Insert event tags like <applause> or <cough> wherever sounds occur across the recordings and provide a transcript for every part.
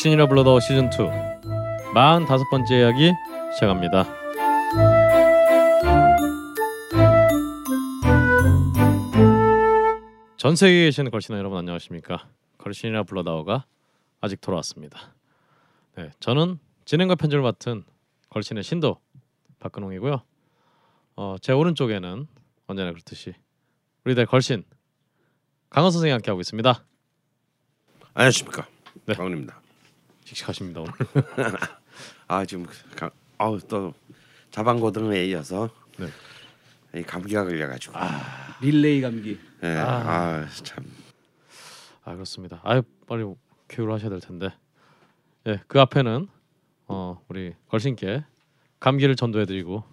걸신이라 불러더 시즌 2 45번째 이야기 시작합니다. 전 세계에 계시는 걸신아 여러분 안녕하십니까? 걸신이라 불러다오가 아직 돌아왔습니다. 네, 저는 진행과 편집을 맡은 걸신의 신도 박근홍이고요. 어, 제 오른쪽에는 언제나 그렇듯이 우리들 걸신 강원 선생이 함께 하고 있습니다. 안녕하십니까 네. 강원입니다. 씩씩하십니다 오늘. <laughs> 아 지금 가, 아우 또 자방고등에 이어서 네. 이 감기가 걸려가지고 릴레이 감기. 예, 아참 아 그렇습니다. 아유 빨리 교육을 하셔야 될 텐데. 예, 그 앞에는 어 우리 걸신께 감기를 전도해드리고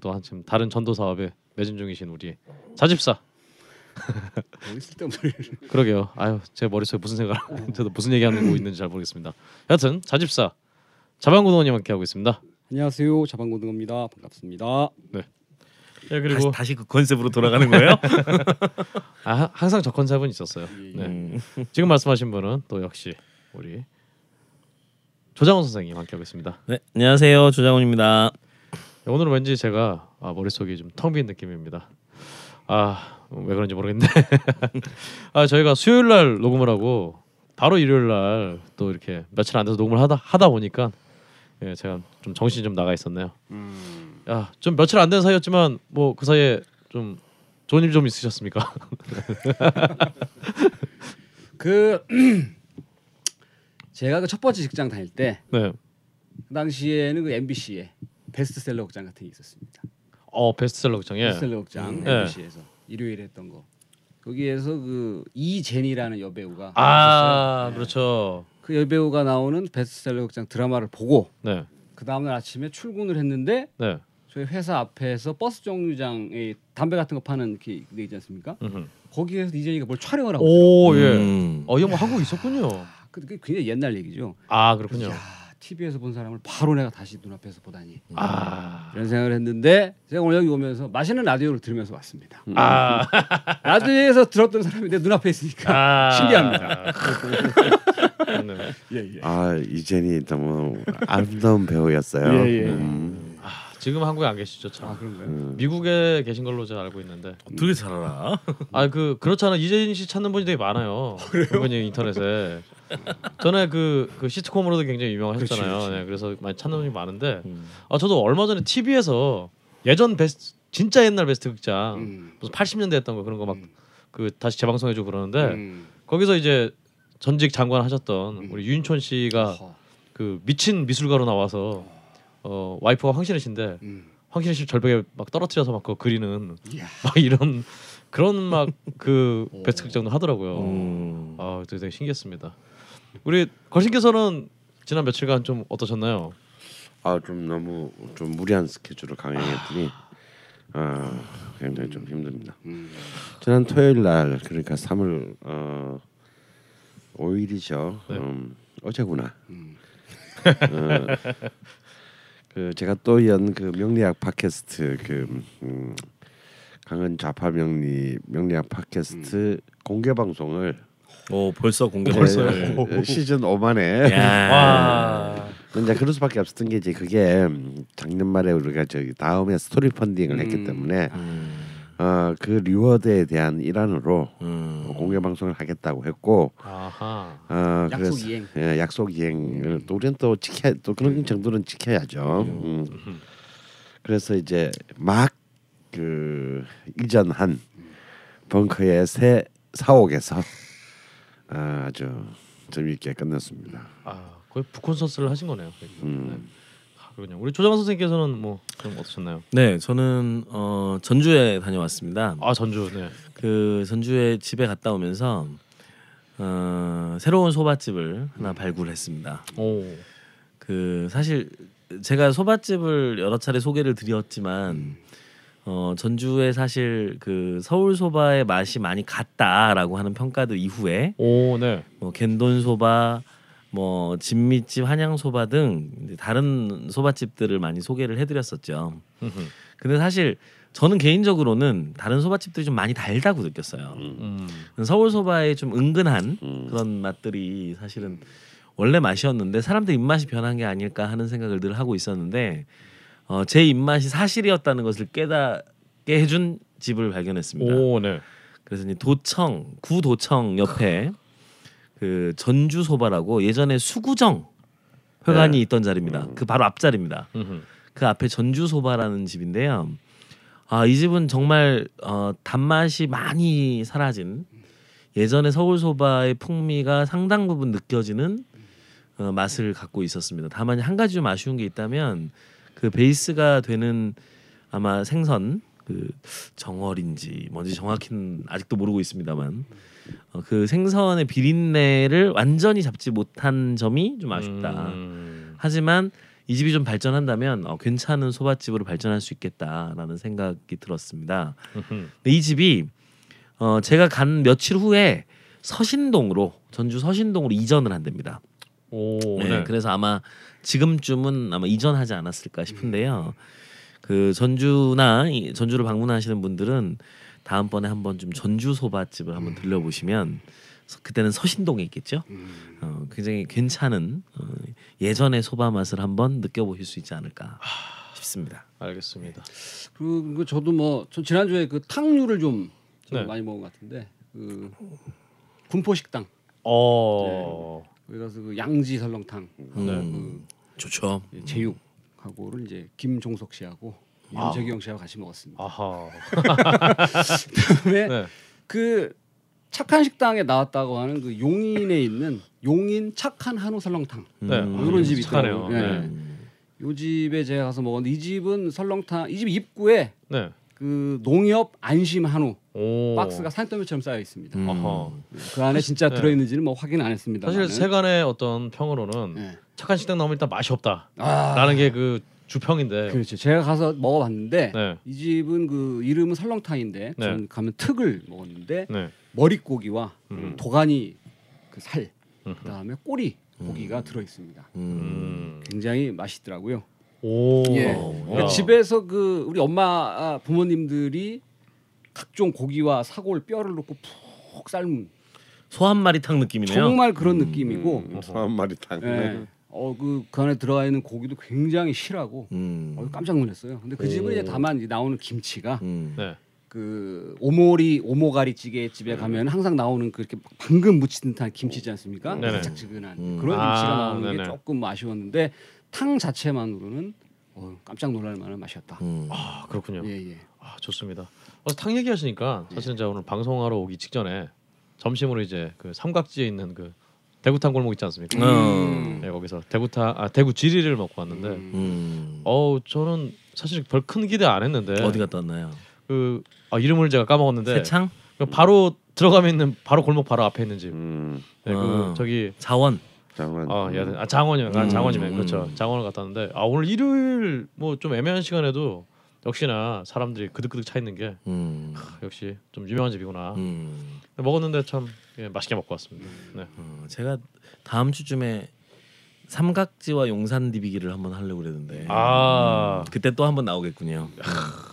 또 한참 다른 전도 사업에 매진 중이신 우리 자집사. 어디 쓸데없는 소리를. 그러게요. 아유 제 머릿속에 무슨 생각, <laughs> 저도 무슨 얘기하는 거 있는지 잘 모르겠습니다. 여하튼 자집사 자방구동님 함께 하고 있습니다. 안녕하세요. 자방고등어입니다. 반갑습니다. 예 그리고 다시, 다시 그 컨셉으로 돌아가는 <laughs> 거예요? <laughs> 아, 하- 항상 저 컨셉은 있었어요. 네. 음. 지금 말씀하신 분은 또 역시 우리 조장훈 선생님 함께 하고 있습니다. 네, 안녕하세요 조장훈입니다. 오늘은 왠지 제가 아, 머릿속이 좀 텅 빈 느낌입니다. 아 왜 그런지 모르겠는데 <laughs> 아 저희가 수요일 날 녹음을 하고 바로 일요일 날 또 이렇게 며칠 안 돼서 녹음을 하다 하다 보니까 예 제가 좀 정신이 좀 나가 있었네요. 야좀 며칠 안 된 사이였지만 뭐 그 사이에 좀 좋은 일 좀 있으셨습니까? <laughs> 그 <clears throat> 제가 그 첫 번째 직장 다닐 때그 네. 당시에는 그 MBC에 베스트셀러 극장 같은 게 있었습니다. 어 베스트셀러 극장에 베스트셀러 극장 네. MBC에서 일요일에 했던 거. 거기에서 그 이제니라는 여배우가 아 있었어요. 그렇죠. 그 여배우가 나오는 베스트셀러 극장 드라마를 보고 네. 그 다음날 아침에 출근을 했는데 네. 저희 회사 앞에서 버스 정류장에 담배 같은 거 파는 게 있지 않습니까? 음흠. 거기에서 이재니가 뭘 촬영을 하고 오 예. 음. 어 이거 뭐 한국 있었군요. 그게 굉장히 옛날 얘기죠. 아 그렇군요. 야, TV에서 본 사람을 바로 내가 다시 눈앞에서 보다니 아. 이런 생각을 했는데 제가 오늘 여기 오면서 맛있는 라디오를 들으면서 왔습니다. 아. <laughs> 라디오에서 들었던 사람이 내 눈앞에 있으니까 아. 신기합니다. <laughs> 네. 예, 예. 아 이젠이 너무 아름다운 배우였어요. 예, 예. 음, 아, 지금 한국에 안 계시죠, 참. 아 그런가요? 음. 미국에 계신 걸로 제가 알고 있는데. 어떻게 잘 알아? <laughs> 아, 그 그렇잖아. 이재진 씨 찾는 분이 되게 많아요. 그분이 인터넷에. 전에 그, 그 시트콤으로도 굉장히 유명하셨잖아요. 그렇지, 그렇지. 네, 그래서 많이 찾는 분이 많은데. 음. 아, 저도 얼마 전에 TV에서 예전 베스트 진짜 옛날 베스트 극장 음. 무슨 80년대 했던 거 그런 거 막그 음. 다시 재방송해 주고 그러는데 음. 거기서 이제 전직 장관 하셨던 음. 우리 유인촌 씨가 어허. 그 미친 미술가로 나와서 어 와이프가 황신혜 씨인데 음. 황신혜 씨 절벽에 막 떨어뜨려서 막 그거 그리는 이야. 막 이런 그런 막 그 <laughs> 베스트 극장도 하더라고요. 음. 아, 되게, 되게 신기했습니다. 우리 걸신께서는 지난 며칠간 좀 어떠셨나요? 아 좀 너무 좀 무리한 스케줄을 강행했더니 아 굉장히 좀 힘듭니다. 음. 지난 토요일 날 그러니까 3월 어 5일이죠. 네. 음, 어제구나. 음. 어, 그 제가 또 연 그 명리학 팟캐스트 그 음, 강헌 좌파 명리 명리학 팟캐스트 공개 방송을 오 벌써 공개 네, 벌써. 어, 시즌 5만에 야. <laughs> 와. 이제 그럴 수밖에 없었던 게 이제 그게 음, 작년 말에 우리가 저기 다음에 스토리 펀딩을 했기 음. 때문에 음. 어 그 reward에 대한 일환으로 음. 어, 공개 방송을 하겠다고 했고 아하. 어 약속 그래서 이행. 예, 약속 이행을 또 우리는 또 지켜 또 그런 정도는 지켜야죠. 음. 그래서 이제 막 그 이전한 벙커의 새 사옥에서 아, 아주 재미있게 끝났습니다. 아 거의 북콘서트를 하신 거네요. 음. 그렇군요. 우리 조장 선생님께서는 뭐좀 어떠셨나요? 네, 저는 어, 전주에 다녀왔습니다. 아 전주 네. 그 전주에 집에 갔다 오면서 어, 새로운 소밭집을 하나 발굴했습니다. 오. 그 사실 제가 소밭집을 여러 차례 소개를 드렸지만 어, 전주에 사실 그 서울 소바의 맛이 많이 갔다라고 하는 평가들 이후에 오 네. 뭐 겐돈 소바, 뭐 진미집, 한양 소바 등 다른 소바집들을 많이 소개를 해드렸었죠. 근데 사실 저는 개인적으로는 다른 소바집들이 좀 많이 달다고 느꼈어요. 음. 서울 소바의 좀 은근한 음. 그런 맛들이 사실은 원래 맛이었는데 사람들 입맛이 변한 게 아닐까 하는 생각을 늘 하고 있었는데 어, 제 입맛이 사실이었다는 것을 깨닫게 해준 집을 발견했습니다. 오 네. 그래서 도청 구도청 옆에 <laughs> 그 전주 소바라고 예전에 수구정 회관이 네. 있던 자리입니다. 그 바로 앞 자리입니다. 음흠. 그 앞에 전주 소바라는 집인데요. 아 이 집은 정말 어, 단맛이 많이 사라진 예전에 서울 소바의 풍미가 상당 부분 느껴지는 어, 맛을 갖고 있었습니다. 다만 한 가지 좀 아쉬운 게 있다면 그 베이스가 되는 아마 생선 그 정어리인지 뭔지 정확히는 아직도 모르고 있습니다만 어, 그 생선의 비린내를 완전히 잡지 못한 점이 좀 아쉽다. 음. 하지만 이 집이 좀 발전한다면 어, 괜찮은 소밭집으로 발전할 수 있겠다라는 생각이 들었습니다. <laughs> 근데 이 집이 어, 제가 간 며칠 후에 서신동으로 전주 서신동으로 이전을 한답니다. 오 네, 네. 그래서 아마 지금쯤은 아마 이전하지 않았을까 싶은데요. 그 전주나 이 전주를 방문하시는 분들은 다음번에 한번 좀 전주 소바집을 한번 들려보시면 서- 그때는 서신동에 있겠죠. 어, 굉장히 괜찮은 어, 예전의 소바 맛을 한번 느껴보실 수 있지 않을까 싶습니다. 알겠습니다. 그리고 저도 뭐전 지난주에 그 탕류를 좀, 좀 네. 많이 먹은 것 같은데 그 군포 식당 어. 거기 가서 그 양지 설렁탕 음, 좋죠. 예, 제육하고를 이제 김종석 씨하고 윤재경 씨하고 같이 먹었습니다. 아하. <laughs> 그다음에 네. 그 착한 식당에 나왔다고 하는 그 용인에 있는 용인 착한 한우 설렁탕. 네. 음, 이런 집이 착하네요. 있더라고요. 예. 네. 요 집에 제가 가서 먹었는데 이 집은 설렁탕 이 집 입구에 네. 그 농협 안심 한우 오. 박스가 산더미처럼 쌓여 있습니다. 음. 아하. 그 안에 진짜 네. 들어있는지는 뭐 확인 안 했습니다. 사실 세간의 어떤 평으로는 네. 착한 식당 나오면 일단 맛이 없다라는 아, 게그 주평인데. 그렇죠. 제가 가서 먹어봤는데 네. 이 집은 그 이름은 설렁탕인데 네. 전 가면 특을 먹었는데 네. 머릿고기와 음. 도가니 그살 음. 그다음에 꼬리 고기가 들어 있습니다. 음. 음. 굉장히 맛있더라고요. 오. 예. 야. 그러니까 집에서 그 우리 엄마 아, 부모님들이 각종 고기와 사골 뼈를 넣고 푹 삶은 소 한 마리 탕 느낌이네요. 정말 그런 느낌이고 음, 한 마리 탕. 예. 어그 그 안에 들어가 있는 고기도 굉장히 실하고 음. 어, 깜짝 놀랐어요. 근데 그 집은 이제 다만 이제 나오는 김치가 음. 네. 그 오모리 오모가리 찌개 집에 가면 항상 나오는 그렇게 방금 무친 듯한 김치지 않습니까? 네네. 달짝지근한 음. 그런 아, 김치가 나오는 게 네네. 조금 아쉬웠는데 탕 자체만으로는 어, 깜짝 놀랄 만한 맛이었다. 음. 아 그렇군요. 예 예. 아 좋습니다. 어, 탕 얘기하시니까 사실은 제가 오늘 방송하러 오기 직전에 점심으로 이제 그 삼각지에 있는 그 대구탕 골목 있지 않습니까? 음. 네, 거기서 대구탕 아 대구 지리를 먹고 왔는데 음. 어우 저는 사실 별 큰 기대 안 했는데 어디 갔다 왔나요? 그 아, 이름을 제가 까먹었는데 세창? 그 바로 들어가면 있는 바로 골목 바로 앞에 있는 집. 음, 네, 그 아. 저기 자원. 장관. 아, 야, 아 장원이요. 아, 음, 장원이면 음. 그렇죠. 장원을 갔다 왔는데 아 오늘 일요일 뭐 좀 애매한 시간에도 역시나 사람들이 그득그득 차 있는 게 음. 역시 좀 유명한 집이구나. 음. 먹었는데 참 예, 맛있게 먹고 왔습니다. 네. 어, 제가 다음 주쯤에 삼각지와 용산 디비기를 한번 하려고 그랬는데 아, 그때 또 한번 나오겠군요.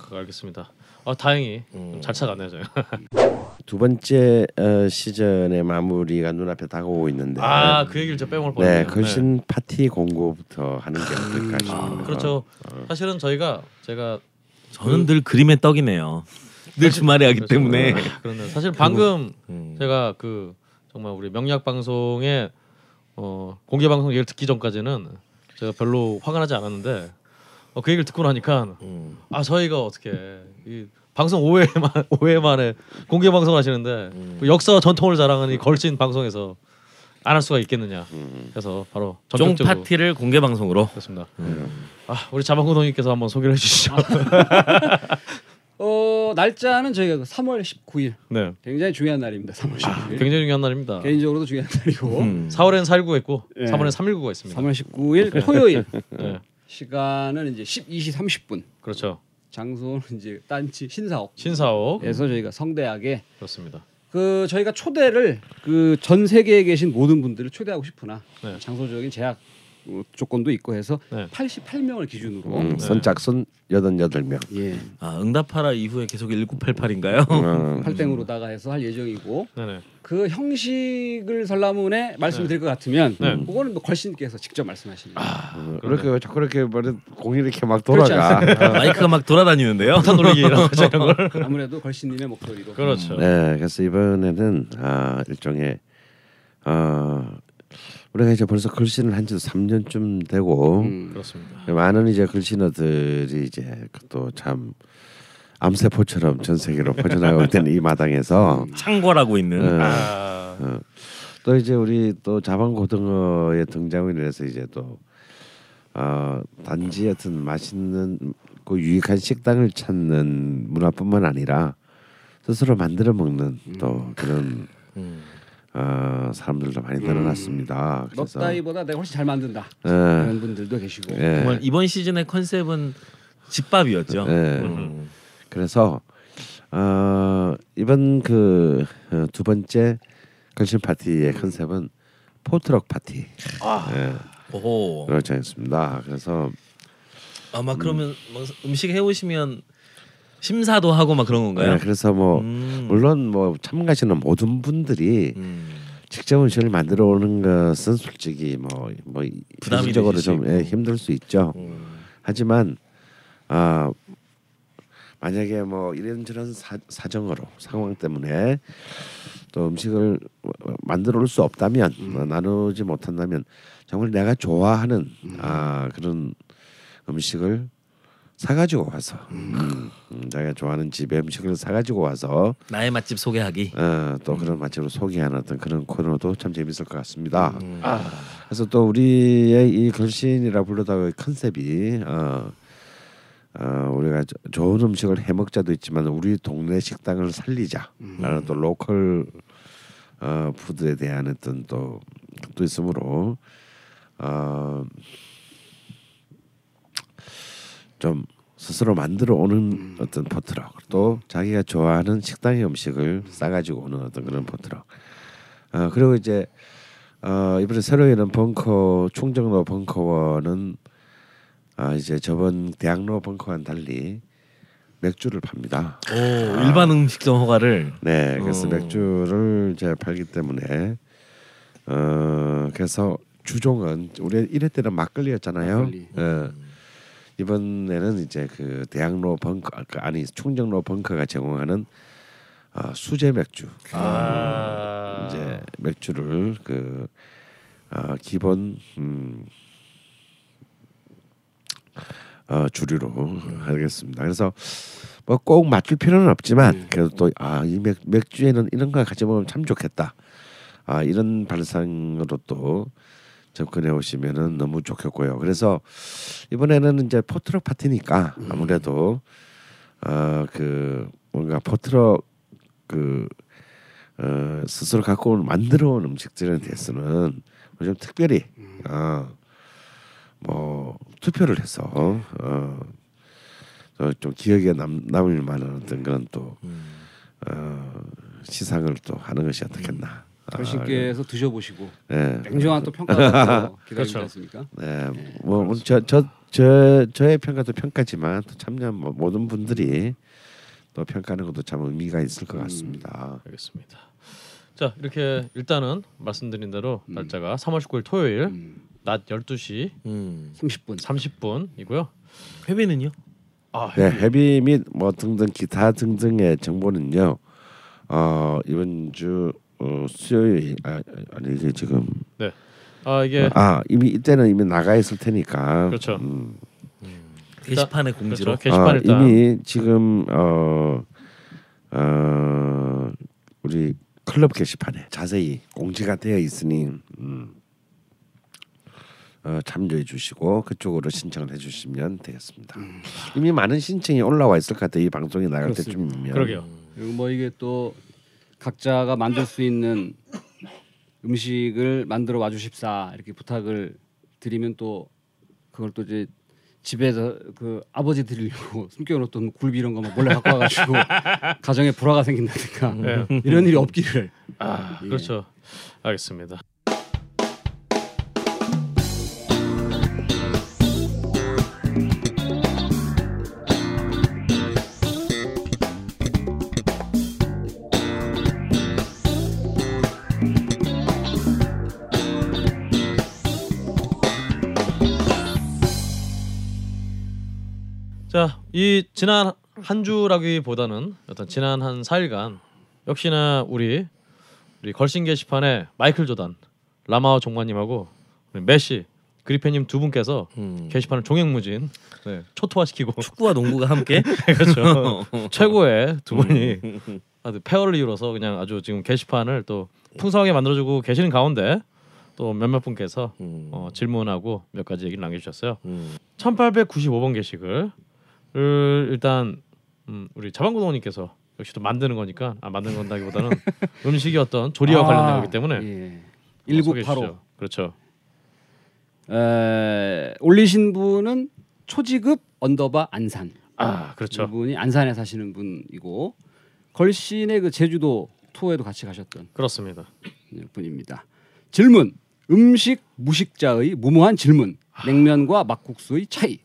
그, 알겠습니다. 아 다행히 음. 잘 찾아갔네요 저희. 두 번째 어, 시즌의 마무리가 눈앞에 다가오고 있는데. 아그 얘기를 저 빼먹을 네, 뻔했네요. 걸신 파티 공고부터 하는 게 어떨까 싶어요. 아, 그렇죠. 사실은 저희가 제가 저는 늘 그림의 떡이네요. 늘 주말에 하기 그렇죠. 때문에. 그런데 사실 방금 음. 제가 그 정말 우리 명약 방송의 어, 공개 방송 얘기를 듣기 전까지는 제가 별로 화가 나지 않았는데 어, 그 얘기를 듣고 나니까 음. 아 저희가 어떻게 이 방송 5회만 <laughs> 5회 만에 공개 방송 하시는데 음. 그 역사와 전통을 자랑하는 이 걸신 방송에서 안 할 수가 있겠느냐. 그래서 바로 쫑 전격적으로 파티를 공개 방송으로. 그렇습니다. 아 우리 자방구 동님께서 한번 소개를 해주시죠. <laughs> <laughs> 어 날짜는 저희가 3월 19일 네, 굉장히 중요한 날입니다. 3월 19일. 아, 굉장히 중요한 날입니다. 개인적으로도 중요한 날이고 음. 4월엔 419가 있고 예. 3월엔 319가 있습니다. 3월 19일 토요일 <laughs> 네, 시간은 이제 12시 30분. 그렇죠. 장소는 이제 딴지 신사옥에서 신사옥 저희가 성대하게 그렇습니다. 그 저희가 초대를 그 전 세계에 계신 모든 분들을 초대하고 싶으나 네. 장소적인 제약 어, 조건도 있고 해서 네. 88명을 기준으로 음, 네. 여든 여덟 명. 예 아 응답하라 이후에 계속 1988인가요? 어, 팔땡으로다가 해서 할 예정이고 네네. 그 형식을 설라문에 말씀드릴 것 같으면 네. 그거는 뭐 걸신께서 직접 말씀하시는 거예요. 어, 그렇게 왜 자꾸 이렇게 말해 공이 이렇게 막 돌아가. <laughs> 마이크가 막 돌아다니는데요. 걸. <laughs> 아무래도 걸신님의 목소리로 그렇죠. 네, 그래서 이번에는 아, 일종의 어, 우리가 이제 벌써 글씨를 한지도 3년쯤 되고 음. 그렇습니다. 많은 이제 글씨너들이 이제 또참 암세포처럼 전 세계로 퍼져나가고 있는 이 마당에서 창궐하고 있는. 어, 아, 또 이제 우리 또 자방고등어의 등장으로 인해서 이제 또 어, 단지 어떤 맛있는 그 유익한 식당을 찾는 문화뿐만 아니라 스스로 만들어 먹는 또 그런 음. 어, 사람들도 많이 늘어났습니다. 그래서 넉다이보다 내가 훨씬 잘 만든다 예, 그런 분들도 계시고 예. 정말 이번 시즌의 컨셉은 집밥이었죠. 예. 음. 그래서 어, 이번 그 두 번째 걸신 파티의 컨셉은 포트럭 파티. 예, 오호. 그렇지 않습니다. 그래서 아마 그러면 뭐 음식 해오시면 심사도 하고 막 그런 건가요? 예, 그래서 뭐 음. 물론 뭐 참가하시는 모든 분들이 음. 직접 음식을 만들어 오는 것은 솔직히 뭐뭐 되실 좀수 예. 힘들 수 있죠. 음. 하지만 아 만약에 뭐 이런저런 사, 사정으로 상황 때문에 또 음식을 만들어 올 수 없다면 뭐 나누지 못한다면 정말 내가 좋아하는 아 그런 음식을 사가지고 와서 음, 자기가 좋아하는 집의 음식을 사가지고 와서 나의 맛집 소개하기. 어, 또 그런 맛집으로 소개하는 어떤 그런 코너도 참 재밌을 것 같습니다. 음. 그래서 또 우리의 이 걸신이라 불러다오의 컨셉이 어, 어, 우리가 저- 좋은 음식을 해 먹자도 있지만 우리 동네 식당을 살리자라는 또 로컬 어, 푸드에 대한 어떤 또, 또 있으므로 어, 좀 스스로 만들어 오는 어떤 potluck 또 자기가 좋아하는 식당의 음식을 싸가지고 오는 어떤 그런 potluck 어, 그리고 이제 어, 이번에 새로 여는 벙커 충정로 벙커원은 아 이제 저번 대학로 벙커와는 달리 맥주를 팝니다. 오 일반 음식점 허가를. 네, 그래서 어. 맥주를 이제 팔기 때문에 어 그래서 주종은 우리 이럴 때는 막걸리였잖아요. 막걸리. 예. 이번에는 이제 그 대학로 벙커 그 아니 충정로 벙커가 제공하는 어, 수제 맥주 아, 이제 맥주를 그 어, 기본 음, 어, 주류로 하겠습니다. 그래서 뭐 꼭 맞출 필요는 없지만 그래도 또 아 이 맥주에는 이런 거 같이 먹으면 참 좋겠다. 아 이런 발상으로 또 접근해 오시면은 너무 좋겠고요. 그래서 이번에는 이제 포트럭 파티니까 아무래도 어 그 뭔가 포트럭 그 어, 스스로 갖고 온 만들어 온 음식들에 대해서는 좀 특별히 어, 뭐 투표를 해서 어, 어, 좀 기억에 남, 남을 만한 어떤 그런 또 어, 시상을 또 하는 것이 어떻겠나. 아, 걸신께서 드셔보시고 네. 냉정한 또 평가가 기다리지 그렇죠. 않습니까? 네, 뭐저저저 저의 평가도 평가지만 또 참여한 뭐 모든 분들이 또 평가하는 것도 참 의미가 있을 것 같습니다. 알겠습니다. 자 이렇게 일단은 말씀드린 대로 날짜가 3월 19일 토요일 음, 낮 12시 음. 30분. 30분이고요. 회비는요? 아, 네, 헤비 및 뭐 등등 기타 등등의 정보는요. 어 이번 주 어, 수요일 아, 아니 이게 지금 아 이게 아 이미 이때는 이미 나가 있을 테니까 그렇죠. 음, 게시판의 공지로 그렇죠. 게시판 아, 이미 지금 어, 어, 우리 클럽 게시판에 자세히 공지가 되어 있으니 음, 어, 참조해 주시고 그쪽으로 신청을 해 주시면 되겠습니다. 이미 많은 신청이 올라와 있을 것 같아요. 이 방송이 나갈 그렇습니다. 때쯤이면. 그러게요. 그리고 뭐 이게 또 각자가 만들 수 있는 음식을 만들어 와주십사 이렇게 부탁을 드리면 또 그걸 또 이제 집에서 그 아버지 드리려고 <laughs> 숨겨놓던 굴비 이런 거막 몰래 갖고 와가지고 <laughs> 가정에 불화가 생긴다든가 이런 일이 없기를 아 예. 그렇죠. 알겠습니다. 이 지난 한 주라기보다는 어떤 지난 한 4일간 역시나 우리 우리 걸신 게시판에 마이클 조단, 라마오 종마님하고 우리 메시, 그리페님 두 분께서 음. 게시판을 종횡무진 네, 초토화시키고 축구와 농구가 함께 <laughs> 그렇죠 <laughs> 최고의 두 분이 아주 페어를 이루어서 그냥 아주 지금 게시판을 또 풍성하게 만들어주고 계시는 가운데 또 몇몇 분께서 음. 어, 질문하고 몇 가지 얘기를 남겨주셨어요. 음. 1895번 게시글 을 일단 음, 우리 자반고등어님께서 역시 또 만드는 거니까 아 만드는 건다기보다는 <laughs> 음식이 어떤 조리와 관련된 거기 때문에 예. 어, 소개해 1985 주시죠. 그렇죠. 에, 올리신 분은 초지급 underbar 안산 아 그렇죠. 이분이 안산에 사시는 분이고 걸신의 그 제주도 투어에도 같이 가셨던 그렇습니다. 분입니다. 질문: 음식 무식자의 무모한 질문. 냉면과 막국수의 차이.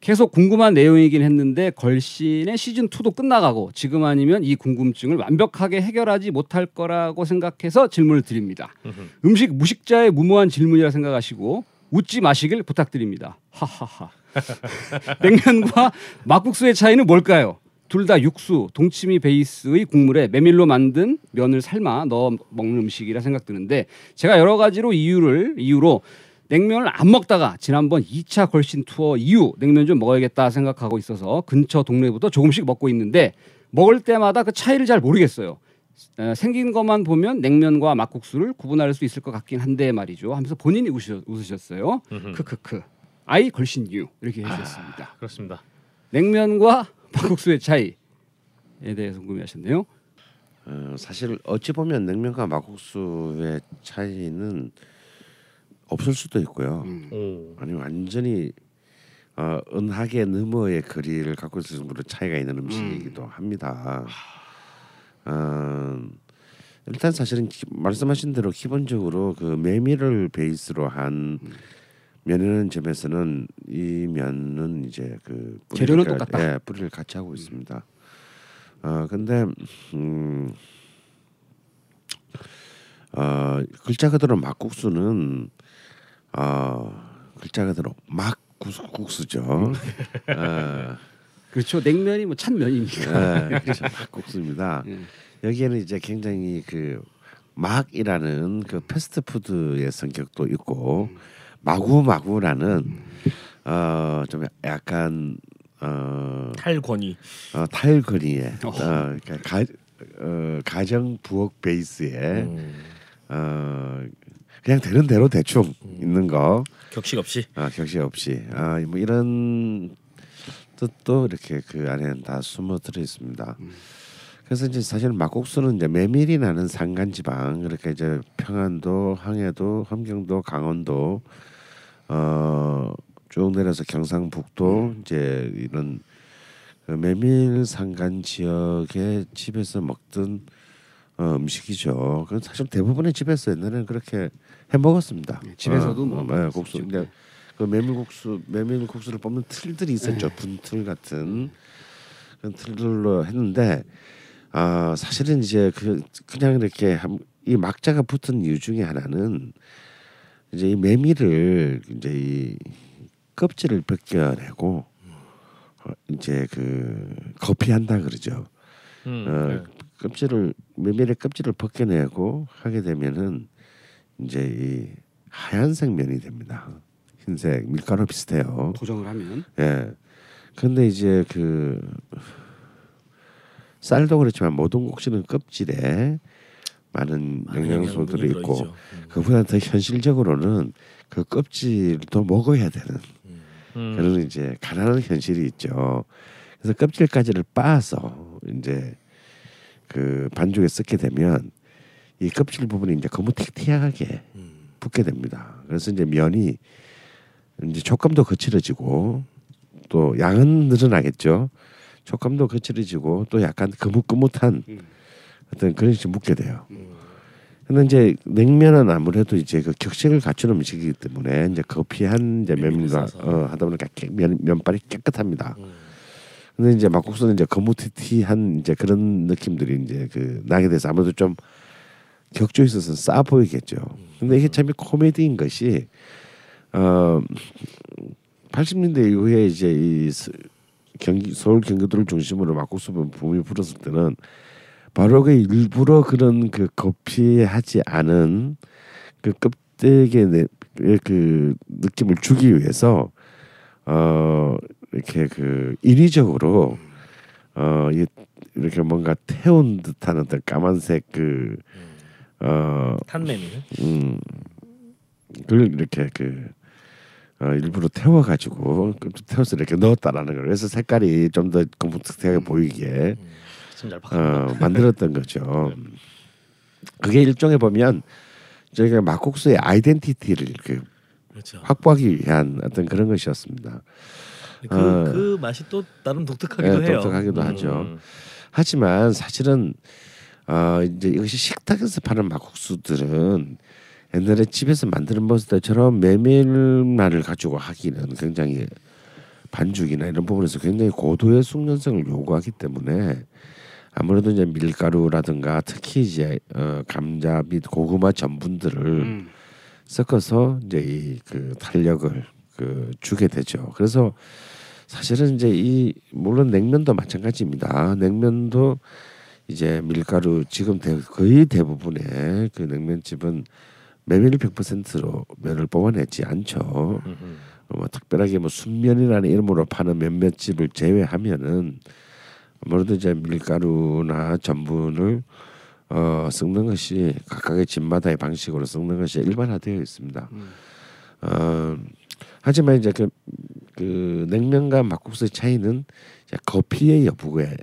계속 궁금한 내용이긴 했는데 걸신의 시즌 2도 끝나가고 지금 아니면 이 궁금증을 완벽하게 해결하지 못할 거라고 생각해서 질문을 드립니다. 음식 무식자의 무모한 질문이라 생각하시고 웃지 마시길 부탁드립니다. 하하하. <laughs> 냉면과 막국수의 차이는 뭘까요? 둘 다 육수, 동치미 베이스의 국물에 메밀로 만든 면을 삶아 넣어 먹는 음식이라 생각드는데 제가 여러 가지로 이유를 이유로 냉면을 안 먹다가 지난번 2차 걸신 투어 이후 냉면 좀 먹어야겠다 생각하고 있어서 근처 동네부터 조금씩 먹고 있는데 먹을 때마다 그 차이를 잘 모르겠어요. 에, 생긴 것만 보면 냉면과 막국수를 구분할 수 있을 것 같긴 한데 말이죠. 하면서 본인이 웃으셨, 웃으셨어요. 음흠. 크크크. 아이 걸신 유 이렇게 해주셨습니다. 그렇습니다. 냉면과 막국수의 차이에 대해서 궁금해하셨네요. 어, 사실 어찌 보면 냉면과 막국수의 차이는 없을 수도 있고요. 음. 오. 아니면 완전히 어, 은하계 너머의 거리를 갖고 있을 정도로 차이가 있는 음식이기도 합니다. 어, 일단 사실은 기- 말씀하신 대로 기본적으로 그 메밀을 베이스로 한 면이라는 점에서는 이 면은 이제 그 뿌리를 재료는 가- 똑같다. 예, 뿌리를 같이 하고 있습니다. 어 근데 음, 어 글자 그대로 막국수는 어 글자 그대로 막국수죠. 어, 그렇죠. 냉면이 뭐 찬면이니까. 예, 그렇죠. 막국수입니다. <laughs> 예. 여기에는 이제 굉장히 그 막이라는 그 패스트푸드의 성격도 있고 마구마구라는 어 좀 약간 어, 탈권위. 어 타일거리에 어, 어허. 그러니까 가, 어, 가정 부엌 베이스에 음. 어 그냥 되는 대로 대충 있는 거 격식 없이. 아, 격시 없이 아, 뭐 이런 뜻도 이렇게 그 안에 다 숨어 들어 있습니다. 그래서 이제 사실 막국수는 이제 메밀이 나는 산간 지방 그러니까 이제 평안도, 항해도, 함경도, 강원도 어쭉 내려서 경상북도 이제 이런 그 메밀 산간 지역의 집에서 먹던 어, 음식이죠. 그 사실 대부분의 집에서 옛날에는 그렇게 해 먹었습니다. 예, 집에서도 어, 뭐 어, 예, 수 국수. 근데 그 메밀국수 메밀국수를 뽑는 틀들이 있었죠. 분틀 같은 그런 틀들로 했는데 아 사실은 이제 그 그냥 이렇게 한, 이 막자가 붙은 이유 중에 하나는 이제 이 메밀을 이제 이 껍질을 벗겨내고 어, 이제 그 거피한다 그러죠. 음, 어, 네. 껍질을 메밀의 껍질을 벗겨내고 하게 되면은 이제 이 하얀색 면이 됩니다. 흰색 밀가루 비슷해요. 도정을 하면 예. 근데 이제 그 쌀도 그렇지만 모든 곡식은 껍질에 많은 영양소들이 있고. 음. 그보다 더 현실적으로는 그 껍질도 먹어야 되는 음. 그런 이제 가난한 현실이 있죠. 그래서 껍질까지를 빻아서 이제 그 반죽에 섞게 되면 이 껍질 부분이 이제 너무 틱틱하게 음. 붙게 됩니다. 그래서 이제 면이 이제 촉감도 거칠어지고 또 양은 늘어나겠죠. 촉감도 거칠어지고 또 약간 거뭇거뭇한 음. 어떤 그런 식이 묻게 돼요. 근데 이제 냉면은 아무래도 이제 그 격식을 갖춘 음식이기 때문에 이제 거피한 이제 면과. 어, 하다 보니까 깨- 면 면발이 깨끗합니다. 음. 근데 이제 막국수는 이제 거무튀튀한 이제 그런 느낌들이 이제 그 나게 돼서 아무래도 좀 격조 있어서 싸 보이겠죠. 근데 이게 참 코미디인 것이 어 80년대 이후에 이제 이 서- 경기 서울 경기도를 중심으로 막국수 붐이 불었을 때는 바로 그 일부러 그런 그 거피하지 않은 그 껍데기의 내- 그 느낌을 주기 위해서 어 이렇게 그 인위적으로 어 이- 이렇게 뭔가 태운 듯한 어떤 까만색 그, 그 어 탄메밀. 음, 그걸 이렇게 그 어, 일부러 태워 가지고 그 태워서 이렇게 넣었다라는 거예요. 그래서 색깔이 좀 더 검은색하게 보이게 좀잘 어, 만들었던 거죠. 그게 일종의 보면 저희가 막국수의 아이덴티티를 그 그렇죠. 확보하기 위한 어떤 그런 것이었습니다. 그, 어. 그 맛이 또 나름 독특하기도 예, 해요. 독특하기도 음. 하죠. 하지만 사실은 어 이제 이것이 식탁에서 파는 막국수들은 옛날에 집에서 만드는 것들처럼 메밀만을 가지고 하기는 굉장히 반죽이나 이런 부분에서 굉장히 고도의 숙련성을 요구하기 때문에 아무래도 이제 밀가루라든가 특히 이제 어, 감자 및 고구마 전분들을 음. 섞어서 이제 이 그 탄력을 그 주게 되죠. 그래서 사실은 이제 이 물론 냉면도 마찬가지입니다. 냉면도 이제 밀가루 지금 대, 거의 대부분의 그 냉면집은 메밀 100%로 면을 뽑아내지 않죠. 음. 뭐 특별하게 뭐 순면이라는 이름으로 파는 몇몇 집을 제외하면은 아무래도 이제 밀가루나 전분을 어, 섞는 것이 각각의 집마다의 방식으로 섞는 것이 일반화되어 있습니다. 음. 어, 하지만 이제 그, 그 냉면과 막국수의 차이는 이제 거피의 여부에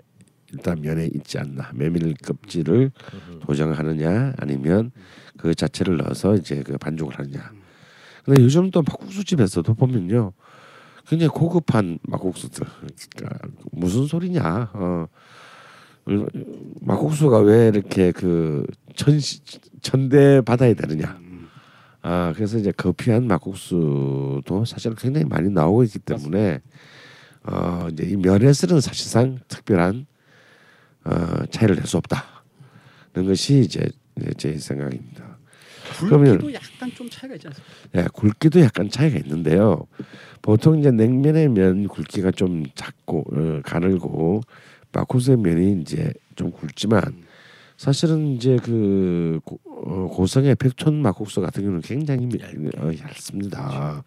일단 면에 있지 않나. 메밀 껍질을 도정하느냐 아니면 그 자체를 넣어서 이제 그 반죽을 하느냐. 근데 요즘 또 막국수 집에서도 보면요, 굉장히 고급한 막국수들. 그러니까 무슨 소리냐? 어, 막국수가 왜 이렇게 그 천, 천대 받아야 되느냐? 아 그래서 이제 거피한 막국수도 사실 굉장히 많이 나오고 있기 때문에 어 이제 이 면에서는 사실상 특별한 어 차이를 낼 수 없다는 것이 이제 제 생각입니다. 그러면- 굵기도 약간 좀 차이가 있지 않습니까? 예, 굵기도 약간 차이가 있는데요. 보통 이제 냉면의 면 굵기가 좀 작고 어, 가늘고 막국수의 면이 이제 좀 굵지만 사실은 이제 그 고, 어, 고성의 백촌 막국수 같은 경우는 굉장히 미- 어, 얇습니다.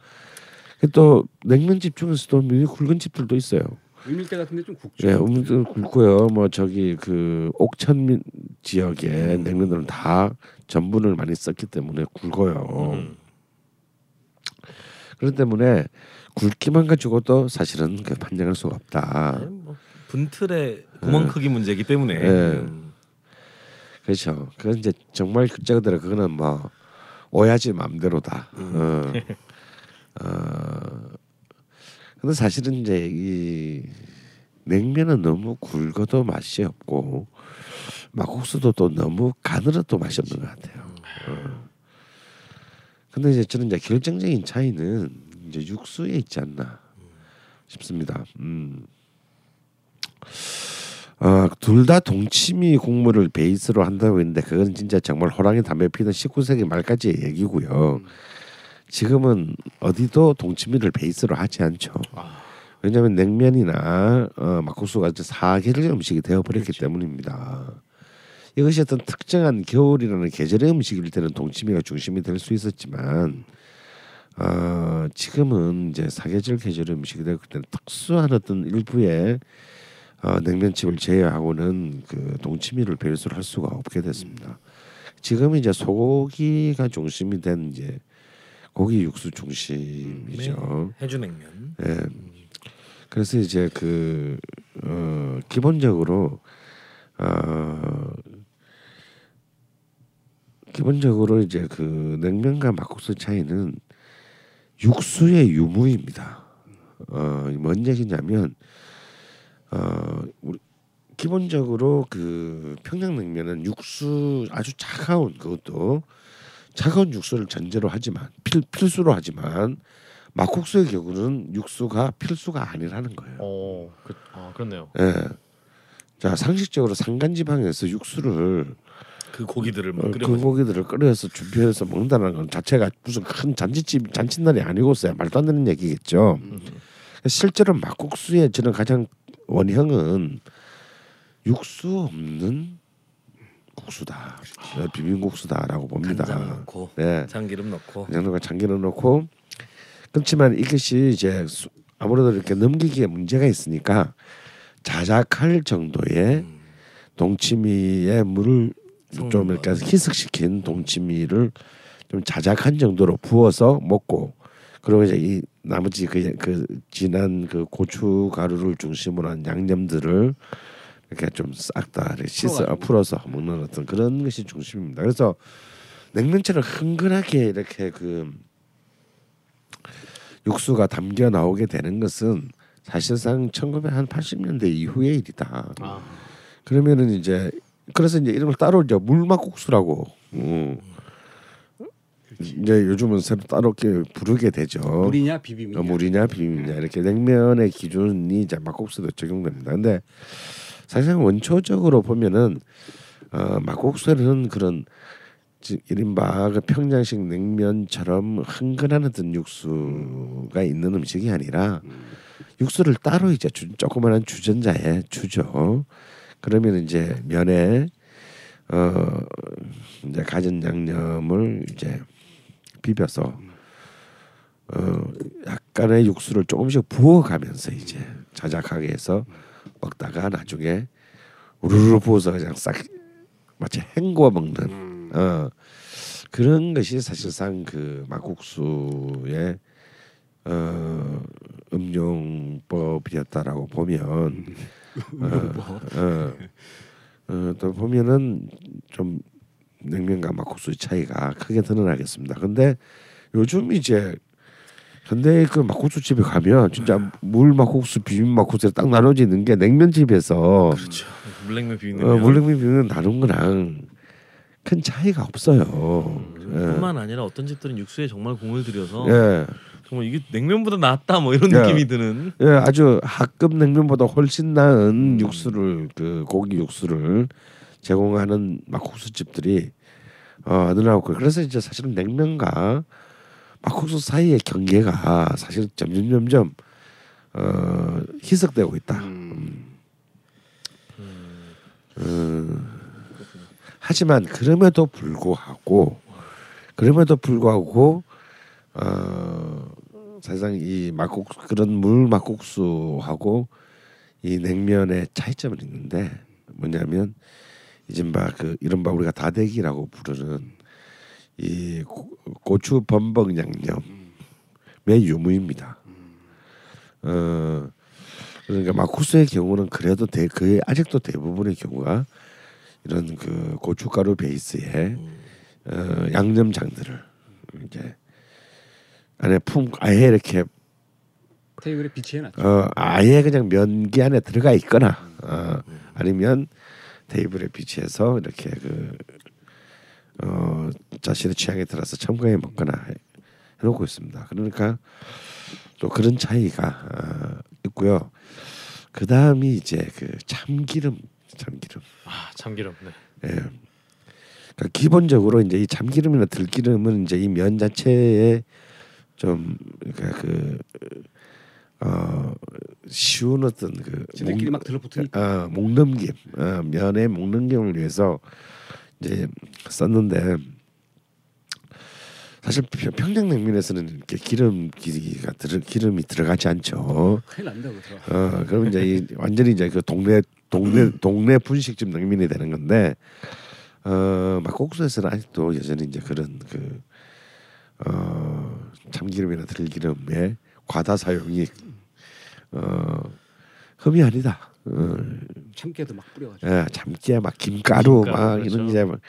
또 냉면집 중에서도 면이 굵은 집들도 있어요. 의밀대 같은데 좀 굵죠. 예, 음도 굵고요. 뭐 저기 그 옥천 지역의 냉면들은 다 전분을 많이 썼기 때문에 굵어요. 음. 그렇기 때문에 굵기만 가지고도 사실은 그 판정할 수가 없다. 아니, 뭐 분틀의 구멍 크기 문제이기 때문에 예. 음. 그렇죠. 그건 이제 정말 글자 그대로 그거는 뭐 오야지 맘대로다. 어. <laughs> 어. 근데 사실은 이제 이 냉면은 너무 굵어도 맛이 없고 막국수도 또 너무 가늘어도 맛이 없는 것 같아요. 어. 근데 이제 저는 이제 결정적인 차이는 이제 육수에 있지 않나 싶습니다. 음. 어, 둘다 동치미 국물을 베이스로 한다고 했는데 그건 진짜 정말 호랑이 담배 피던 19세기 말까지의 얘기고요. 지금은 어디도 동치미를 베이스로 하지 않죠. 왜냐하면 냉면이나 어, 막국수가 이제 사계절 음식이 되어버렸기 때문입니다. 이것이 어떤 특정한 겨울이라는 계절의 음식일 때는 동치미가 중심이 될 수 있었지만 어, 지금은 이제 사계절 계절 음식이 되고 그때는 특수한 어떤 일부의 어, 냉면집을 제외하고는 그 동치미를 배수를 할 수가 없게 됐습니다. 지금 이제 소고기가 중심이 된 이제 고기 육수 중심이죠. 해주 냉면. 예. 그래서 이제 그 어, 기본적으로 어, 기본적으로 이제 그 냉면과 막국수 차이는 육수의 유무입니다. 어, 뭔 얘기냐면 어, 우리 기본적으로 그 평양냉면은 육수 아주 차가운 그것도 차가운 육수를 전제로 하지만 필, 필수로 하지만 막국수의 경우는 육수가 필수가 아니라는 거예요. 어, 그, 아 그렇네요. 예. 자 상식적으로 산간지방에서 육수를 그 고기들을 막 어, 그먹 고기들을 끓여서 준비해서 먹는다는 건 자체가 무슨 큰 잔치집 잔칫날이 아니고서야 말도 안 되는 얘기겠죠. 실제로 막국수의 저는 가장 원형은 육수 없는 국수다. 네, 비빔국수다라고 봅니다. 간장 넣고 네. 참기름 넣고 양념과 참기름 넣고 그렇지만 이것이 이제 수- 아무래도 이렇게 넘기기에 문제가 있으니까 자작할 정도의 음. 동치미에 물을 좀. 이렇게 희석시킨 동치미를 좀 자작한 정도로 부어서 먹고 그리고 이제 이 나머지 그, 그 진한 그 고추 가루를 중심으로 한 양념들을 이렇게 좀 싹 다 씻어 풀어가지고. 풀어서 먹는 어떤 그런 것이 중심입니다. 그래서 냉면처럼 흥건하게 이렇게 그 육수가 담겨 나오게 되는 것은 사실상 1980년대 이후의 일이다. 아, 그러면은 이제 그래서 이제 이름을 따로 이제 물막국수라고 음. 이제 요즘은 새로 따로 이렇게 부르게 되죠. 물이냐 비빔이냐. 어, 물이냐 비빔이냐 이렇게 냉면의 기준이 이제 막국수도 적용됩니다. 근데 사실상 원초적으로 보면은 어, 막국수는 그런 즉 이른바 그 평양식 냉면처럼 흥건한 어떤 육수가 있는 음식이 아니라 육수를 따로 이제 주, 조그마한 주전자에 주죠. 그러면 이제 면에 어 이제 가진 양념을 이제 비벼서 어 약간의 육수를 조금씩 부어가면서 이제 자작하게 해서 먹다가 나중에 우르르 부어서 그냥 싹 마치 헹궈 먹는 어 그런 것이 사실상 그 막국수의 어 음용법이었다라고 보면 어, 어, 어, 또 보면은 좀 냉면과 막국수의 차이가 크게 드러나겠습니다. 근데 요즘 이제 현대 그 막국수 집에 가면 진짜 물 막국수, 비빔 막국수에 딱 나눠지는 게 냉면 집에서 그렇죠. 물냉면 비빔냉면. 어, 물냉면 비빔면 다른 거랑 큰 차이가 없어요. 뿐만 아니라 어떤 집들은 육수에 정말 공을 들여서 예. 정말 이게 냉면보다 낫다 뭐 이런 예. 느낌이 드는 예, 아주 하급 냉면보다 훨씬 나은 육수를 그 고기 육수를 제공하는 막국수 집들이 어 늘어나고 그래서 이제 사실은 냉면과 막국수 사이의 경계가 사실 점점 점점 어 희석되고 있다. 음. 음, 하지만 그럼에도 불구하고 그럼에도 불구하고 어, 사실상 이 막국 그런 물 막국수하고 이 냉면의 차이점은 있는데 뭐냐면 이른바 그 이른바 우리가 다대기라고 부르는 이 고, 고추 범벅 양념의 유무입니다. 어 그러니까 막국수의 경우는 그래도 대, 거의 아직도 대부분의 경우가 이런 그 고춧가루 베이스의 어, 양념장들을 이제 안에 품 아예 이렇게 테이블에 비치해놨죠. 어, 아예 그냥 면기 안에 들어가 있거나 어, 아니면 테이블에 비치해서 이렇게 그 어, 자신의 취향에 따라서 첨가해 먹거나 해, 해놓고 있습니다. 그러니까 또 그런 차이가 어, 있고요. 그 다음이 이제 그 참기름, 참기름. 아 참기름. 네. 예. 그러니까 기본적으로 이제 이 참기름이나 들기름은 이제 이 면 자체에 좀 그러니까 그 어, 쉬운 어떤 그 지들끼리 막 들러붙으니까. 어, 목넘김 어, 면의 목넘김을 위해서 이제 썼는데 사실 평- 평양 냉면에서는 이렇게 기름 기가 들 기름이 들어가지 않죠. 큰일 난다 그거. 어 그럼 이제 이, 완전히 이제 그 동네 동네 동네 분식집 냉면이 되는 건데 어 막국수에서는 아직도 여전히 이제 그런 그 어 참기름이나 들기름의 과다 사용이 어 흠이 아니다. 어, 참깨도 막 뿌려가지고. 예, 참깨 막 김가루 김가루, 막 그렇죠. 이런 이제 막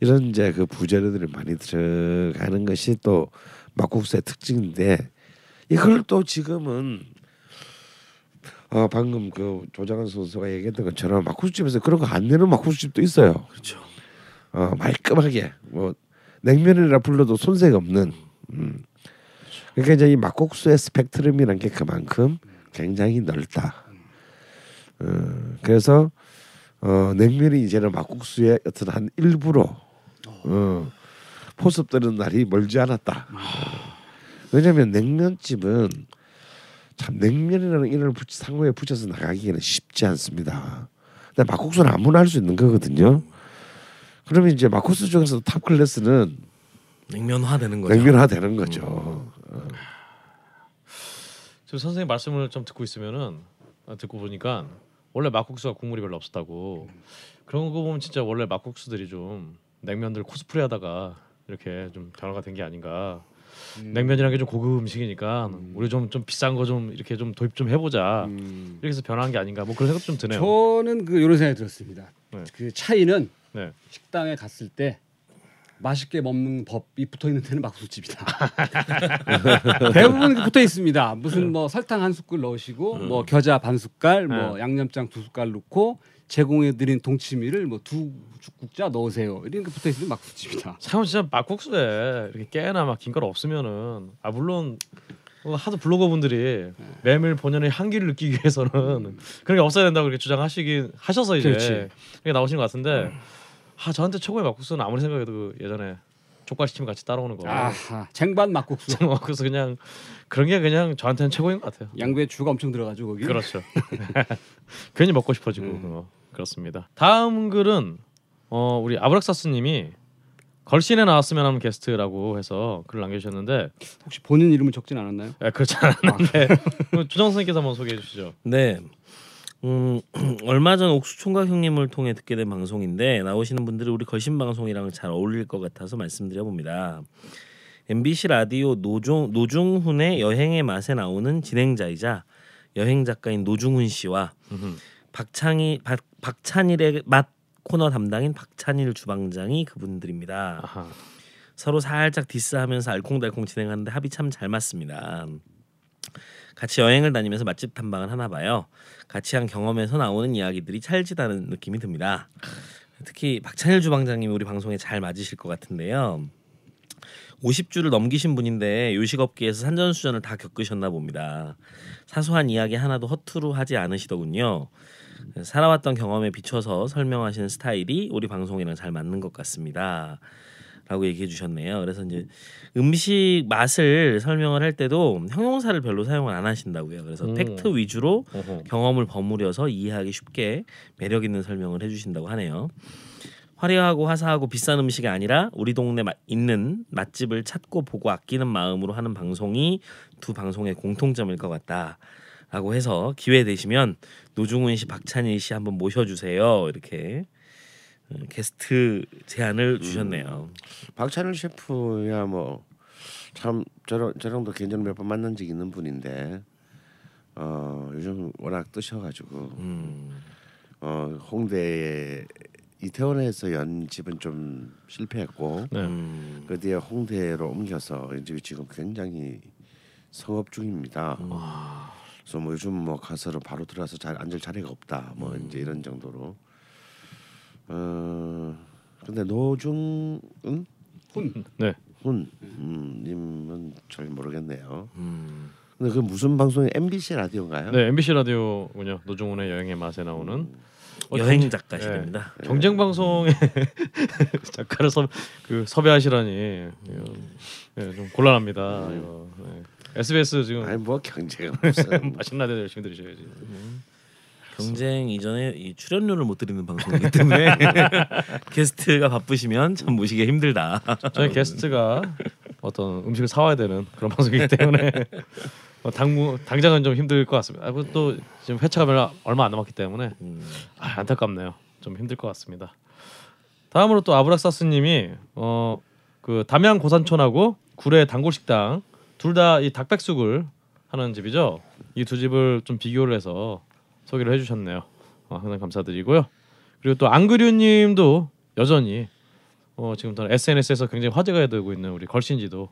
이런 이제 그 부재료들이 많이 들어가는 것이 또 막국수의 특징인데 이걸 또 지금은 어 방금 그 조장한 선수가 얘기했던 것처럼 막국수집에서 그런 거 안 내는 막국수집도 있어요. 그렇죠. 어 말끔하게 뭐 냉면이라 불러도 손색 없는. 음. 그러니까 이제 이 막국수의 스펙트럼이란 게 그만큼 굉장히 넓다. 어, 그래서 어, 냉면이 이제는 막국수의 어떤 한 일부로 어, 포섭되는 날이 멀지 않았다. 어. 왜냐하면 냉면집은 참 냉면이라는 이름을 붙이 상호에 붙여서 나가기에는 쉽지 않습니다. 근데 막국수는 아무나 할 수 있는 거거든요. 그러면 이제 막국수 중에서 top class는 냉면화 되는 거죠. 냉면화 되는 거죠. 지금 선생님 말씀을 좀 듣고 있으면은 아, 듣고 보니까 원래 막국수가 국물이 별로 없었다고 그런 거 보면 진짜 원래 막국수들이 좀 냉면들 코스프레하다가 이렇게 좀 변화가 된 게 아닌가. 냉면이란 게좀 고급 음식이니까 우리 좀 좀 비싼 거 좀 이렇게 좀 도입 좀 해보자. 음. 이렇게 해서 변화한 게 아닌가. 뭐 그런 생각 좀 드네요. 저는 그 이런 생각이 들었습니다. 네. 그 차이는 네. 식당에 갔을 때 맛있게 먹는 법이 붙어 있는 데는 막국수집이다. <laughs> 대부분 붙어 있습니다. 무슨 뭐 설탕 한 숟갈 넣으시고 뭐 겨자 반 숟갈, 뭐 네. 양념장 두 숟갈 넣고 제공해드린 동치미를 뭐두 죽국자 넣으세요. 이런 게 붙어 있는 막국수집이다. 참 진짜 막국수에 이렇게 깨나 막 김가루 없으면은 아 물론 어, 하도 블로거 분들이 메밀 본연의 향기를 느끼기 위해서는 그런 게 없어야 된다고 그렇게 주장하시긴 하셔서 이제. 그렇게 나오신 것 같은데 아 저한테 최고의 막국수는 아무리 생각해도 그 예전에 족발시키면 같이 따라오는 거 아하 쟁반 막국수. <laughs> 막국수 그냥 그런 게 그냥 저한테는 최고인 것 같아요. 양배추가 엄청 들어가지고 거기. 그렇죠. <laughs> <laughs> 괜히 먹고 싶어지고 음. 그거. 그렇습니다. 다음 글은 어, 우리 아브락사스님이 걸신에 나왔으면 하는 게스트라고 해서 글을 남겨주셨는데 혹시 본인 이름을 적진 않았나요? 예, 그렇지 않았는데 그럼 주정 선생님께서 한번 소개해 주시죠. 네. 음, <clears throat> 얼마 전 옥수 총각 형님을 통해 듣게 된 방송인데 나오시는 분들이 우리 걸신 방송이랑 잘 어울릴 것 같아서 말씀드려 봅니다. MBC 라디오 노종 노중훈의 여행의 맛에 나오는 진행자이자 여행 작가인 노중훈 씨와 박창희 박, 박찬일의 맛 코너 담당인 박찬일 주방장이 그분들입니다. 아하. 서로 살짝 디스하면서 알콩달콩 진행하는데 합이 참 잘 맞습니다. 같이 여행을 다니면서 맛집 탐방을 하나 봐요. 같이 한 경험에서 나오는 이야기들이 찰지다는 느낌이 듭니다. 특히 박찬일 주방장님이 우리 방송에 잘 맞으실 것 같은데요. 50주를 넘기신 분인데 요식업계에서 산전수전을 다 겪으셨나 봅니다. 사소한 이야기 하나도 허투루 하지 않으시더군요. 살아왔던 경험에 비춰서 설명하시는 스타일이 우리 방송이랑 잘 맞는 것 같습니다. 라고 얘기해 주셨네요. 그래서 이제 음식 맛을 설명을 할 때도 형용사를 별로 사용을 안 하신다고요. 그래서 음. 팩트 위주로 어허. 경험을 버무려서 이해하기 쉽게 매력 있는 설명을 해 주신다고 하네요. 화려하고 화사하고 비싼 음식이 아니라 우리 동네 마- 있는 맛집을 찾고 보고 아끼는 마음으로 하는 방송이 두 방송의 공통점일 것 같다 라고 해서 기회 되시면 노중훈 씨, 박찬일 씨 한번 모셔주세요. 이렇게 어, 게스트 제안을 주셨네요. 박찬일 셰프야 뭐 참 저랑 저랑도 개인적으로 몇 번 만난 적이 있는 분인데 어 요즘 워낙 뜨셔가지고 음, 어 홍대 이태원에서 연 집은 좀 실패했고 네. 음, 그 뒤에 홍대로 옮겨서 이제 지금 굉장히 성업 중입니다. 그래서 뭐 요즘 뭐 가서는 바로 들어가서 잘 앉을 자리가 없다. 뭐 이제 이런 정도로. 어 근데 노중은 훈. 네. 훈 음, 님은 잘 모르겠네요. 음. 근데 그 무슨 방송이 MBC 라디오인가요? 네, MBC 라디오군요. 노중훈의 여행의 맛에 나오는 어, 여행 경- 작가시랍니다. 네. 경쟁 방송의 <laughs> 작가를 섭, 그 섭외하시라니 이거, 네, 좀 곤란합니다. 이거. 네. SBS 지금 아니 뭐 경쟁은 <laughs> 무슨 맛있는 라디오 열심히 들으셔야지. 경쟁 이전에 이 출연료를 못 드리는 방송이기 때문에 <laughs> 게스트가 바쁘시면 참 모시기 힘들다. 저희 게스트가 어떤 음식을 사와야 되는 그런 방송이기 때문에 어, 당무 당장은 좀 힘들 것 같습니다. 아, 그리고 또 지금 회차가 별로 얼마 안 남았기 때문에 음. 아, 안타깝네요. 좀 힘들 것 같습니다. 다음으로 또 아브락사스님이 어 그 담양 고산촌하고 구례 단골식당 둘 다 이 닭백숙을 하는 집이죠. 이 두 집을 좀 비교를 해서 소개를 해주셨네요. 어, 항상 감사드리고요. 그리고 또 안그류님도 여전히 어, 지금 SNS에서 굉장히 화제가 되고 있는 우리 걸신지도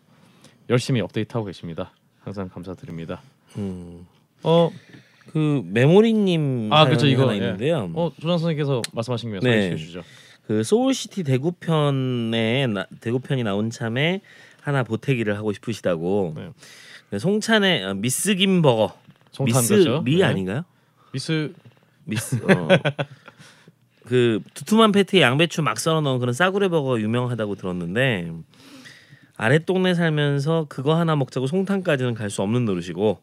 열심히 업데이트하고 계십니다. 항상 감사드립니다. 음. 어, 그 메모리님 아, 그렇죠, 이거, 하나 예. 있는데요. 어 조장 선생님께서 말씀하신 김에 네. 소개해 주시죠. 그 소울시티 대구편에 나, 대구편이 나온 참에 하나 보태기를 하고 싶으시다고. 네. 네, 송탄의 어, 미스 김버거. 송탄 미스 거죠. 리 네. 아닌가요? 미스 미스. 어. <laughs> 그 두툼한 패티에 양배추 막 썰어 넣은 그런 싸구려 버거 유명하다고 들었는데 아랫동네 살면서 그거 하나 먹자고 송탄까지는 갈 수 없는 노릇이고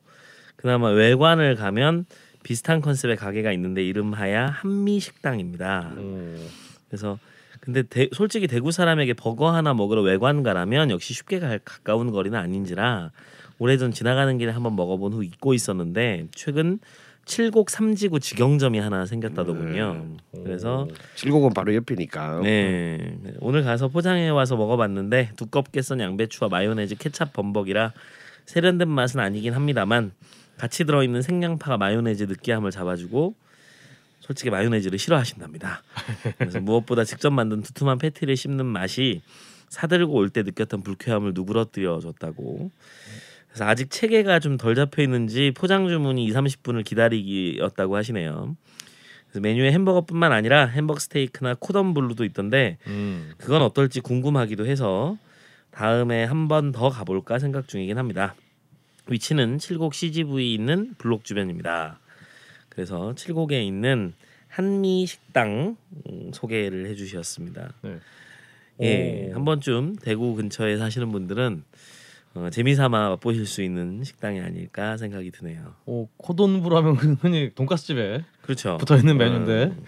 그나마 외관을 가면 비슷한 컨셉의 가게가 있는데 이름하야 한미식당입니다. 음, 그래서 근데 대, 솔직히 대구 사람에게 버거 하나 먹으러 외관 가라면 역시 쉽게 가, 가까운 거리는 아닌지라 오래전 지나가는 길에 한번 먹어본 후 잊고 있었는데 최근 칠곡 삼지구 직영점이 하나 생겼다더군요. 그래서 칠곡은 바로 옆이니까. 네 오늘 가서 포장해 와서 먹어봤는데 두껍게 썬 양배추와 마요네즈, 케찹, 범벅이라 세련된 맛은 아니긴 합니다만 같이 들어있는 생양파가 마요네즈 느끼함을 잡아주고 솔직히 마요네즈를 싫어하신답니다. 그래서 무엇보다 직접 만든 두툼한 패티를 씹는 맛이 사들고 올 때 느꼈던 불쾌함을 누그러뜨려 줬다고. 그래서 아직 체계가 좀 덜 잡혀 있는지 포장 주문이 2, 30분을 기다리기였다고 하시네요. 그래서 메뉴에 햄버거뿐만 아니라 햄버거 스테이크나 코던 블루도 있던데 음. 그건 어떨지 궁금하기도 해서 다음에 한 번 더 가볼까 생각 중이긴 합니다. 위치는 칠곡 CGV 있는 블록 주변입니다. 그래서 칠곡에 있는 한미 식당 음, 소개를 해주셨습니다. 네. 예, 오. 한 번쯤 대구 근처에 사시는 분들은 어, 재미삼아 맛보실 수 있는 식당이 아닐까 생각이 드네요. 오 코돈부라면 <laughs> 흔히 돈가스 집에 그렇죠. 붙어 있는 메뉴인데, 음,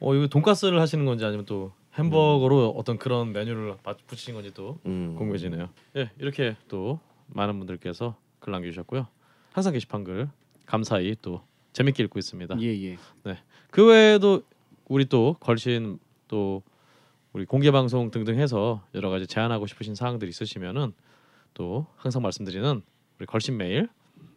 어 이거 돈가스를 하시는 건지 아니면 또 햄버거로 어떤 그런 메뉴를 바- 붙이신 건지 또 음. 궁금해지네요. 예, 이렇게 또 많은 분들께서 글 남겨주셨고요. 항상 게시판 글 감사히 또 재밌게 읽고 있습니다. 예 예. 그 외에도 우리 또 걸신 또 우리 공개 방송 등등 해서 여러 가지 제안하고 싶으신 사항들 있으시면은 또 항상 말씀드리는 우리 걸신 메일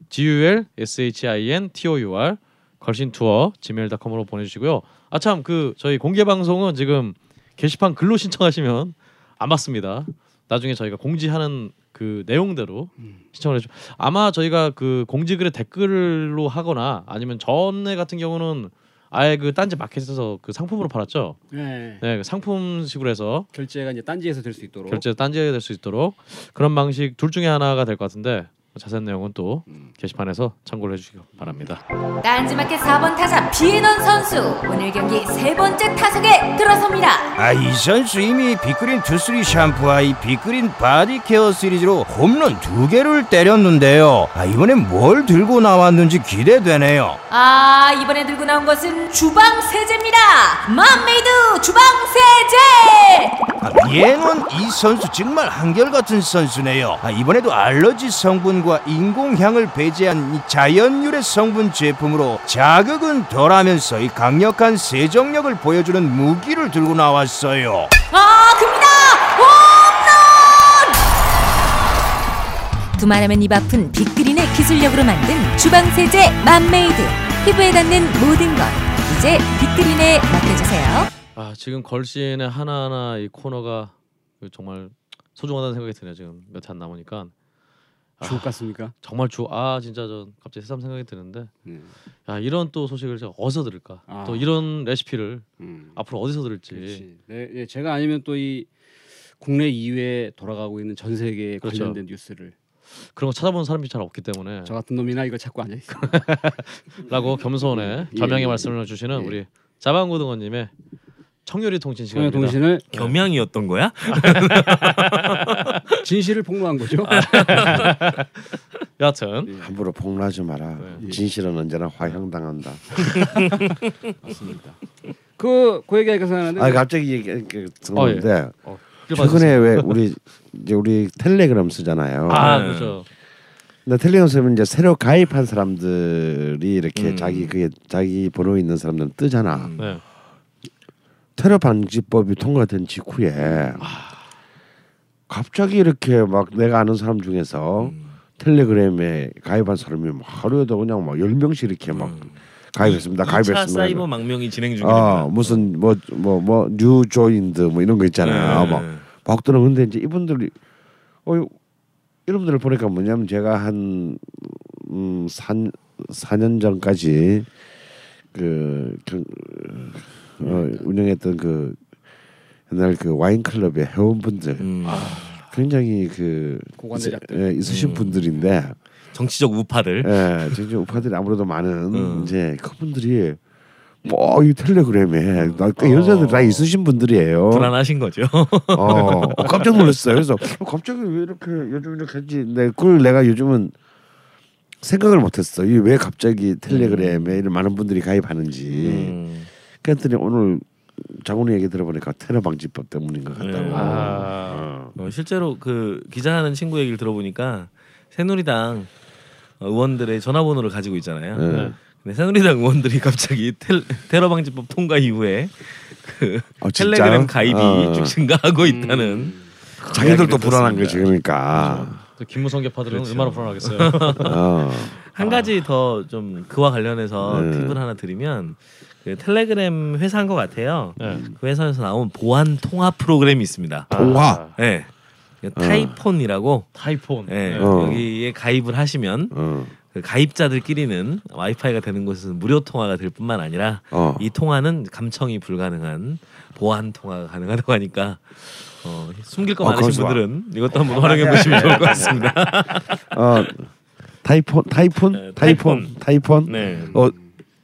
gul shin tour 걸신 투어 gmail.com으로 보내주시고요. 아 참 그 저희 공개 방송은 지금 게시판 글로 신청하시면 안 받습니다. 나중에 저희가 공지하는 그 내용대로 신청을 해주. 아마 저희가 그 공지글에 댓글로 하거나 아니면 전에 같은 경우는 아예 그 딴지 마켓에서 그 상품으로 팔았죠. 네. 네, 그 상품식으로 해서 결제가 이제 딴지에서 될 수 있도록. 결제 딴지에 될 수 있도록 그런 방식 둘 중에 하나가 될 것 같은데 자세한 내용은 또 게시판에서 참고를 해주시기 바랍니다. 딴지마켓 4번 타자 비에넌 선수 오늘 경기 세 번째 타석에 들어섭니다. 아, 이 선수 이미 빅그린 투쓰리 샴푸와 이 빅그린 body care 시리즈로 홈런 두 개를 때렸는데요. 아, 이번엔 뭘 들고 나왔는지 기대되네요. 아 이번에 들고 나온 것은 주방 세제입니다. 맘메이드 주방 세제. 아, 얘는 이 선수 정말 한결같은 선수네요. 아, 이번에도 알러지 성분 과 인공향을 배제한 이 자연유래 성분 제품으로 자극은 덜하면서 이 강력한 세정력을 보여주는 무기를 들고 나왔어요. 아 큽니다. 홈런. 두말하면 입 아픈 빅그린의 기술력으로 만든 주방 세제 맘메이드 피부에 닿는 모든 것 이제 빅그린에 맡겨주세요. 아 지금 걸신의 하나하나 이 코너가 정말 소중하다는 생각이 드네요. 지금 몇해안 남으니까 아, 주옥 같습니까? 정말 주 아 진짜 저 갑자기 새삼 생각이 드는데 음. 야 이런 또 소식을 제가 어디서 들을까? 아. 또 이런 레시피를 음. 앞으로 어디서 들을지 그렇지. 네, 예, 제가 아니면 또 이 국내 이외에 돌아가고 있는 전 세계에 그렇죠. 관련된 뉴스를 그런 거 찾아보는 사람이 잘 없기 때문에 저 같은 놈이나 이거 찾고 앉아 있어. <laughs> 라고 겸손에 예, 겸양의 예. 말씀을 주시는 예. 우리 자방고등어님의 청요리 통신 시간입니다. 동신을 겸양이었던 거야? <laughs> 진실을 폭로한 거죠. <laughs> 여하튼 예, 함부로 폭로하지 마라. 네. 진실은 언제나 화형당한다. <laughs> 맞습니다. 그 그 얘기가 생각나는데 아 갑자기 얘기 그, 들었는데 어, 어떻게 최근에 왜 우리 이제 우리 텔레그램 쓰잖아요. 아 네. 그렇죠. 근데 텔레그램 쓰면 이제 새로 가입한 사람들이 이렇게 음. 자기 그게 자기 번호 있는 사람들 뜨잖아. 음. 네. 테러 방지법이 통과된 직후에 갑자기 이렇게 막 내가 아는 사람 중에서 음. 텔레그램에 가입한 사람이 막 하루에도 그냥 막 열 명씩 이렇게 막 음. 가입했습니다. 2차 가입했습니다. 사이버 망명이 진행 중입니다. 아 무슨 뭐 뭐 뭐 new joined 뭐 이런 거 있잖아요. 네. 막 박도는 근데 이제 이분들이 어 이름들을 보니까 뭐냐면 제가 한 음, 4, 4년 전까지 그 경, 어, 운영했던 그 옛날 그 와인 클럽의 회원분들 음. 굉장히 그. 있, 예, 있으신 음. 분들인데 정치적 우파들. 예, 진짜 우파들이 아무래도 많은 음. 이제 그분들이 뭐이 텔레그램에 나 이런 사람들 다 어. 있으신 분들이에요. 불안하신 거죠. 어, 어, 깜짝 놀랐어요. 그래서 어, 갑자기 왜 이렇게 요즘 이렇게 했지? 근데 그걸 내가 요즘은 생각을 못했어. 이 왜 갑자기 텔레그램에 이런 많은 분들이 가입하는지. 음. 그랬더니 오늘 장훈이 얘기 들어보니까 테러 방지법 때문인 것 같다고. 네. 아. 어. 어, 실제로 그 기자하는 친구 얘기를 들어보니까 새누리당 어, 의원들의 전화번호를 가지고 있잖아요. 네. 근데 새누리당 의원들이 갑자기 텔, 테러 방지법 통과 이후에 그 어? 텔레그램 가입이 어. 쭉 증가하고 있다는 자기들도 이야기를 불안한. 거지 그러니까. 또 김무성계파들은 그렇죠. 얼마나 불안하겠어요. 어. <laughs> 한 가지 더 좀 그와 관련해서 네. 팁을 하나 드리면 그 텔레그램 회사인 것 같아요. 네. 그 회사에서 나온 보안 통화 프로그램이 있습니다. 통화? 아, 네. 타이폰이라고 타이폰. 네. 어. 여기에 가입을 하시면 어. 그 가입자들끼리는 와이파이가 되는 곳은 무료 통화가 될 뿐만 아니라 어. 이 통화는 감청이 불가능한 보안 통화가 가능하다고 하니까 어, 숨길 거 어, 많으신. 분들은 이것도 한번 활용해 보시면 좋을 것 같습니다. <laughs> 어. 타이폰 타이폰 네, 타이폰 타이폰 네. 어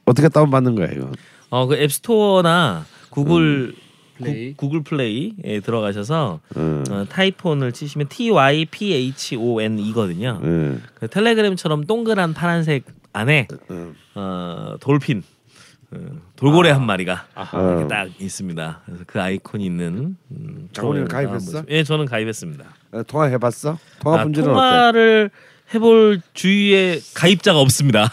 어떻게 다운 받는 거야 이거? 어, 그 앱스토어나 구글 플레이. 구, 글 플레이에 들어가셔서 어. 어, 타이폰을 치시면 T Y P H O N 이거든요. 예. 그 텔레그램처럼 동그란 파란색 안에 어. 어, 돌핀 어, 돌고래 한 마리가 아하. 이렇게 어. 딱 있습니다. 그래서 그 아이콘이 있는 음, 장훈이는 프로그램을 가입했어? 예, 저는 가입했습니다. 어, 통화 해봤어? 통화 아, 어때? 통화를 해볼 주위에 가입자가 없습니다.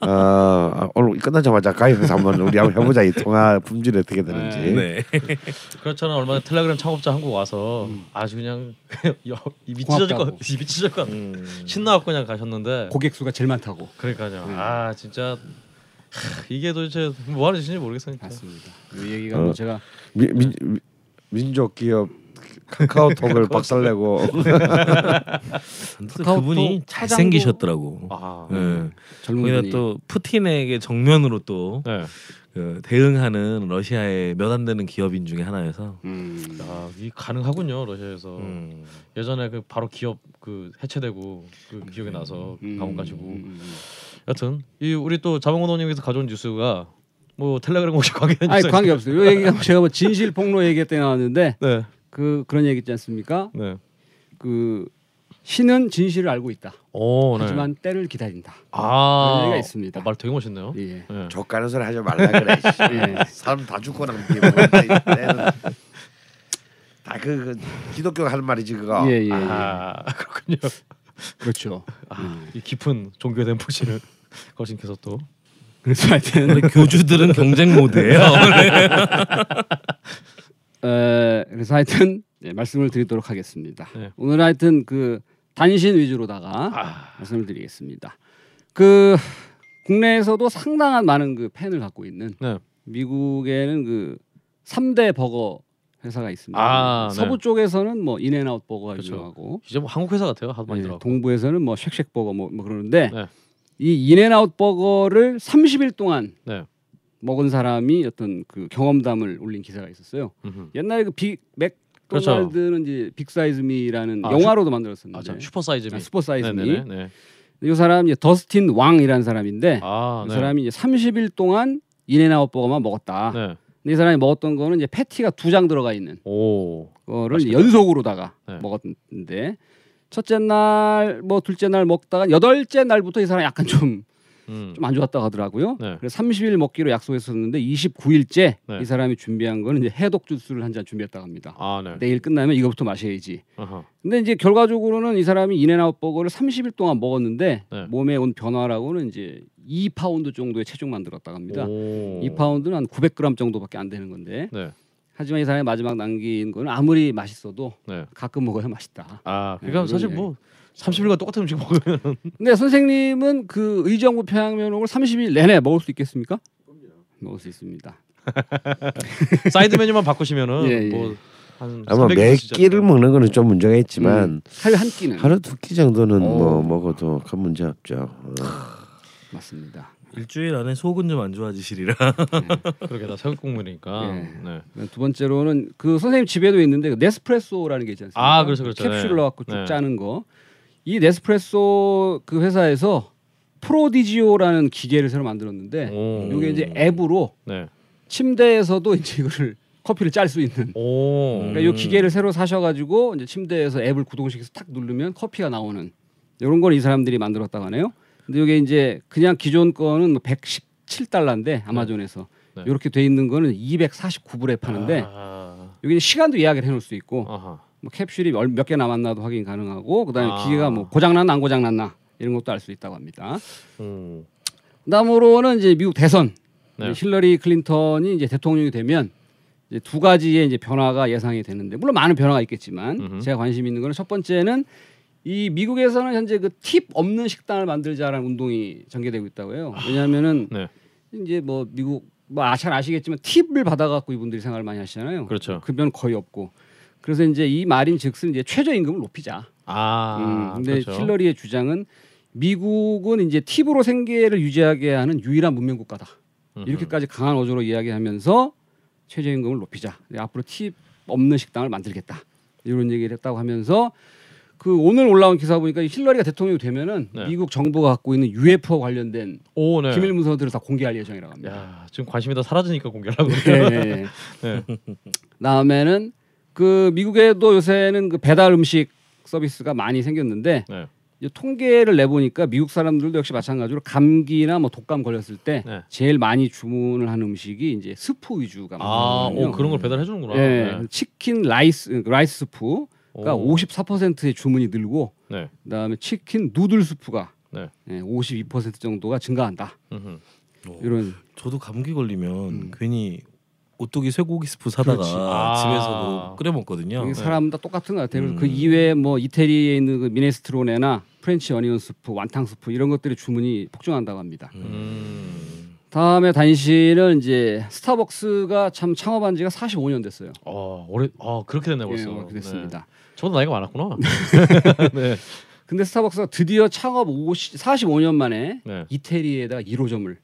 어, <laughs> 아, 오늘 끝나자마자 가입해서 한번 우리 한번 해보자 이 통화 품질이 어떻게 되는지. 네. <laughs> 그렇잖아. 얼마 전에 텔레그램 창업자 한국 와서 아주 그냥 <laughs> 여- 입이 찢어질 것. 입이 찢어질 것. 음. 신나갖고 그냥 가셨는데 고객 수가 제일 많다고. 그러니까요. 아 진짜 하, 이게 도대체 뭐 하는 짓인지 모르겠어요. 맞습니다. 이 얘기가 어. 뭐 제가 미, 민, 미, 민족 기업 카카오톡을 박살내고 그분이 잘생기셨더라고. 아, 네. 젊은 거기다 또 푸틴에게 정면으로 또 네. 그 대응하는 러시아의 몇 안 되는 기업인 중에 하나여서 음. 아, 이 가능하군요 러시아에서. 음. 예전에 그 바로 기업 그 해체되고 그 기억이 나서 음. 가문 가지고. 음, 음, 음. 여튼 이 우리 또 자몽원호님께서 가져온 뉴스가 뭐 텔레그램 혹시 관계된 아니? 관계 없어요. 이 얘기가 제가 뭐 진실 폭로 얘기 때 나왔는데 네, 그 그런 얘기 있지 않습니까? 네. 그 신은 진실을 알고 있다. 오, 네. 하지만 때를 기다린다. 아, 그런 얘기가 있습니다. 어, 말 되게 멋있네요. 예. 네. 족가는 소리 하지 말라 그래. 씨. <laughs> 예. 사람 다 죽고 난 뒤에 뭐다그 그 기독교가 하는 말이지 그거. 예, 예, 예. 아 그렇군요. 그렇죠. <laughs> 아, 이 깊은 종교에 대한 푸시는 거신께서 또 그래서 하여튼 교주들은 경쟁 모드예요. <laughs> 에, 그래서 하여튼 네, 말씀을 드리도록 하겠습니다. 네. 오늘 하여튼 그 단신 위주로다가 아, 말씀을 드리겠습니다. 그 국내에서도 상당한 많은 그 팬을 갖고 있는 네. 미국에는 그 3대 버거 회사가 있습니다. 아, 네. 서부 쪽에서는 뭐 인앤아웃 버거가 그렇죠. 유명하고 이제 뭐 한국 회사 같아요. 하도 많이 예, 들어. 동부에서는 뭐 쉑쉑 버거 뭐, 뭐 그러는데 네. 이 인앤아웃 버거를 30일 동안 네. 먹은 사람이 어떤 그 경험담을 올린 기사가 있었어요. 음흠. 옛날에 그 그렇죠. 맥도날드는 이제 Big Size Me라는 아, 영화로도 아, 만들었었는데 참 Super Size Me. 아, Super Size Me. 네네네. 네. 이 사람 이제 더스틴 왕이라는 사람인데 아, 이 네. 사람이 이제 30일 동안 인앤아웃 버거만 먹었다. 네. 근데 이 사람이 먹었던 거는 이제 패티가 두 장 들어가 있는 오. 거를. 연속으로다가 네. 먹었는데 첫째 날 뭐 둘째 날 먹다가 여덟째 날부터 이 사람 이 약간 좀 음. 좀안 좋았다고 하더라고요. 네. 그래서 30일 먹기로 약속했었는데 29일째 네. 이 사람이 준비한 거는 이제 해독 주스를 한 잔 준비했다고 합니다. 아, 네. 내일 끝나면 이거부터 마셔야지. 아하. 근데 이제 결과적으로는 이 사람이 인앤아웃 버거를 30일 동안 먹었는데 네. 몸에 온 변화라고는 이제 2파운드 정도의 체중만 늘었다고 합니다. 오. 2파운드는 한 900g 정도밖에 안 되는 건데 네. 하지만 이 사람이 마지막 남긴 거는 아무리 맛있어도 네. 가끔 먹어야 맛있다. 아, 그러니까 네, 사실 뭐 30일간 똑같은 음식 먹으면 근데 선생님은 그 의정부 평양면옥을 30일 내내 먹을 수 있겠습니까? 먹을 수 있습니다. <laughs> 사이드 메뉴만 바꾸시면은 예, 예. 뭐한 아마 몇 끼를 먹는 거는 좀 문제가 있지만 음, 하루에 한 끼는 하루 두 끼 정도는 뭐 어. 먹어도 큰 문제 없죠. 어. 맞습니다. 일주일 안에 속은 좀 안 좋아지시리라. <laughs> 그렇게 다 새우 국물이니까. 예. 네. 두 번째로는 그 선생님 집에도 있는데 그 네스프레소라는 게 있지 않습니까? 아, 그렇죠, 그렇죠. 캡슐 네. 넣어갖고 쭉 네. 짜는 거. 이 네스프레소 그 회사에서 프로디지오라는 기계를 새로 만들었는데 오. 이게 이제 앱으로 네. 침대에서도 이제 이거를 커피를 짤 수 있는. 오. 그러니까 이 기계를 새로 사셔가지고 이제 침대에서 앱을 구동시켜서 탁 누르면 커피가 나오는 이런 걸 이 사람들이 만들었다고 하네요. 근데 이게 이제 그냥 기존 거는 뭐 117달러인데 아마존에서 네. 이렇게 돼 있는 거는 249불에 파는데 아. 여기 시간도 예약을 해놓을 수 있고 아하. 뭐 캡슐이 몇 개 남았나도 확인 가능하고 그다음에 아. 기계가 뭐 고장 났나 안 고장 났나 이런 것도 알 수 있다고 합니다. 음. 그다음으로는 이제 미국 대선 네. 힐러리 클린턴이 이제 대통령이 되면 이제 두 가지의 이제 변화가 예상이 되는데 물론 많은 변화가 있겠지만 음흠. 제가 관심 있는 거는 첫 번째는 이 미국에서는 현재 그 팁 없는 식당을 만들자라는 운동이 전개되고 있다고 해요. 왜냐하면은 네. 이제 뭐 미국 뭐잘 아시겠지만 팁을 받아갖고 이분들이 생활을 많이 하시잖아요. 그렇죠. 급여는 거의 없고. 그래서 이제 이 말인 즉슨 이제 최저임금을 높이자. 아. 음, 근데 그렇죠. 힐러리의 주장은 미국은 이제 팁으로 생계를 유지하게 하는 유일한 문명 국가다. 음흠. 이렇게까지 강한 어조로 이야기하면서 최저임금을 높이자. 네, 앞으로 팁 없는 식당을 만들겠다. 이런 얘기를 했다고 하면서 그 오늘 올라온 기사 보니까 이 힐러리가 대통령이 되면은 네. 미국 정부가 갖고 있는 UFO 관련된 오, 네. 기밀 문서들을 다 공개할 예정이라고 합니다. 야, 지금 관심이 다 사라지니까 공개하고. 예, 예, 예. 네. 다음에는 그 미국에도 요새는 그 배달 음식 서비스가 많이 생겼는데 네. 이제 통계를 내보니까 미국 사람들도 역시 마찬가지로 감기나 뭐 독감 걸렸을 때 네. 제일 많이 주문을 하는 음식이 이제 스프 위주가 아. 오, 그런 걸 배달해 주는구나. 예, 네. chicken rice rice soup가 오. 54%의 주문이 늘고 네. 그다음에 chicken noodle soup가 네. 예, 52% 정도가 증가한다. 음흠. 이런 저도 감기 걸리면 음. 괜히 오뚜기 쇠고기 스프 사다가. 아. 집에서 뭐 끓여 먹거든요. 이게 사람 다 똑같은 것 같아요. 그래서 음. 그 이외에 뭐 이태리에 있는 그 minestrone나 French onion soup, 완탕 스프 이런 것들이 주문이 폭증한다고 합니다. 음. 다음에 단신은 이제 스타벅스가 참 창업한 지가 45년 됐어요. 어, 오래 아, 그렇게 됐네 벌써. 예, 그렇게 됐습니다. 네. 저도 나이가 많았구나. <laughs> 네. 근데 스타벅스가 드디어 창업 50, 45년 만에 네. 이태리에다가 1호점을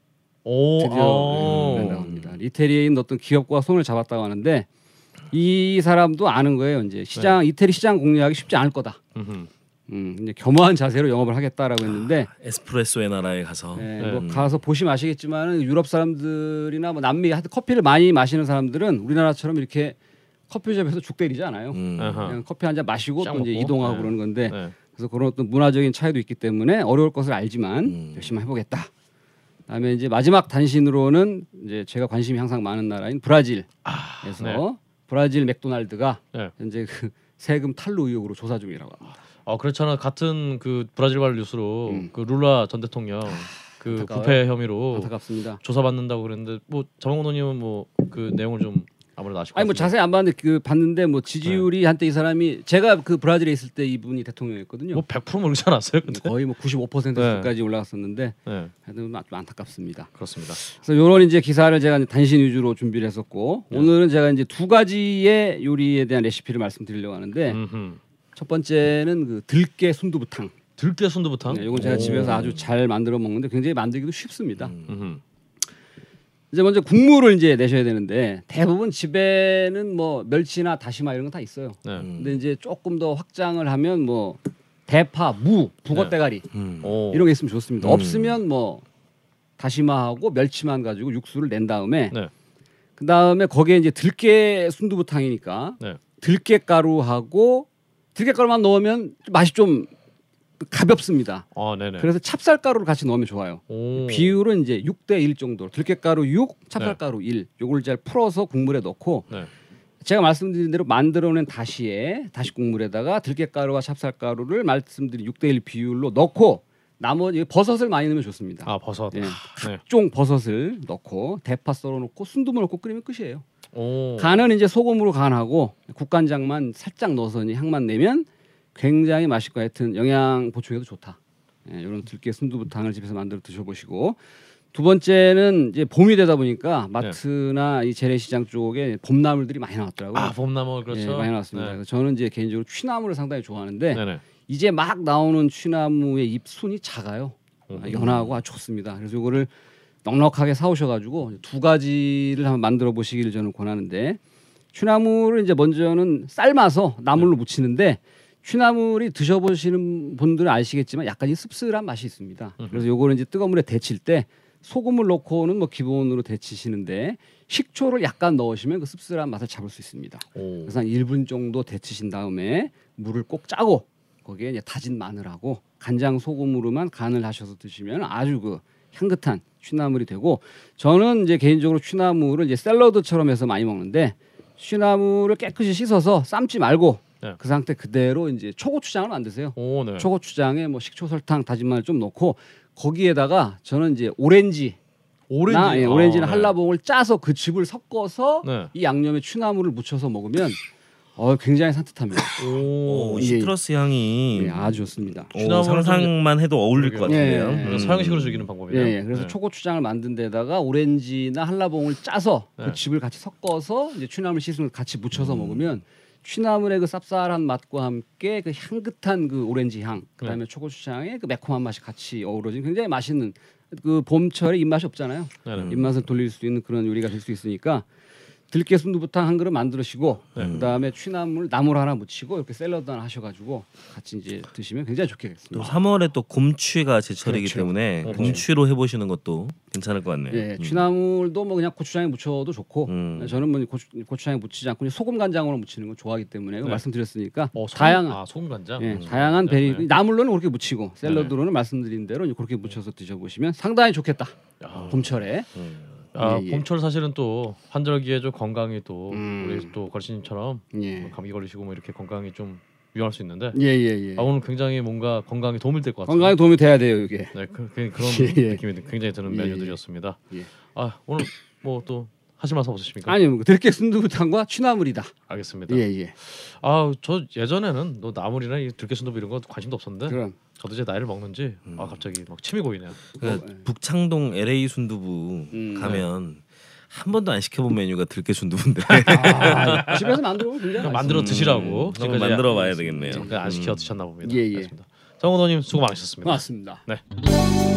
오, 드디어 아. 낸다고 합니다. 이태리에 있는 어떤 기업과 손을 잡았다고 하는데 이 사람도 아는 거예요. 이제 시장 이태리 시장 공략이 쉽지 않을 거다. 음흠. 음, 이제 겸허한 자세로 영업을 하겠다라고 했는데 에스프레소의 나라에 가서 예, 네. 뭐 가서 보시면 아시겠지만 유럽 사람들이나 뭐 남미 하여튼 커피를 많이 마시는 사람들은 우리나라처럼 이렇게 커피숍에서 죽 때리지 않아요. 음. 그냥 커피 한 잔 마시고 쫙또 이제 먹고. 이동하고 네. 그러는 건데 네. 그래서 그런 어떤 문화적인 차이도 있기 때문에 어려울 것을 알지만 음. 열심히 해보겠다. 그다음에 이제 마지막 단신으로는 이제 제가 관심이 항상 많은 나라인 브라질에서 네. 브라질 맥도날드가 네. 현재 그 <laughs> 세금 탈루 의혹으로 조사 중이라고 합니다. 어 그렇잖아 같은 그 브라질 발 뉴스로 음. 그 룰라 전 대통령 그 안타까워요. 부패 혐의로 안타깝습니다. 조사받는다고 그랬는데 뭐 자몽노님은 뭐 그 내용을 좀 아무래도 것 아니 뭐. 자세히 안 봤는데 그 봤는데 뭐 지지율이 한때 이 사람이 제가 그 브라질에 있을 때 이분이 대통령이었거든요. 뭐 100% 모르지 않았어요 근데 거의 뭐 95%까지 올라갔었는데 네 좀 안타깝습니다. 그렇습니다 그래서 요런 이제 기사를 제가 단신 위주로 준비를 했었고 네. 오늘은 제가 이제 두 가지의 요리에 대한 레시피를 말씀드리려고 하는데 음흠. 첫 번째는 그 들깨 순두부탕. 들깨 순두부탕 네, 이건 제가 오. 집에서 아주 잘 만들어 먹는데 굉장히 만들기도 쉽습니다. 음. 이제 먼저 국물을 이제 내셔야 되는데 대부분 집에는 뭐 멸치나 다시마 이런 거 다 있어요. 네. 음. 근데 이제 조금 더 확장을 하면 뭐 대파, 무, 북어 네. 대가리 음. 오. 이런 게 있으면 좋습니다. 음. 없으면 뭐 다시마하고 멸치만 가지고 육수를 낸 다음에 네. 그 다음에 거기에 이제 들깨 순두부탕이니까 네. 들깨 가루하고 들깨 가루만 넣으면 맛이 좀 가볍습니다. 아, 네네. 그래서 찹쌀가루를 같이 넣으면 좋아요. 오. 비율은 이제 6대 1 정도. 들깨가루 6, 찹쌀가루 1. 요걸 잘 풀어서 국물에 넣고 네. 제가 말씀드린 대로 만들어낸 다시에 다시 국물에다가 들깨가루와 찹쌀가루를 말씀드린 6대 1 비율로 넣고 나머지 버섯을 많이 넣으면 좋습니다. 아, 버섯. 예. 네. 각종 버섯을 넣고 대파 썰어 놓고 순두부 넣고 끓이면 끝이에요. 오. 간은 이제 소금으로 간하고 국간장만 살짝 넣어서 향만 내면 굉장히 맛있고 하여튼 영양 보충에도 좋다. 예, 이런 들깨 순두부탕을 집에서 만들어 드셔보시고 두 번째는 이제 봄이 되다 보니까 마트나 이 재래시장 쪽에 봄나물들이 많이 나왔더라고요. 아, 봄나물 그렇죠. 예, 많이 나왔습니다. 네. 그래서 저는 이제 개인적으로 취나물을 상당히 좋아하는데 네네. 이제 막 나오는 취나무의 잎순이 작아요. 음. 아, 연하고 아주 좋습니다. 그래서 이거를 넉넉하게 사오셔가지고 두 가지를 한번 만들어 보시기를 저는 권하는데 취나물을 이제 먼저는 삶아서 나물로 무치는데 취나물이 드셔보시는 분들은 아시겠지만 약간 이 씁쓸한 맛이 있습니다. 그래서 요거는 이제 뜨거운 물에 데칠 때 소금을 넣고는 뭐 기본으로 데치시는데 식초를 약간 넣으시면 그 씁쓸한 맛을 잡을 수 있습니다. 오. 그래서 한 1분 정도 데치신 다음에 물을 꼭 짜고 거기에 이제 다진 마늘하고 간장 소금으로만 간을 하셔서 드시면 아주 그 향긋한 취나물이 되고 저는 이제 개인적으로 취나물을 이제 샐러드처럼 해서 많이 먹는데 취나물을 깨끗이 씻어서 삶지 말고 네. 그 상태 그대로 이제 초고추장을 만드세요. 오, 네. 초고추장에 뭐 식초, 설탕, 다진 마늘 좀 넣고 거기에다가 저는 이제 오렌지 오렌지. 나 예, 오렌지는 아, 한라봉을 짜서 그 즙을 섞어서 네. 이 양념에 취나물을 묻혀서 먹으면 어, 굉장히 산뜻합니다. 네. 오, 오. 예. 시트러스 향이 예, 아주 좋습니다. 오, 상상만 해도 어울릴 것. 같은데요. 예, 예, 예. 음. 서양식으로 즐기는 예, 방법이네요. 예, 그래서 네. 초고추장을 만든 데다가 오렌지나 한라봉을 짜서 네. 그 즙을 같이 섞어서 이제 취나물 씻으면 같이 음. 묻혀서 먹으면 취나물의 그 쌉쌀한 맛과 함께 그 향긋한 그 오렌지 향, 네. 그다음에 초고추장의 그 매콤한 맛이 같이 어우러진 굉장히 맛있는 그 봄철에 입맛이 없잖아요. 네 네. 입맛을 돌릴 수 있는 그런 요리가 될 수 있으니까 들깨 순두부탕 한 그릇 만들으시고 네. 그다음에 취나물 나물 하나 묻히고 이렇게 샐러드 하나 하셔가지고 같이 이제 드시면 굉장히 또 좋겠습니다. 3월에 또 곰취가 제철이기 그렇죠. 때문에 어, 그렇죠. 곰취로 해보시는 것도 괜찮을 것 같네요. 예, 음. 취나물도 뭐 그냥 고추장에 묻혀도 좋고 음. 저는 뭐 고추, 고추장에 묻히지 않고 소금 간장으로 묻히는 걸 좋아하기 때문에 네. 말씀드렸으니까 어, 소금, 다양한 아, 소금 간장. 예, 음. 다양한 네, 베리 네. 나물로는 그렇게 묻히고 샐러드로는 말씀드린 대로 그렇게 묻혀서 드셔보시면 상당히 좋겠다. 야. 봄철에 아, 예, 예. 봄철 사실은 또 환절기에 좀 건강이 또 음. 우리 또 걸신님처럼 예, 뭐 감기 걸리시고 뭐 이렇게 건강이 좀 위험할 수 있는데 예, 예, 예. 아, 오늘 굉장히 뭔가 건강에 도움이 될 것 같아요. 건강에 도움이 돼야 돼요 이게. 네, 그, 그, 그런 <laughs> 예. 느낌이 굉장히 드는 예, 메뉴들이었습니다. 예. 아 오늘 뭐 또 하실 말씀 없으십니까? 아니요, 뭐 들깨 순두부탕과 취나물이다. 알겠습니다. 예, 예. 아저 예전에는 너 나물이나 이 들깨 순두부 이런 거 관심도 없었는데 그럼 저도 이제 나이를 먹는지 아 갑자기 막 침이 고이네요. 그 어, 예. 북창동 LA 순두부 음. 가면 한 번도 안 시켜본 메뉴가 들깨 순두부인데 아, 집에서 그냥 맛있어요. 만들어 음, 드시라고 지금까지 만들어 봐야 되겠네요. 안 시켜 음. 드셨나 봅니다. 예, 예. 알겠습니다. 정우도님 수고 많으셨습니다. 고맙습니다. 네.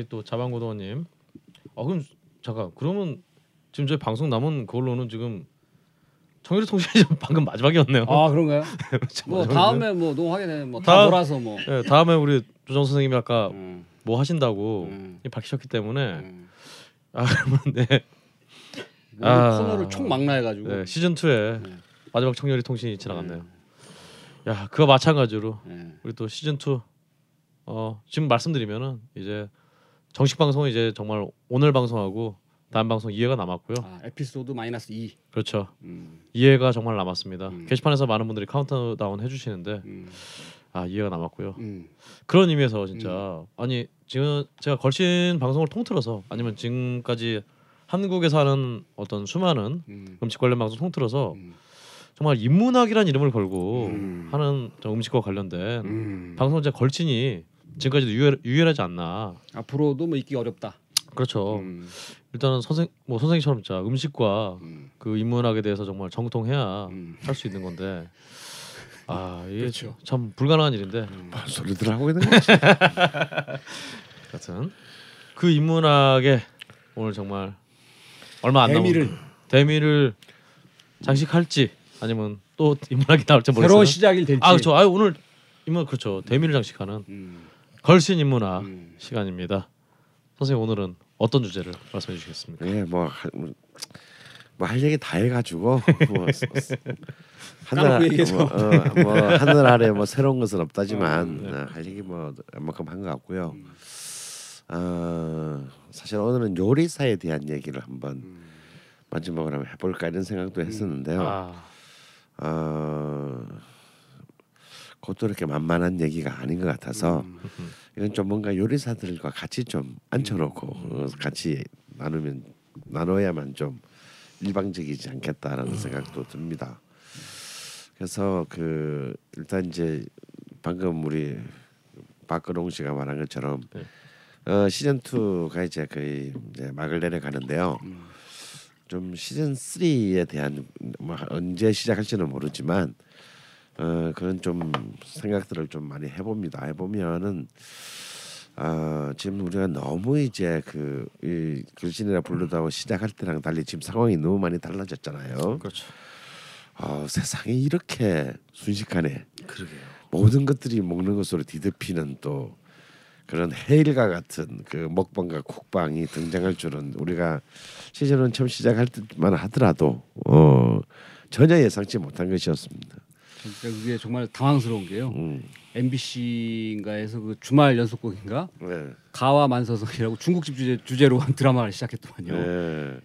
우리 또 자방고도원님. 아 그럼 잠깐 그러면 지금 저희 방송 남은 그걸로는 지금 청일의 통신이 지금 <laughs> 방금 마지막이었네요. 아 그런가요? <laughs> 참 뭐. 다음에 뭐 농하게 되면 뭐다 몰아서 뭐. 네, 다음에 우리 조정 선생님이 아까 음, 뭐 하신다고 음, 밝히셨기 때문에 음. 아 그러면 네, 아. 코너를 총 막나해가지고. 네 시즌 2의 네. 마지막 청년의 통신이 지나갔네요. 야 그거 마찬가지로 네. 우리 또 시즌 2 어, 지금 말씀드리면은 이제 정식 방송은 이제 정말 오늘 방송하고 다음 방송 2회가 남았고요. 아, 에피소드 마이너스 2. 그렇죠. 음, 2회가 정말 남았습니다. 음. 게시판에서 많은 분들이 카운트다운 해주시는데 음, 아 2회가 남았고요. 음. 그런 의미에서 진짜 아니 지금 제가 거친 방송을 통틀어서 아니면 지금까지 한국에서 하는 어떤 수많은 음. 음식 관련 방송 통틀어서 음. 정말 인문학이라는 이름을 걸고 음. 하는 저 음식과 관련된 음. 방송 제 걸신이 지금까지도 유일, 유일하지 않나. 앞으로도 뭐 있기 어렵다. 그렇죠. 음. 일단은 선생 뭐 선생님처럼 진짜 음식과 음. 그 인문학에 대해서 정말 정통해야 음. 할수 있는 건데 아 이게 그렇죠. 참 불가능한 일인데 뭔 소리들 하고 있는 거지? 같은 <laughs> 그 인문학의 오늘 정말 얼마 안 남은 대미를 대미를 장식할지 아니면 또 인문학이 나올지 모르겠어요. 새로운 시작이 될지. 아 그렇죠. 아 오늘 인문 그렇죠. 대미를 장식하는 음. 걸신 인문학 음. 시간입니다. 선생님 오늘은 어떤 주제를 말씀해 주시겠습니까? 예, 뭐 뭐할 얘기 다 해가지고 뭐 <laughs> 까놓고 얘기해서. 뭐, 어, 뭐 하늘 아래 뭐 새로운 것은 없다지만 네. 어, 할 얘기 뭐 얼마큼 한 것 같고요. 어, 사실 오늘은 요리사에 대한 얘기를 한번 마지막으로 한번 해볼까 이런 생각도 했었는데요. 아, 어, 그것도 이렇게 만만한 얘기가 아닌 것 같아서 이건 좀 뭔가 요리사들과 같이 좀 앉혀놓고 어, 같이 나누면 나눠야만 좀 일방적이지 않겠다라는 생각도 듭니다. 그래서 그 일단 이제 방금 우리 박근홍 씨가 말한 것처럼 네. 어, 시즌 2가 이제 거의 이제 막을 내려가는데요. 좀 시즌 3에 대한 뭐 언제 시작할지는 모르지만 어, 그런 좀 생각들을 좀 많이 해봅니다. 해보면은 어, 지금 우리가 너무 이제 그 이 글신이라 부르다고 시작할 때랑 달리 지금 상황이 너무 많이 달라졌잖아요. 그렇죠. 어, 세상이 이렇게 순식간에 그러게요. 모든 것들이 먹는 것으로 뒤덮이는 또 그런 해일과 같은 그 먹방과 쿡방이 등장할 줄은 우리가 시즌은 처음 시작할 때만 하더라도 어, 전혀 예상치 못한 것이었습니다. 진짜 그게 정말 당황스러운 게요. 음, MBC인가에서 그 주말 연속곡인가 네, 가와 만서성이라고 중국집 주제 주제로 한 <laughs> 드라마를 시작했더만요. 네.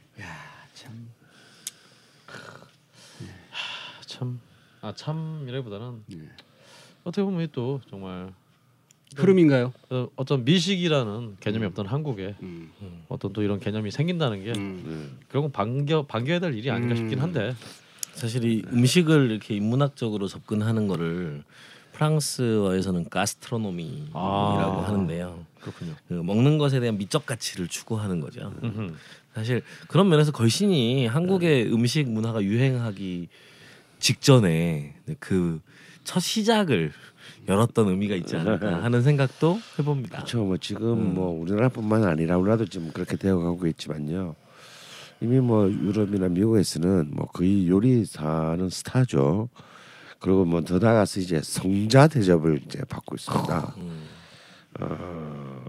참 참, 아 참이라기보다는 네. 어떻게 보면 또 정말 흐름인가요? 어, 어떤 미식이라는 개념이 없던 한국에 음. 어떤 또 이런 개념이 생긴다는 게 음. 결국 반겨 반겨야 될 일이 아닌가 음. 싶긴 한데 사실 이 음식을 이렇게 인문학적으로 접근하는 거를 프랑스어에서는 가스트로노미라고 아. 하는데요. 그렇군요. 그 먹는 것에 대한 미적 가치를 추구하는 거죠. 음흠. 사실 그런 면에서 걸신이 한국의 음식 문화가 유행하기 직전에 그 첫 시작을 열었던 의미가 있지 않을까 <laughs> 하는 생각도 해봅니다. 그렇죠. 뭐 지금 음. 뭐 우리나라뿐만 아니라 우리나라도 지금 그렇게 되어가고 있지만요. 이미 뭐 유럽이나 미국에서는 뭐 거의 요리사는 스타죠. 그리고 뭐 더 나아가서 이제 성자 대접을 이제 받고 있습니다. 음. 어,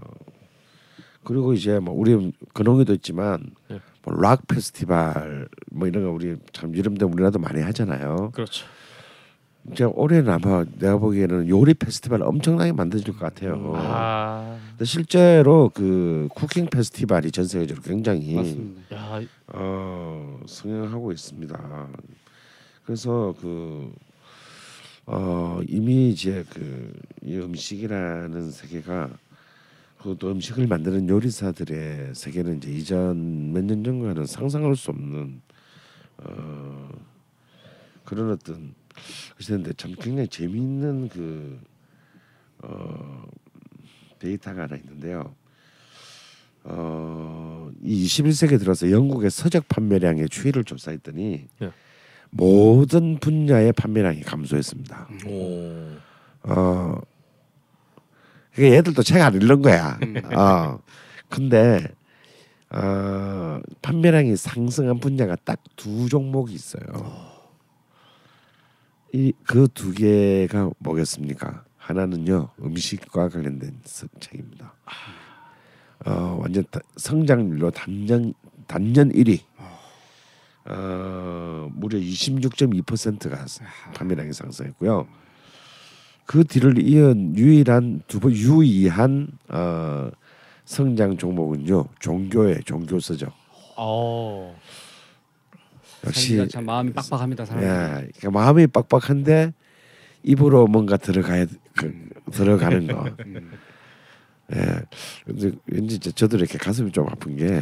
그리고 이제 뭐 우리 근홍이도 있지만 네. 뭐락 페스티벌 뭐 이런 거 우리 참데 우리나라도 많이 하잖아요. 그렇죠. 이제 올해는 아마 내가 보기에는 요리 페스티벌 엄청나게 만들어질 것 같아요. 아, 근데 실제로 그 쿠킹 페스티벌이 전 세계적으로 굉장히 맞습니다. 야, 어, 성행하고 있습니다. 그래서 그 어, 이미 이제 그 이 음식이라는 세계가 그또 음식을 만드는 요리사들의 세계는 이제 이전 몇 년 전과는 상상할 수 없는 어, 그런 어떤 그랬는데 참 굉장히 재미있는 그 어, 데이터가 하나 있는데요. 어, 이 21세기에 들어서 영국의 서적 판매량의 추이를 조사했더니 네. 모든 분야의 판매량이 감소했습니다. 오. 어, 그게 얘들도 책 안 읽는 거야. 어, 근데 어, 판매량이 상승한 분야가 딱 두 종목이 있어요. 이 그 두 개가 뭐겠습니까? 하나는요 음식과 관련된 서- 책입니다. 어, 완전 다- 성장률로 단년 단년 1위. 어, 무려 26.2%가 판매량이 상승했고요. 그 뒤를 이은 유일한 두번 유의한 어, 성장 종목은요 종교의 종교서죠. 어, 역시 참 마음이 빡빡합니다. 사람. 예, 그러니까 마음이 빡빡한데 입으로 뭔가 들어가야 그, 들어가는 거. 음. <laughs> 예, 근데 왠지 저- 저도 이렇게 가슴이 좀 아픈 게,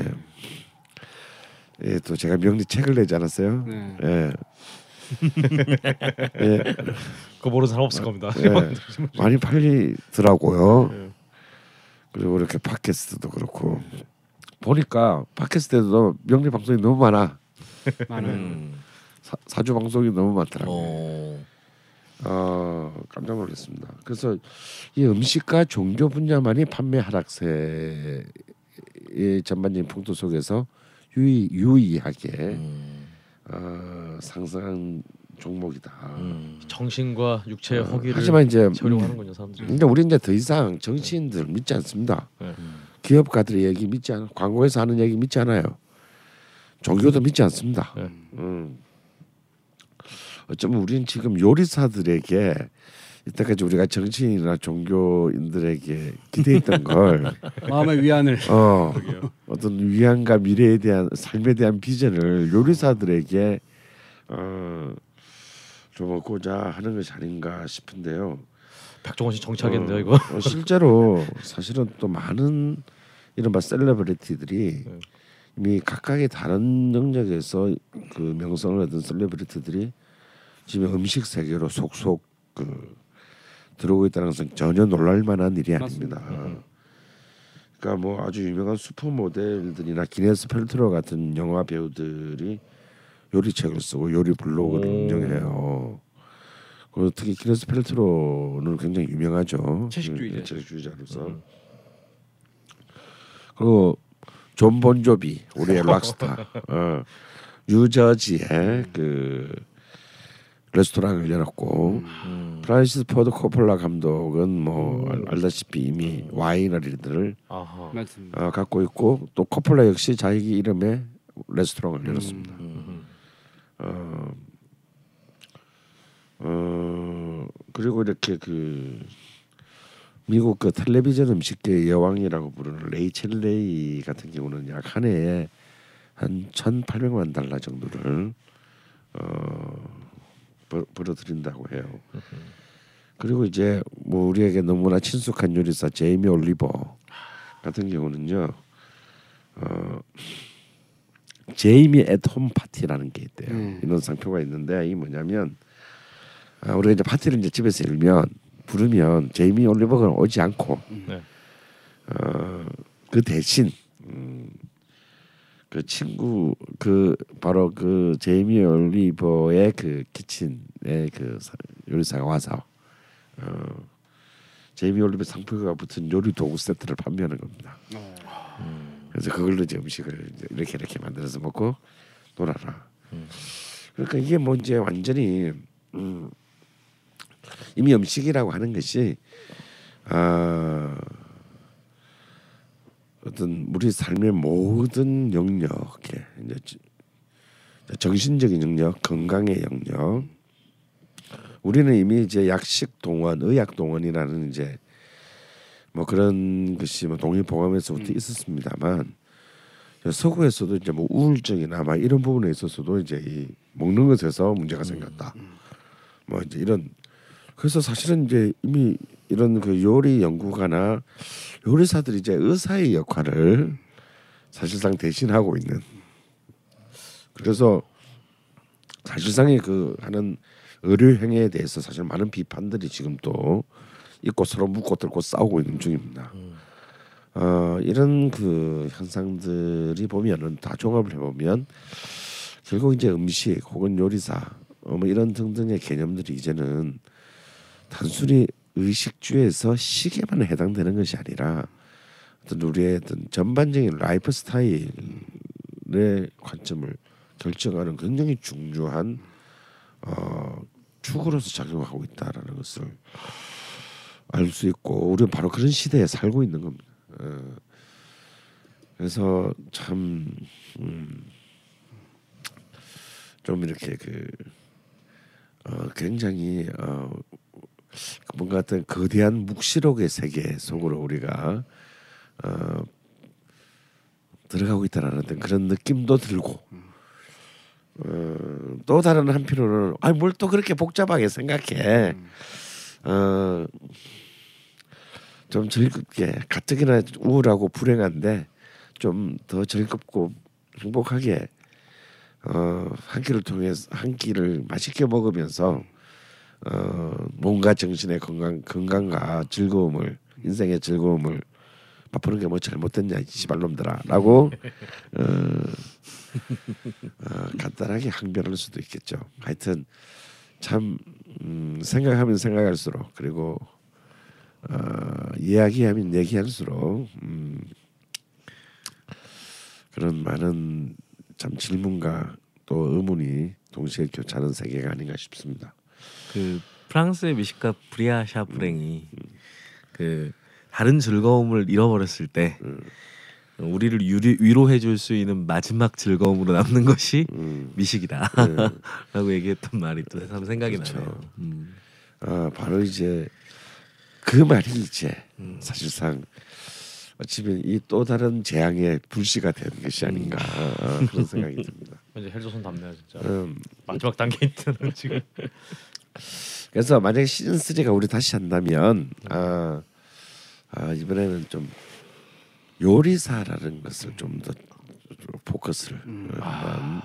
예, 또 제가 명리 책을 내지 않았어요. 네. 예. <laughs> 예, 그거 모르는 사람 없을 겁니다. 예, <laughs> 많이 팔리더라고요. 예. 그리고 이렇게 팟캐스트도 그렇고 보니까 팟캐스트에도 명리 방송이 너무 많아. 많은 음. 사, 사주 방송이 너무 많더라고요. 어. 어, 깜짝 놀랐습니다. 그래서 이 음식과 종교 분야만이 판매 하락세에 이 전반적인 풍토 속에서 유의, 유의하게 음. 어, 상승한 종목이다. 음. 정신과 육체의 어, 허기를 하지만 이제 채우려고 하는군요 사람들이. 근데 우리 이제 더 이상 정치인들 믿지 않습니다. 네. 기업가들의 얘기 믿지 않아. 광고에서 하는 얘기 믿지 않아요. 종교도 믿지 않습니다. 네. 음. 어쩌면 우리는 지금 요리사들에게 이때까지 우리가 정치인이나 종교인들에게 기대했던 걸 <laughs> 마음의 위안을 어, 어떤 위안과 미래에 대한 삶에 대한 비전을 요리사들에게 어, 좀 얻고자 하는 것이 아닌가 싶은데요. 백종원 씨 정치하겠는데요 어, 이거. 어, 실제로 사실은 또 많은 이른바 셀레브리티들이 네. 이미 각각의 다른 영역에서 그 명성을 얻은 셀레브리티들이 지금 음식 세계로 속속 그 들어오고 있다는 것은 전혀 놀랄 만한 일이 아닙니다. 그러니까 뭐 아주 유명한 슈퍼 모델들이나 기네스 펠트로 같은 영화 배우들이 요리책을 쓰고 요리 블로그를 오. 운영해요. 그리고 특히 기네스 펠트로는 굉장히 유명하죠. 채식주의자. 음, 채식주의자로서. 음. 그리고 존 본조비 우리의 락스타 어, 뉴저지에 그 레스토랑을 열었고 음. 프란시스 포드 코폴라 감독은 뭐 알- 알다시피 이미 와이너리들을. 어, 갖고 있고 또 코폴라 역시 자기 이름의 레스토랑을 열었습니다. 음. 어, 어 그리고 이렇게 그 미국 그 텔레비전 음식계의 여왕이라고 부르는 레이첼 레이 같은 경우는 약 한 해에 한 1,800만 달러 정도를 어 벌- 벌어들인다고 해요. 그리고 이제 뭐 우리에게 너무나 친숙한 요리사 제이미 올리버 같은 경우는요. 어 제이미 앳홈 파티라는 게 있대요. 음. 이런 상표가 있는데 이 뭐냐면 아, 우리가 이제 파티를 이제 집에서 열면 부르면 제이미 올리버가 오지 않고 네. 어, 그 대신 음, 그 친구 그 바로 그 제이미 올리버의 그 키친의 그 사- 요리사가 와서 어, 제이미 올리버 상표가 붙은 요리 도구 세트를 판매하는 겁니다. 그래서 그걸로 이제 음식을 이제 이렇게 이렇게 만들어서 먹고 놀아라. 그러니까 이게 뭐 이제 완전히 음, 이미 음식이라고 하는 것이 아, 어떤 우리 삶의 모든 영역에 이제 지- 정신적인 영역, 건강의 영역. 우리는 이미 이제 약식 동원, 의학 동원이라는 이제 뭐 그런 것이 뭐 동일 보감에서부터 있었습니다만 서구에서도 이제 뭐 우울증이나 막 이런 부분에 있어서도 이제 이 먹는 것에서 문제가 생겼다. 뭐 이제 이런 그래서 사실은 이제 이미 이런 그 요리 연구가나 요리사들이 이제 의사의 역할을 사실상 대신하고 있는 그래서 사실상의 그 하는 의료 행위에 대해서 사실 많은 비판들이 지금 또 있고 서로 묻고 들고 싸우고 있는 중입니다. 어, 이런 그 현상들이 보면은 다 종합을 해보면 결국 이제 음식 혹은 요리사 어, 뭐 이런 등등의 개념들이 이제는 단순히 의식주에서 식에만 해당되는 것이 아니라 어떤 우리의 어떤 전반적인 라이프 스타일의 관점을 결정하는 굉장히 중요한 어, 축으로서 작용하고 있다라는 것을 알 수 있고 우리는 바로 그런 시대에 살고 있는 겁니다. 어, 그래서 참 음, 좀 이렇게 그 어, 굉장히 어, 뭔가 어떤 거대한 묵시록의 세계 속으로 우리가 어, 들어가고 있다라는 그런 느낌도 들고 어, 또 다른 한편으로는 아니 뭘 또 그렇게 복잡하게 생각해. 어, 좀 즐겁게 가뜩이나 우울하고 불행한데 좀 더 즐겁고 행복하게 어, 한 끼를 통해서 한 끼를 맛있게 먹으면서 어, 몸과 정신의 건강 건강과 즐거움을 인생의 즐거움을 맛보는 게 뭐 잘못됐냐 이 씨발놈들아라고 어, 어, 간단하게 항변할 수도 있겠죠. 하여튼 참 음, 생각하면 생각할수록 그리고 어, 이야기하면 얘기할수록 음, 그런 많은 참 질문과 또 의문이 동시에 교차하는 세계가 아닌가 싶습니다. 그 프랑스의 미식가 브리아 샤 프랭이 그 다른 즐거움을 잃어버렸을 때 우리를 유리, 위로해줄 수 있는 마지막 즐거움으로 남는 것이 음, 미식이다라고 얘기했던 말이 또참 생각이 그렇죠. 나네요. 음. 아 바로 이제 그 말이 이제 사실상 어찌면 이 또 다른 재앙의 불씨가 된 것이 아닌가 아, 그런 생각이 듭니다. <laughs> 이제 헬조선 답네요 진짜. 음, 마지막 단계 있는 지금. 그래서 만약에 시즌 3가 우리 다시 한다면 아, 아 이번에는 좀 요리사라는 것을 좀 더 포커스를 어, 한번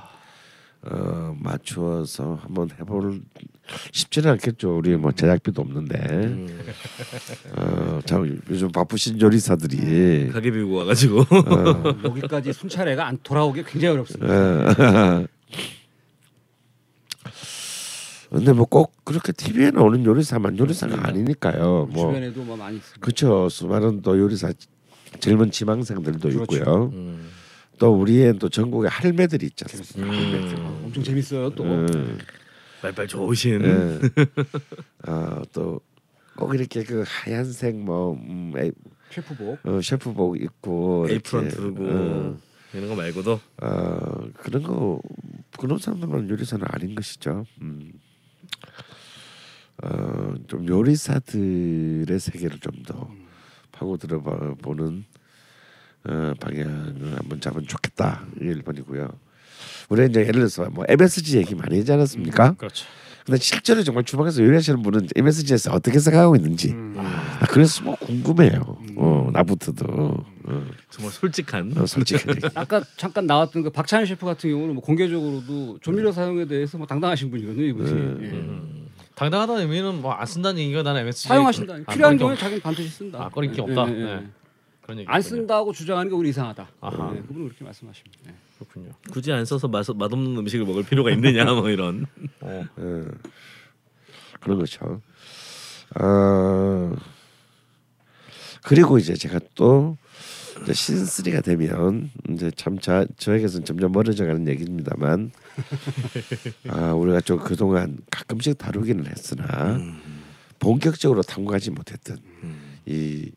어, 맞추어서 한번 해볼 쉽지는 않겠죠. 우리 뭐 제작비도 없는데. 어, 참 요즘 바쁘신 요리사들이. 가게 비우고 와가지고. 어, 여기까지 순찰애가 안 돌아오기 굉장히 어렵습니다. <laughs> 어. 근데 뭐 꼭 그렇게 TV에 나오는 요리사만 요리사가 아니니까요. 뭐 주변에도 뭐 많이 있습니다. 그렇죠. 수많은 또 요리사 젊은 지망생들도 그렇죠. 있고요. 음. 또 우리의 또 전국에 할매들이 있지 않습니까? 음. 엄청 재밌어요 또. 음, 말빨 좋으신 예. 아, 또 꼭 이렇게 그 하얀색 뭐 음, 에, 셰프복. 어, 셰프복 입고 에이프런 두르고 어, 이런 거 말고도 어, 그런 거 그런 사람들만 요리사는 아닌 것이죠. 음. 어, 좀 요리사들의 세계를 좀 더 파고 들어봐 보는 어, 방향을 한번 잡으면 좋겠다. 이게 1번이고요. 우리 이제 예를 들어서 뭐 MSG 얘기 많이 하지 않았습니까? 그렇죠. 근데 실제로 정말 주방에서 요리하시는 분은 MSG에서 어떻게 생각하고 있는지 아, 그래서 뭐 궁금해요. 어, 나부터도 어, 정말 솔직한 어, 솔직히 <laughs> 아까 잠깐 나왔던 그 박찬현 셰프 같은 경우는 뭐 공개적으로도 조미료 사용에 대해서 뭐 당당하신 분이거든요 이분이. 예. 당당하다는 의미는 뭐 안 쓴다는 얘기가 나는 MSG 사용하신다. 아, 필요한 경우에 없- 자기는 반드시 쓴다. 아 꺼릴 게 예, 없다. 예, 예. 네. 그런 얘기. 안 쓴다고 주장하는 게 우리 이상하다. 아하. 예, 그분은 그렇게 말씀하십니다. 예. 그렇군요. 굳이 안 써서 맛, 맛없는 음식을 먹을 필요가 있느냐 뭐 이런 어. <laughs> 어, 그런 거죠. 어, 그리고 이제 제가 또 이제 시즌 3가 되면 이제 참 저, 저에게서는 점점 멀어져 가는 얘기입니다만 아 우리가 좀 그동안 가끔씩 다루기는 했으나 본격적으로 탐구하지 못했던 이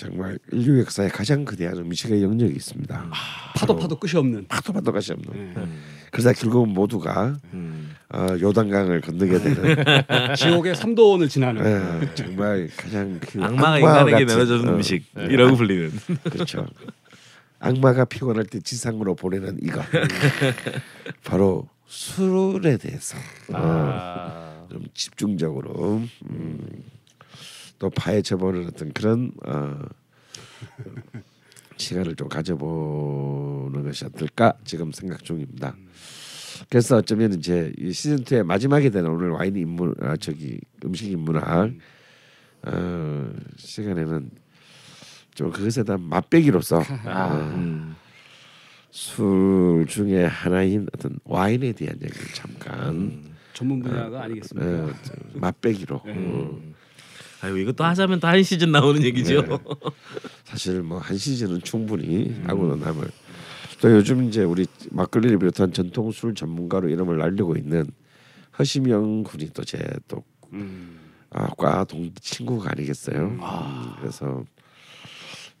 정말 인류 역사의 가장 거대한 음식의 영역이 있습니다. 파도 파도 끝이 없는. 파도 파도 가시 없는. 예. 그래서 결국은 모두가 음. 어, 요단강을 건너게 되는 <laughs> 지옥의 삼도원을 지나는. 예, 정말 가장 그 악마가 악마 인간에게 내려주는 어, 음식이라고 불리는 그렇죠. 악마가 피곤할 때 지상으로 보내는 이것 바로 술에 대해서 어, 아. 좀 집중적으로 음, 또 파헤쳐보는 어떤 그런 어, 시간을 좀 가져보는 것이 어떨까 지금 생각 중입니다. 그래서 어쩌면 이제 이 시즌 2의 마지막에 되는 오늘 와인 인문 아 저기 음식 인문학 어, 시간에는 좀 그것에 대한 맛배기로서 어, 음. 술 중에 하나인 어떤 와인에 대한 얘기를 잠깐 전문 분야가 아니겠습니까? 어, 저, 맛배기로 어, 음. 아유 이거 또 하자면 또 한 시즌 나오는 얘기죠. 네. 사실 뭐 한 시즌은 충분히 하고는 남을. 또 요즘 이제 우리 막걸리를 비롯한 전통 술 전문가로 이름을 날리고 있는 허심영 군이 또 제또 아, 과동 친구가 아니겠어요. 음, 그래서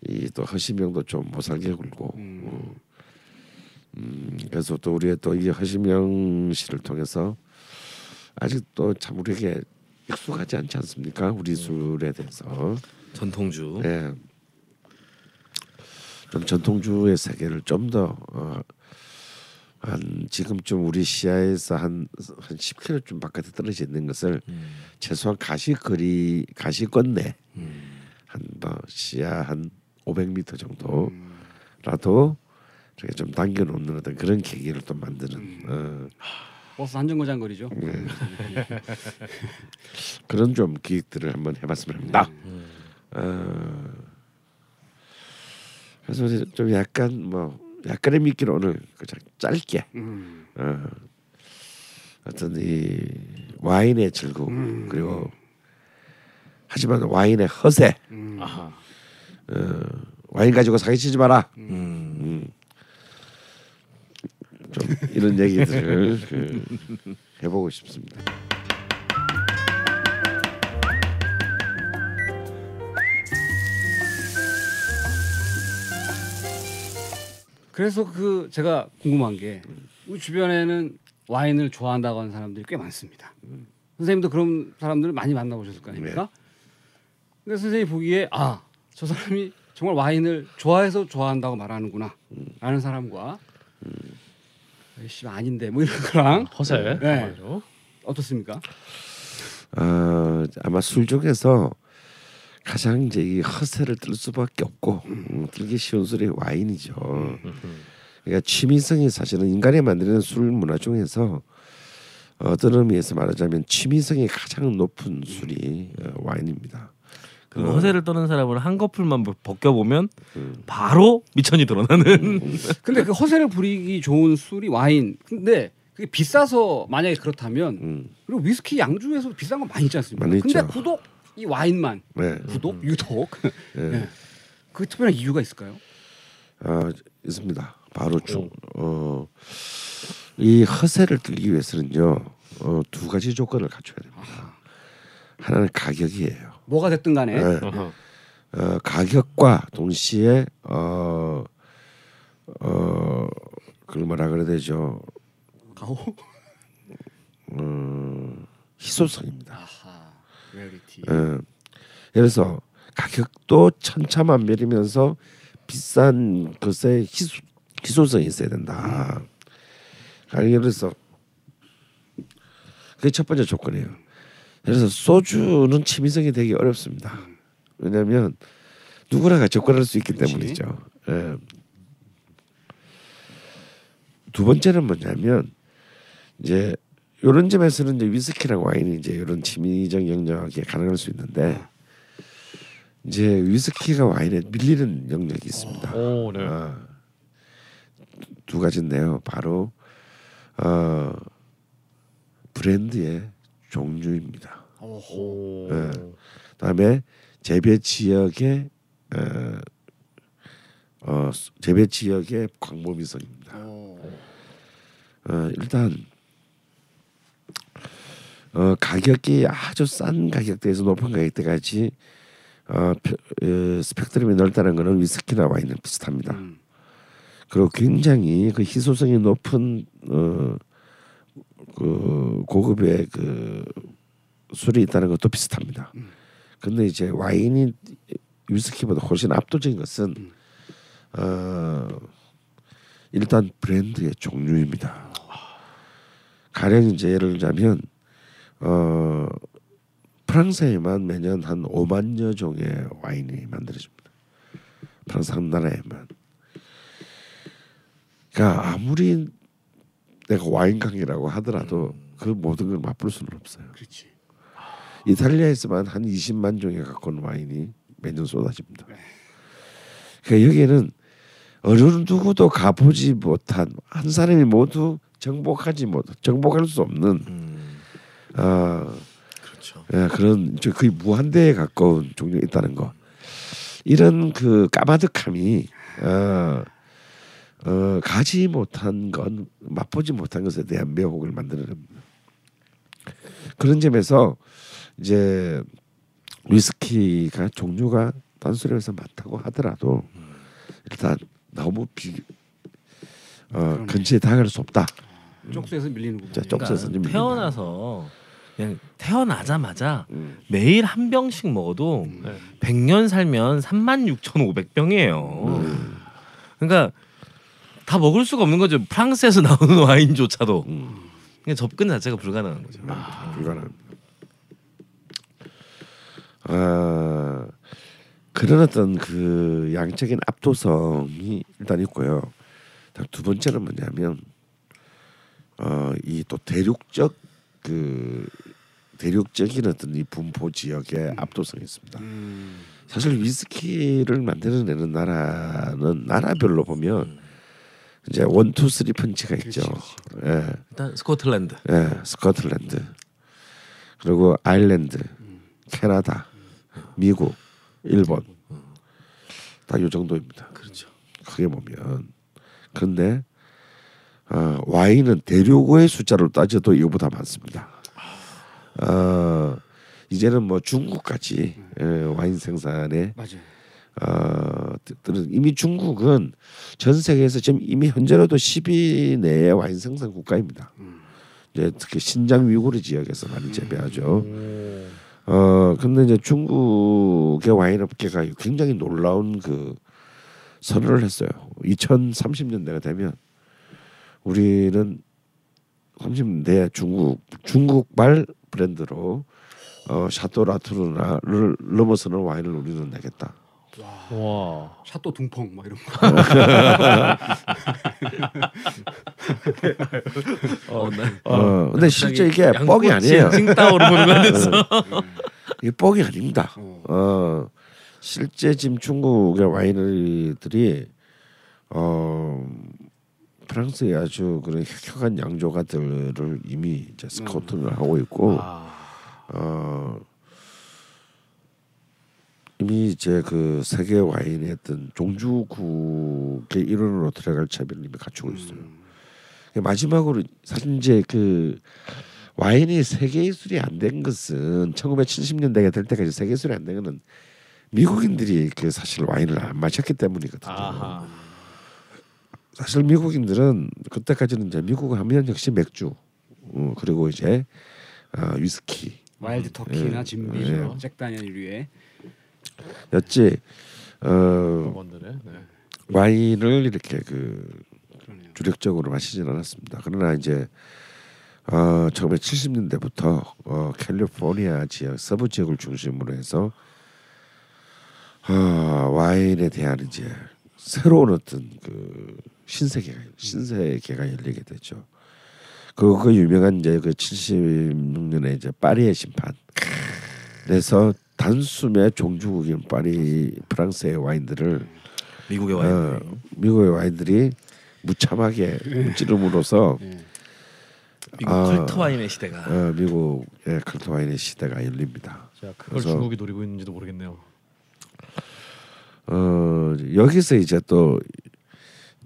이 또 허심영도 좀 못살게 굴고. 어, 음, 그래서 또 우리의 또 이 허심영 씨를 통해서 아직 또참 우리에게 익숙하지 않지 않습니까? 우리 술에 대해서. 전통주. 예. 좀 전통주의 세계를 좀더 어, 한 지금쯤 우리 시야에서 한한 10km쯤 바깥에 떨어져 있는 것을 음. 최소한 가시 거리 가시권 내 음. 한뭐 시야 한 500m 정도라도 이렇게 좀 당겨 놓는 어떤 그런 계기를 또 만드는 어, 버스 한 정거장 거리죠. 그런 좀 기획들을 한번 해봤으면 합니다. 어, 그래서 좀 약간 뭐 약간의 미끼를 오늘 그냥 짧게 음. 어, 어떤 이 와인의 즐거움 그리고 하지만 와인의 허세 아하. 어, 와인 가지고 사기치지 마라 음. 음, 이런 얘기들을 그, 해보고 싶습니다. 그래서 그 제가 궁금한 게 우리 주변에는 와인을 좋아한다고 하는 사람들이 꽤 많습니다. 선생님도 그런 사람들을 많이 만나보셨을 거 아닙니까? 근데 선생님 보기에 아 저 사람이 정말 와인을 좋아해서 좋아한다고 말하는구나 라는 사람과 씨 아닌데 뭐 이런 거랑 허세. 네. 말이죠. 어떻습니까? 어, 아마 술 중에서 가장 이제 이 허세를 뜰 수밖에 없고 음, 들기 쉬운 술이 와인이죠. 그러니까 취미성이 사실은 인간이 만드는 술 문화 중에서 어떤 의미에서 말하자면 취미성이 가장 높은 술이 어, 와인입니다. 그 허세를 떠는 사람을 한 커플만 벗겨 보면 바로 미천이 드러나는. <laughs> 근데 그 허세를 부리기 좋은 술이 와인. 근데 그게 비싸서 만약에 그렇다면 음, 그리고 위스키 양주에서 비싼 거 많이 있지 않습니까? 많이 근데 있죠. 구독 이 와인만 네. 구독 유독 예. <laughs> 네. 그 특별한 이유가 있을까요? 아, 있습니다. 바로 중, 어, 이 허세를 들기 위해서는요 어, 두 가지 조건을 갖춰야 됩니다. 하나는 가격이에요. 뭐가 됐든 간에 네. 어, 가격과 동시에 어, 어, 그걸 뭐라 그래야 되죠? 가오 어, 희소성입니다. 아하 리얼리티 예. 그래서 가격도 천차만별이면서 비싼 것에 희소, 희소성이 있어야 된다. 아니 그래서 그게 첫 번째 조건이에요. 그래서 소주는 취미성이 되게 어렵습니다. 왜냐하면 누구나가 접근할 수 있기 그치. 때문이죠. 예. 두 번째는 뭐냐면 이제 이런 점에서는 이제 위스키랑 와인이 이제 이런 취미적 영역에 가능할 수 있는데 이제 위스키가 와인에 밀리는 영역이 있습니다. 오, 네. 어, 두 가지인데요. 바로 어, 브랜드의 종류입니다. 오. 네. 그다음에 재배 지역의 어, 어, 재배 지역의 광범위성입니다. 어, 일단 어, 가격이 아주 싼 가격대에서 높은 가격대까지 어, 표- 어, 스펙트럼이 넓다는 것은 위스키나 와인은 비슷합니다. 음. 그리고 굉장히 그 희소성이 높은 어, 그 고급의 그 술이 있다는 것도 비슷합니다. 근데 이제 와인이 위스키보다 훨씬 압도적인 것은 어, 일단 브랜드의 종류입니다. 가령 이제 예를 들자면 어, 프랑스에만 매년 한 5만여 종의 와인이 만들어집니다. 프랑스 한 나라에만. 그러니까 아무리 내가 와인 강이라고 하더라도 그 모든 걸 맛볼 수는 없어요. 그렇지. 이탈리아에서만 한 20만 종에 가까운 와인이 매년 쏟아집니다. 그러니까 여기에는 어느 누구도 가보지 못한 한 사람이 모두 정복하지 못 정복할 수 없는 음, 어, 그렇죠. 예, 그런 저 거의 무한대에 가까운 종류가 있다는 거. 이런 그 까마득함이 어, 어, 가지 못한 건 맛보지 못한 것에 대한 매혹을 만들어냅니다. 그런 점에서 이제 위스키가 종류가 단순해서 많다고 하더라도 일단 너무 비 어, 근처에 다가갈 수 없다. 쪽수에서 밀리는. 자, 쪽수에서 좀 밀린다. 태어나서 그냥 태어나자마자 음. 매일 한 병씩 먹어도 네. 100년 살면 36,500병이에요. 음. 그러니까 다 먹을 수가 없는 거죠. 프랑스에서 <laughs> 나오는 와인조차도 음. 그냥 접근 자체가 불가능한 거죠. 불가능합니다. 아 그런 어떤 그 양적인 압도성이 일단 있고요. 두 번째는 뭐냐면 어이 또 대륙적 그 대륙적인 어떤 이 분포 지역의 압도성이 있습니다. 음. 사실 위스키를 만들어내는 나라는 나라별로 보면 이제 one two three 펀치가 있죠. 예. 일단 스코틀랜드. 예, 스코틀랜드 그리고 아일랜드, 캐나다, 미국, 일본 다 요 정도입니다. 그렇죠. 크게 보면 그런데 어, 와인은 대륙의 숫자로 따져도 이거보다 많습니다. 어, 이제는 뭐 중국까지 예, 와인 생산에 맞아요. 어, 이미 중국은 전 세계에서 지금 이미 현재로도 10위 내의 와인 생산 국가입니다. 이제 특히 신장 위구르 지역에서 많이 재배하죠. 어 근데 이제 중국의 와인 업계가 굉장히 놀라운 그 선언을 했어요. 2030년대가 되면 우리는 30년대 중국 중국발 브랜드로 어 샤또 라투르나를 넘어서는 와인을 우리는 내겠다. 와. 샤또 둥펑 막 이런 거. 어, 나, 어, 근데 실제 이게 뻑이 아니에요. 칭따오로 보는 거 같아서. 이게 뻑이 아닙니다. 어. 어 실제 지금 중국의 와이너리들이 어 프랑스의 아주 그런 혁혁한 양조가들을 이미 이제 스카우트를 하고 있고 아. 어 이미 이제 그 세계 와인의 어떤 종주국의 일원으로 들어갈 차별을 이미 갖추고 있어요. 마지막으로 사실 이제 그 와인이 세계 예술이 안 된 것은 1970년대가 될 때까지 세계 예술이 안 된 것은 미국인들이 그 사실 와인을 안 마셨기 때문이거든요. 아하. 사실 미국인들은 그때까지는 이제 미국 하면 역시 맥주 어, 그리고 이제 어, 위스키 와일드 터키나 예, 진비, 예. 뭐 잭다니엘 류의 였지 어, 네. 와인을 이렇게 그. 주력적으로 마시지는 않았습니다. 그러나 이제 어, 1970년대부터 어, 캘리포니아 지역 서부 지역을 중심으로 해서 어, 와인에 대한 이제 새로운 어떤 그 신세계가 신세계가 열리게 되죠. 그, 그 유명한 이제 그 76년에 이제 파리의 심판. 그래서 단숨에 종주국인 파리 프랑스의 와인들을 미국의 와인. 어, 미국의 와인들이 무참하게 무찌름으로써 미국 아. 컬트 와인의 시대가. 어, 미국의 컬트 와인의 시대가 열립니다. 자, 그걸 그래서- 중국이 노리고 있는지도 모르겠네요. 어, 여기서 이제 또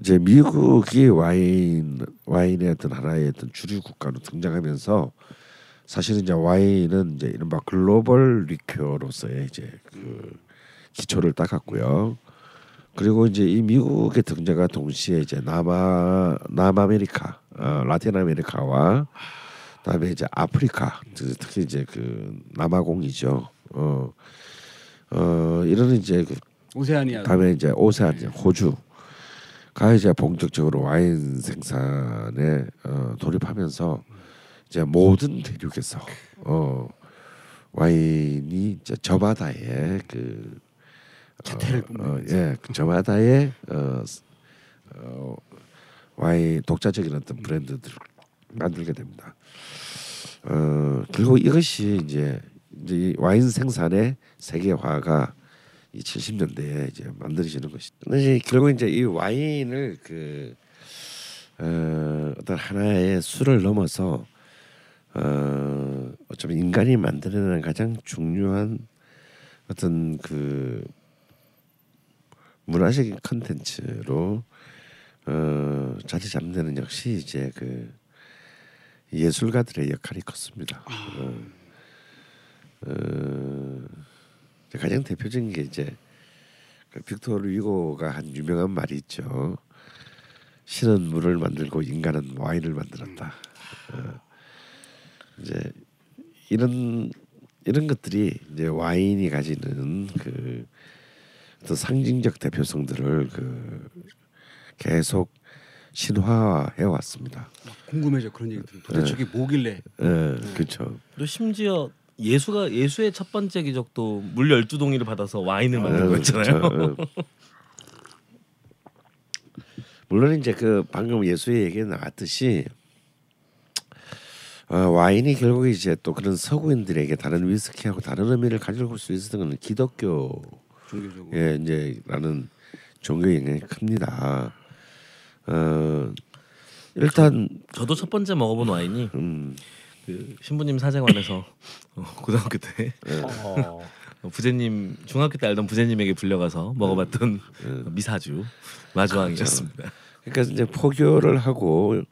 이제 미국이 와인 와인의 어떤 하나의 어떤 주류 국가로 등장하면서 사실은 이제 와인은 이제 이른바 글로벌 리큐어로서의 이제 그 기초를 닦았고요. 그리고 이제 이 미국의 등장과 동시에 이제 남아 남아메리카, 어, 라틴 아메리카와 그다음에 이제 아프리카, 특히 이제 그 남아공이죠. 어, 어 이런 이제 그 오세아니아. 다음에 이제 오세아니아, 호주가 이제 본격적으로 와인 생산에 어, 돌입하면서 이제 모든 대륙에서 어, 와인이 이제 저마다의 그 자태를 어, 뿜으면서. 예, 그 저마다의 어, 스- 어, 와인 독자적인 어떤 브랜드들을 만들게 됩니다. 어, 그리고 이것이 이제 이제 이 와인 생산의 세계화가 이 70년대에 이제 만들어지는 것이죠. 근데 이제 결국 이제 이 와인을 그 어, 어떤 하나의 술을 넘어서 어, 어쩌면 인간이 만들어내는 가장 중요한 어떤 그 문화적인 컨텐츠로 어, 자리 잡는 데는 역시 이제 그 예술가들의 역할이 컸습니다. 어, 어, 이제 가장 대표적인 게 이제 그 빅토르 위고가 한 유명한 말이 있죠. 신은 물을 만들고 인간은 와인을 만들었다. 어, 이제 이런 이런 것들이 이제 와인이 가지는 그 어떤 상징적 대표성들을 그 계속 신화해 왔습니다. 궁금해져 그런 얘기 들으면 도대체 저게 뭐길래 예, 그렇죠. 또 심지어 예수가 예수의 첫 번째 기적도 물 열두 동이를 받아서 와인을 만든 예, 거였잖아요. 그렇죠. 예. 물론 이제 그 방금 예수의 얘기에 나왔듯이 어, 와인이 결국 이제 또 그런 서구인들에게 다른 위스키하고 다른 의미를 가지고 수 있었던 건 기독교 종교적으로 예, 이제 라는 종교 영향이 큽니다. 어, 일단 저도 첫 번째 먹어본 와인이 음, 그 신부님 사제관에서 어, 고등학교 때 어. 어, 부제님 중학교 때 알던 부제님에게 불려가서 먹어봤던 어, 미사주 마주왕이었습니다. 그러니까 이제 포교를 하고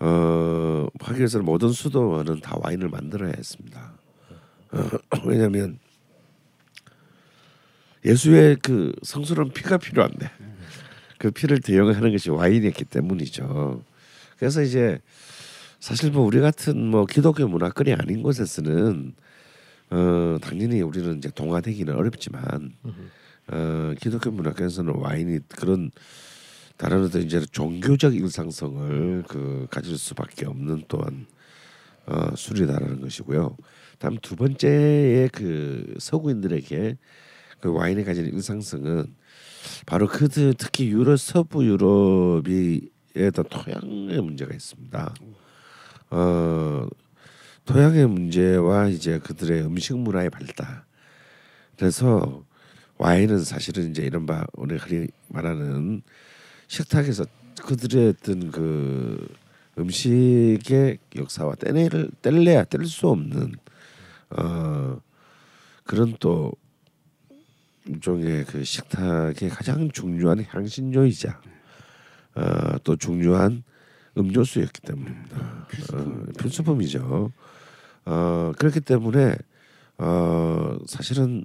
어, 하기 위해서는 모든 수도원은 다 와인을 만들어야 했습니다. 어, <clears throat> 왜냐하면 예수의 그 성스러운 피가 필요한데 그 피를 대용하는 것이 와인이었기 때문이죠. 그래서 이제 사실 뭐 우리 같은 뭐 기독교 문화권이 아닌 곳에서는 어 당연히 우리는 이제 동화되기는 어렵지만 어 기독교 문화권에서는 와인이 그런 다른 어떤 이제 종교적 일상성을 그 가질 수밖에 없는 또한 어 술이다라는 것이고요. 다음 두 번째의 그 서구인들에게 그 와인이 가진 일상성은 바로 그들 특히 유럽 서부 유럽이 에다 토양의 문제가 있습니다. 어 토양의 문제와 이제 그들의 음식 문화의 발달. 그래서 와인은 사실은 이제 이른바 우리 흔히 말하는 식탁에서 그들의 어떤 그 음식의 역사와 떼내를 뗄래야 뗄 수 없는 어 그런 또 일종의 그 식탁의 가장 중요한 향신료이자 어, 또 중요한 음료수였기 때문입니다. 어, 필수품이죠. 어, 그렇기 때문에 어, 사실은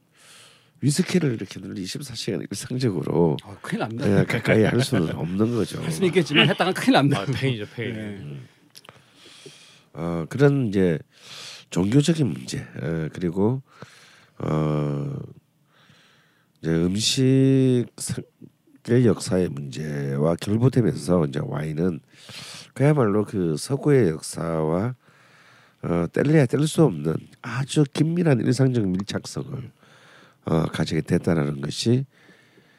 위스키를 이렇게 늘 24시간 일상적으로 아, 큰일 납니다. 예, 가까이 할 수는 없는 거죠. 할 수는 있겠지만 했다가 큰일 납니다. 아, 폐인이죠 폐인. 네. 어, 그런 이제 종교적인 문제 에, 그리고 어, 이제 음식의 역사의 문제와 결부되면서 이제 와인은 그야말로 그 서구의 역사와 어, 뗄래야 뗄 수 없는 아주 긴밀한 일상적 밀착성을 어, 가지게 됐다라는 것이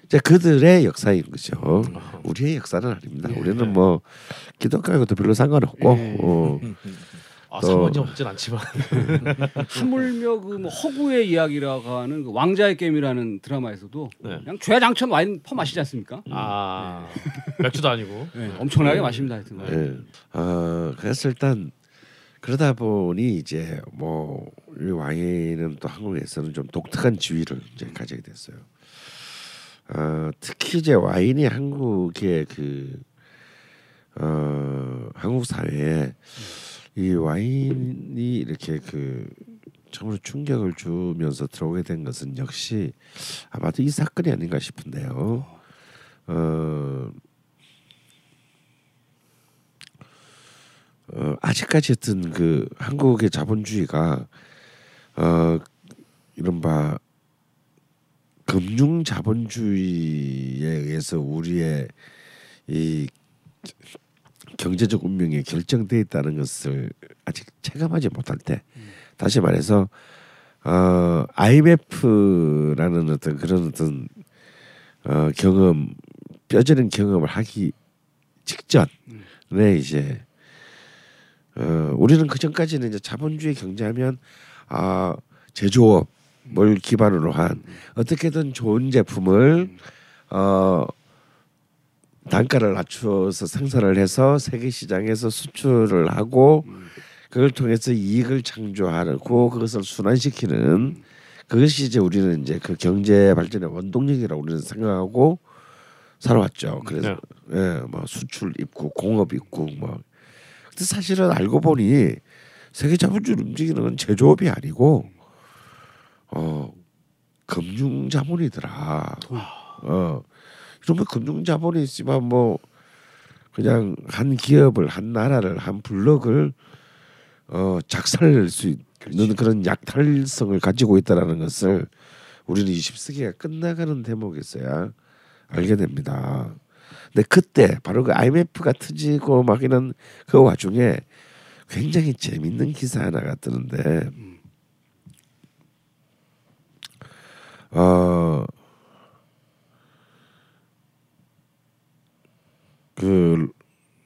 이제 그들의 역사인 거죠. 우리의 역사는 아닙니다. 우리는 뭐 기독교하고도 별로 상관없고 예. 어, 아 또- 상관이 없진 않지만. <laughs> 하물며 그뭐 허구의 이야기라고 하는 그 왕자의 게임이라는 드라마에서도 네. 그냥 죄장천 와인 퍼 마시지 않습니까? 아 맥주도 아니고. 네, 엄청나게 마십니다. 하여튼. 예. 어, 그래서 일단 그러다 보니 이제 뭐 이 와인은 또 한국에서는 좀 독특한 지위를 이제 가지게 됐어요. 어, 특히 이제 와인이 한국의 그 어, 한국 사회에 이 와인이 이렇게 그 정말 충격을 주면서 들어오게 된 것은 역시 아마도 이 사건이 아닌가 싶은데요. 어, 어, 아직까지 어떤 그 한국의 자본주의가 어 이른바 금융 자본주의에 의해서 우리의 이 경제적 운명이 결정돼 있다는 것을 아직 체감하지 못할 때 다시 말해서 어 IMF라는 어떤 그런 어떤 어 경험 뼈저린 경험을 하기 직전에 이제 어, 우리는 그 전까지는 이제 자본주의 경제하면 아 제조업을 기반으로 한 어떻게든 좋은 제품을 어 단가를 낮추어서 생산을 해서 세계 시장에서 수출을 하고 그걸 통해서 이익을 창조하고 그것을 순환시키는 그것이 이제 우리는 이제 그 경제 발전의 원동력이라고 우리는 생각하고 살아왔죠. 그래서 예, 뭐 수출 입국, 공업 입국 뭐 근데 사실은 알고 보니 세계 자본주의 움직이는 건 제조업이 아니고 어 금융 자본이더라. 어 이러면 금융 자본이 있지만 뭐 그냥 한 기업을 한 나라를 한 블록을 어 작살낼 수 있는 그런 약탈성을 가지고 있다라는 것을 우리는 20세기가 끝나가는 대목에서야 알게 됩니다. 근데 그때 바로 그 IMF가 터지고 막 이런 그 와중에 굉장히 재밌는 기사 하나가 뜨는데 어. 그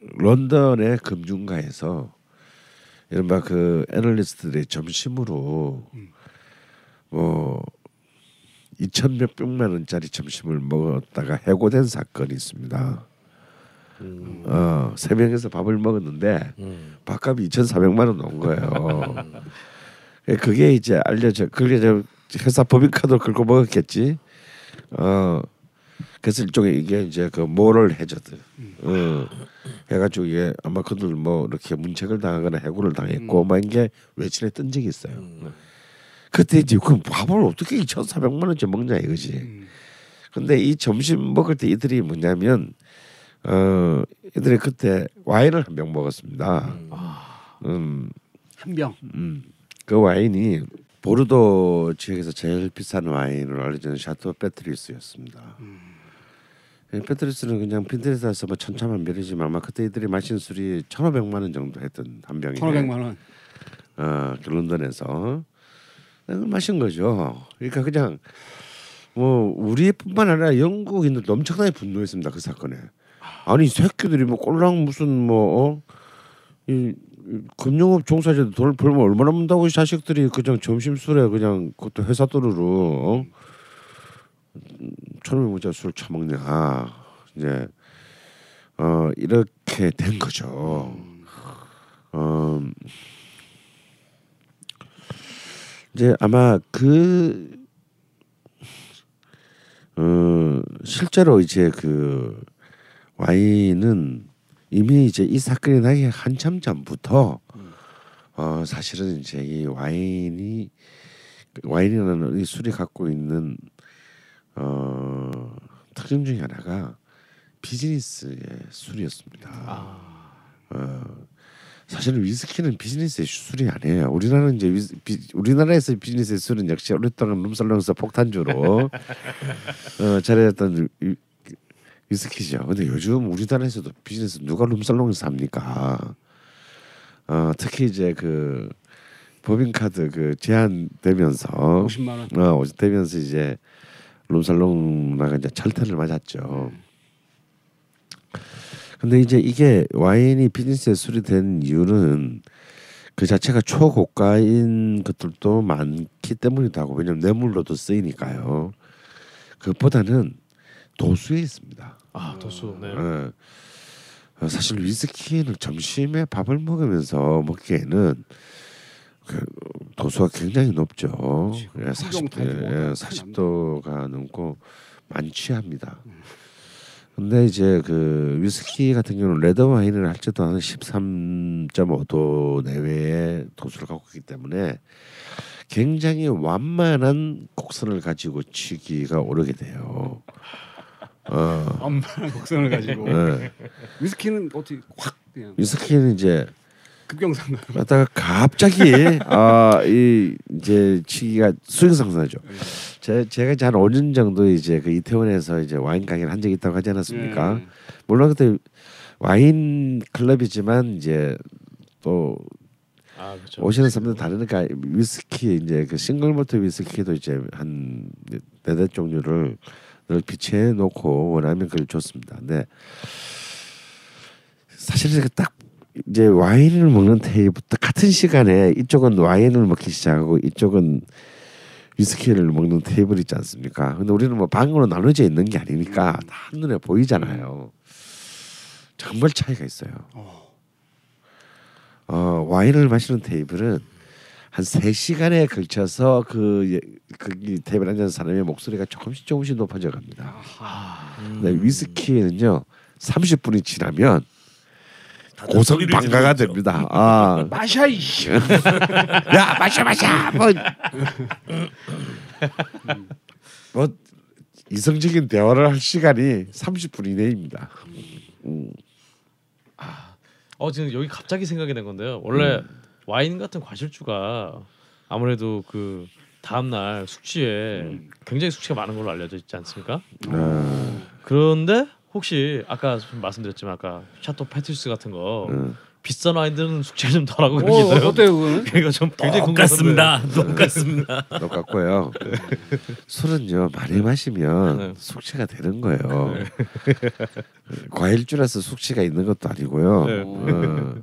런던의 금융가에서 이른바 그 애널리스트들의 점심으로 뭐 이천 몇백만 원짜리 점심을 먹었다가 해고된 사건이 있습니다. 어, 세 명에서 밥을 먹었는데 밥값이 이천사백만 원 온 거예요. 그게 이제 알려져. 그게 저 회사 법인카드 긁고 먹었겠지. 어, 그래서 일종의 이게 이제 그 모럴 해저드 어, 해가지고 이게 아마 그들 뭐 이렇게 문책을 당하거나 해고를 당했고 막 이게 외신에 뜬 적이 있어요. 그때 이제 그 밥을 어떻게 2,400만 원째 먹냐 이거지. 근데 이 점심 먹을 때 이들이 뭐냐면 어 이들이 그때 와인을 한 병 먹었습니다. 음, 한 병. 음. 그 와인이 보르도 지역에서 제일 비싼 와인으로 알려진 샤토 페트리스였습니다. 이 페트리스는 그냥 핀테레스에서 뭐 천차만별이지만 아마 그때 이들이 마신 술이 천오백만 원 정도 했던 한 병이 1,500만 원. 어, 그 런던에서 그걸 마신 거죠. 그러니까 그냥 뭐 우리뿐만 아니라 영국인들도 엄청나게 분노했습니다 그 사건에. 아니 이 새끼들이 뭐 꼴랑 무슨 뭐 어? 이, 이 금융업 종사자들 돈을 벌면 얼마나 문다고 이 자식들이 그냥 점심 술에 그냥 그것도 회사 돈으로 어? 천오백 모자 술 처먹냐 이제 어 이렇게 된 거죠. 어 이제 아마 그 어, 실제로 이제 그 와인은 이미 이제 이 사건이 나기 한참 전부터 어 사실은 이제 이 와인이 와인이라는 이 술이 갖고 있는 어 특징 중에 하나가 비즈니스의 술이었습니다. 어, 사실은 위스키는 비즈니스의 술이 아니에요. 우리나라는 이제 위스, 비, 우리나라에서 비즈니스의 술은 역시 오랫동안 룸살롱에서 폭탄주로 <laughs> 어, 잘해졌던 위, 위스키죠. 근데 요즘 우리나라에서도 비즈니스 누가 룸살롱에서 합니까? 어, 특히 이제 그 법인카드 그 제한되면서 50만 원. 어, 되면서 이제 룸살롱나가 이제 철퇴를 맞았죠. 근데 이제 이게 와인이 비즈니스의 술이 된 이유는 그 자체가 초고가인 것들도 많기 때문이기도 하고 왜냐면 뇌물로도 쓰이니까요. 그것보다는 도수에 있습니다. 아 도수. 네. 예. 어, 사실 위스키는 점심에 밥을 먹으면서 먹기에는 그 도수가 굉장히 높죠. 예, 한 40, 병 타지 뭐 예, 어떡하나. 40도가 넘고 만취합니다. 근데 이제 그 위스키 같은 경우는 레드 와인을 할 때도 한 13.5도 내외의 도수를 갖고 있기 때문에 굉장히 완만한 곡선을 가지고 치기가 오르게 돼요. 어, 엄마랑 곡선을 가지고 예. 위스키는 어떻게 확 그냥 위스키는 이제 급경상 갖다가 갑자기 아 이 이제 치기가 수익 상승하죠. 제 제가 이제 한 5년 정도 이제 그 이태원에서 이제 와인 가게를 한 적이 있다고 하지 않았습니까? 네. 물론 그때 와인 클럽이지만 이제 또 아 그렇죠. 오시는 사람들 다르니까 위스키 이제 그 싱글 몰트 위스키도 이제 한 네댓 종류를 늘 비치해 놓고 원하면 그걸 줬습니다. 근데 사실 이렇게 딱 이제 와인을 먹는 테이블부터 같은 시간에 이쪽은 와인을 먹기 시작하고 이쪽은 위스키를 먹는 테이블 있지 않습니까? 근데 우리는 뭐 방으로 나눠져 있는 게 아니니까 다 한눈에 보이잖아요. 정말 차이가 있어요. 어, 와인을 마시는 테이블은 한 세 시간에 걸쳐서 그, 예- 그 테이블 앉은 사람의 목소리가 조금씩 조금씩 높아져 갑니다. 근데 위스키는요 30분이 지나면 고성 방가가. 됩니다. 아, <laughs> 마샤 이씨. <laughs> 야 마셔 마셔 뭐, 뭐 이성적인 대화를 할 시간이 30분 이내입니다. 음. 어 지금 여기 갑자기 생각이 난 건데요. 원래 음. 와인 같은 과실주가 아무래도 그 다음 날 숙취에 음. 굉장히 숙취가 많은 걸로 알려져 있지 않습니까? 아, 그런데 혹시 아까 좀 말씀드렸지만 아까 샤토 패티스 같은 거 음. 비싼 와인들은 숙취가 좀 덜하고 어, 그러기도 어때요 그거는? <laughs> 그러니까 좀 굉장히 똑같습니다. 똑같습니다. <laughs> 똑같고요. 술은요 많이 마시면 네. 숙취가 되는 거예요. 과일주라서 숙취가 있는 것도 아니고요. 네. 어.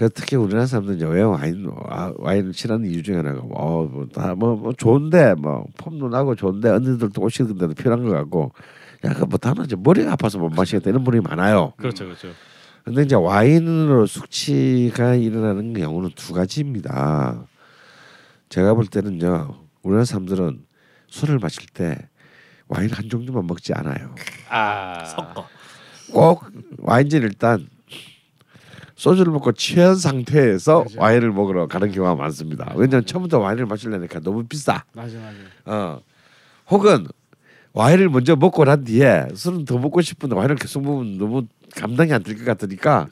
그 특히 우리나라 사람들은 왜 와인 와- 와인을 싫어하는 이유 중에 하나가 어다뭐 뭐 좋은데 뭐 폼도 나고 좋은데 언니들도 오시는데도 필요한 것 같고 야그 뭐 다만 이제 머리가 아파서 못 마시겠다 이런 분이 많아요. 그렇죠, 그렇죠. 근데 이제 와인으로 숙취가 일어나는 경우는 두 가지입니다. 제가 볼 때는요, 우리나라 사람들은 술을 마실 때 와인 한 종류만 먹지 않아요. 아. 섞어. 꼭 와인질 일단 소주를 먹고 취한 상태에서 와인을 먹으러 가는 경우가 많습니다. 왜냐하면 처음부터 와인을 마시려니까 너무 비싸. 맞아 맞아. 어. 혹은 와인을 먼저 먹고 난 뒤에 술은 더 먹고 싶은데 와인을 계속 먹으면 너무 감당이 안 될 것 같으니까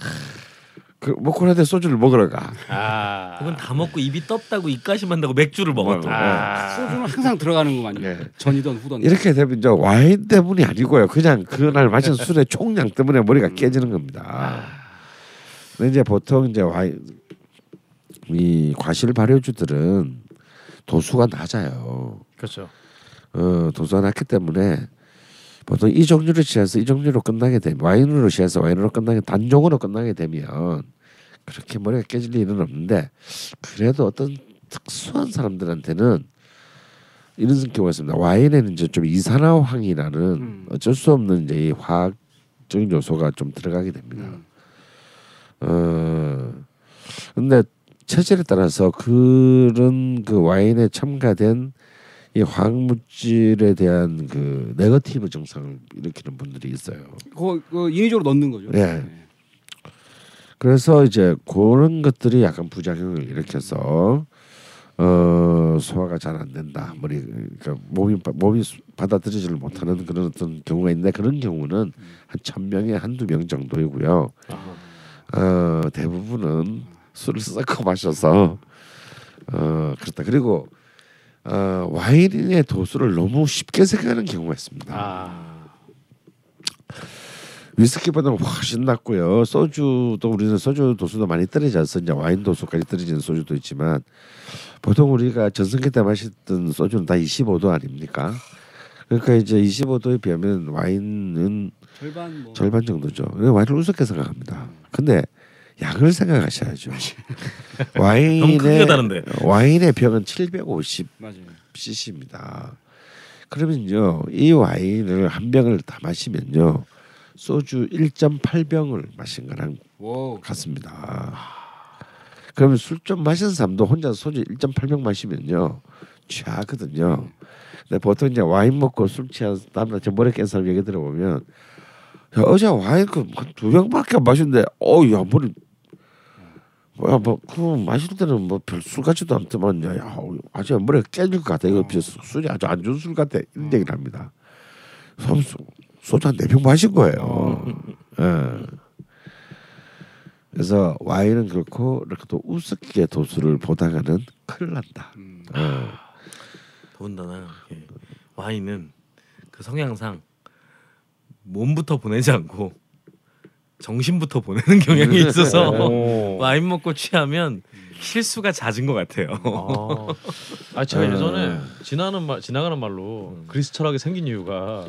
그 먹고 난 뒤에 소주를 먹으러 가. 아. 혹은 다 먹고 입이 떴다고 입가심한다고 맥주를 먹었던. 아. 소주는 항상 들어가는 거만요. 네. 전이든 후든. 이렇게 되면 이제 와인 때문이 아니고요. 그냥 그날 마신 술의 총량 때문에 머리가 깨지는 겁니다. 근데 이제 보통 이제 와인 이 과실 발효주들은 도수가 낮아요. 그렇죠. 어, 도수가 낮기 때문에 보통 이 종류를 취해서 이 종류로 끝나게 되면 와인으로 취해서 와인으로 끝나게 단종으로 끝나게 되면 그렇게 머리가 깨질 일은 없는데 그래도 어떤 특수한 사람들한테는 이런 경우가 있습니다. 와인에는 이제 좀 이산화황이라는 음. 어쩔 수 없는 이제 이 화학적인 요소가 좀 들어가게 됩니다. 음. 어 근데 체질에 따라서 그런 그 와인에 첨가된 이 화학물질에 대한 그 네거티브 증상을 일으키는 분들이 있어요. 그거, 그거 인위적으로 넣는 거죠. 네. 그래서 이제 그런 것들이 약간 부작용을 일으켜서 어 소화가 잘 안 된다. 머리 그러니까 몸이 몸이 받아들이지를 못하는 그런 어떤 경우가 있는데 그런 경우는 한 천 명에 한두 명 정도이고요. 어 대부분은 술을 섞어 <laughs> 마셔서 어 그렇다. 그리고 어 와인의 도수를 너무 쉽게 생각하는 경우가 있습니다. 아. 위스키보다 훨씬 낮고요. 소주도 우리는 소주 도수도 많이 떨어져서 이제 와인 도수까지 떨어지는 소주도 있지만 보통 우리가 전성기 때 마셨던 소주는 다 25도 아닙니까? 그러니까 이제 25도에 비하면 와인은 절반 뭐. 절반 정도죠. 그래서 와인을 우습게 생각합니다. 근데 양을 생각하셔야죠. <laughs> 와인의. 와인의 병은 750 맞아요. cc입니다. 그러면요 이 와인을 한 병을 다 마시면요 소주 1.8병을 마신 거랑 와. 같습니다. 그러면 술 좀 마신 사람도 혼자 소주 1.8병 마시면요 취하거든요. 근데 보통 이제 와인 먹고 술 취한 다음날 저 머리 깬 사람 얘기 들어보면 야, 어제 와인 그두 병밖에 안 마셨는데 어야 머리 뭐야 뭐그 마실 때는 뭐 별 술 같지도 않더만 야, 야 아주 머리가 깨질 것 같아 이거 어. 술이 아주 안 좋은 술 같아 이런 얘기를 합니다. 소주 소주 한 네 병 마신 거예요. 예. 그래서 와인은 그렇고 이렇게 또 우습게 도수를 보다가는 큰일 난다. 음. 예. 더군다나 예. 와인은 그 성향상 몸부터 보내지 않고 정신부터 보내는 경향이 있어서 <laughs> 오. 와인 먹고 취하면 실수가 잦은 것 같아요. 아, 아 제가 어. 예전에 지나는 말 지나가는 말로 그리스 철학이 생긴 이유가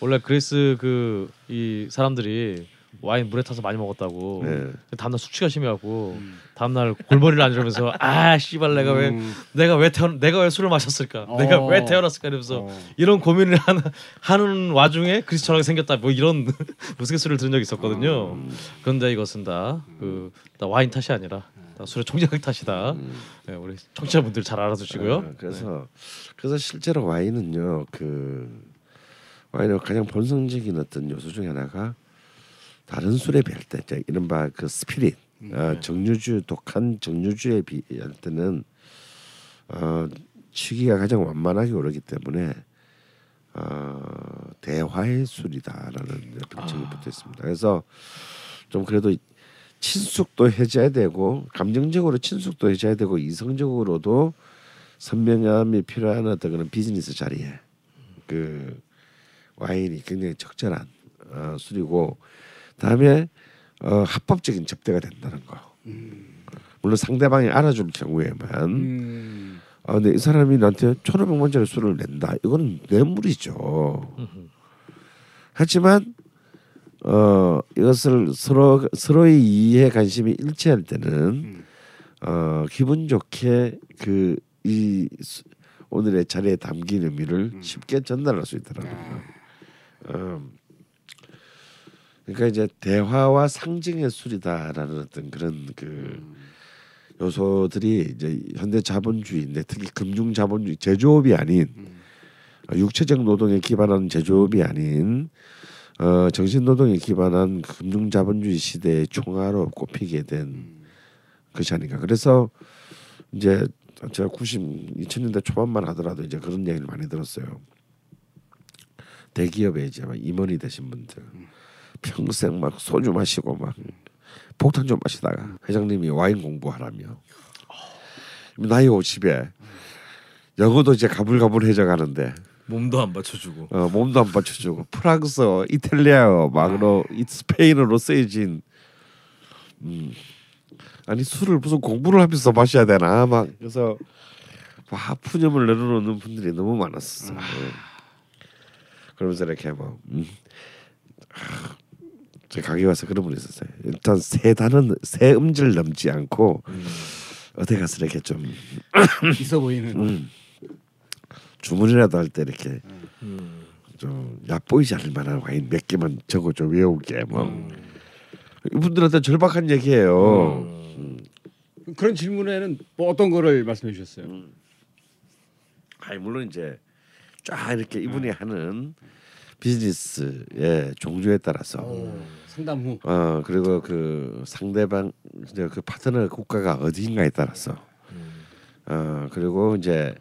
원래 그리스 그 이 사람들이 와인 물에 타서 많이 먹었다고. 네. 다음날 수치가 심해갖고 다음날 골머리를 안 이러면서 <laughs> 아 씨발 내가 왜 음. 내가 왜 태어 내가 왜 술을 마셨을까? 내가 어. 왜 태어났을까? 이러면서 어. 이런 고민을 하는, 하는 와중에 그리스 철학이 생겼다. 뭐 이런 <laughs> 우스갯소리를 들은 적이 있었거든요. 그런데 이것은 다그 다 와인 탓이 아니라 다 술의 총력 탓이다. 네, 우리 청취자분들 잘 알아두시고요. 어, 그래서 그래서 실제로 와인은요 그 와인의 가장 본성적인 어떤 요소 중에 하나가 다른 술에 비할 때 이제 이른바 그 스피릿 어, 정류주 독한 정류주에 비할 때는 어, 취기가 가장 완만하게 오르기 때문에 어, 대화의 술이다라는 별칭이 붙어 있습니다. 그래서 좀 그래도 친숙도 해줘야 되고 감정적으로 친숙도 해줘야 되고 이성적으로도 선명함이 필요한 어떤 그런 비즈니스 자리에 그 와인이 굉장히 적절한 어, 술이고 다음에 어, 합법적인 접대가 된다는 거. 물론 상대방이 알아줄 경우에만 음. 아 근데 이 사람이 나한테 천오백만 원짜리 술을 낸다. 이거는 뇌물이죠. 하지만 어 이것을 서로 서로의 이해 관심이 일치할 때는 어 기분 좋게 그 이 오늘의 자리에 담긴 의미를 쉽게 전달할 수 있더라고요. 음, 그러니까 이제 대화와 상징의 술이다라는 어떤 그런 그 요소들이 이제 현대 자본주의인데 특히 금융 자본주의 제조업이 아닌 육체적 노동에 기반한 제조업이 아닌 어, 정신 노동에 기반한 금융 자본주의 시대의 총화로 꼽히게 된 것이 아닌가. 그래서 이제 제가 90, 2000년대 초반만 하더라도 이제 그런 얘기를 많이 들었어요. 대기업에 이제 막 임원이 되신 분들 평생 막 소주 마시고 막 폭탄 좀 마시다가 회장님이 와인 공부하라며. 나이 50에 영어도 이제 가불가불해져 가는데 몸도 안 받쳐주고. 어, 몸도 안 받쳐주고 프랑스어, 이탈리아어, 막으로 이 스페인어로 쓰여진. 음, 아니 술을 무슨 공부를 하면서 마셔야 되나 막. 그래서 막 푸념을 내려놓는 분들이 너무 많았어. 요 그러면서 이렇게 뭐 음, 아, 제 가게 와서 그런 분이 있었어요. 일단 세 단은 세 음질 넘지 않고 어디 가서 이렇게 좀 <coughs> 있어 보이는 음, 주문이라도 할 때 이렇게 음. 좀 얕보이지 않을 만한 와인 몇 개만 적어 좀 외우게 뭐 이분들한테 절박한 얘기예요. 음. 그런 질문에는 뭐 어떤 거를 말씀해 주셨어요? 아니 물론 이제 쫙 이렇게 이분이 하는 비즈니스의 종류에 따라서. 상담 후. 어 그리고 그 상대방 이제 그 파트너 국가가 어디인가에 따라서. 어 그리고 이제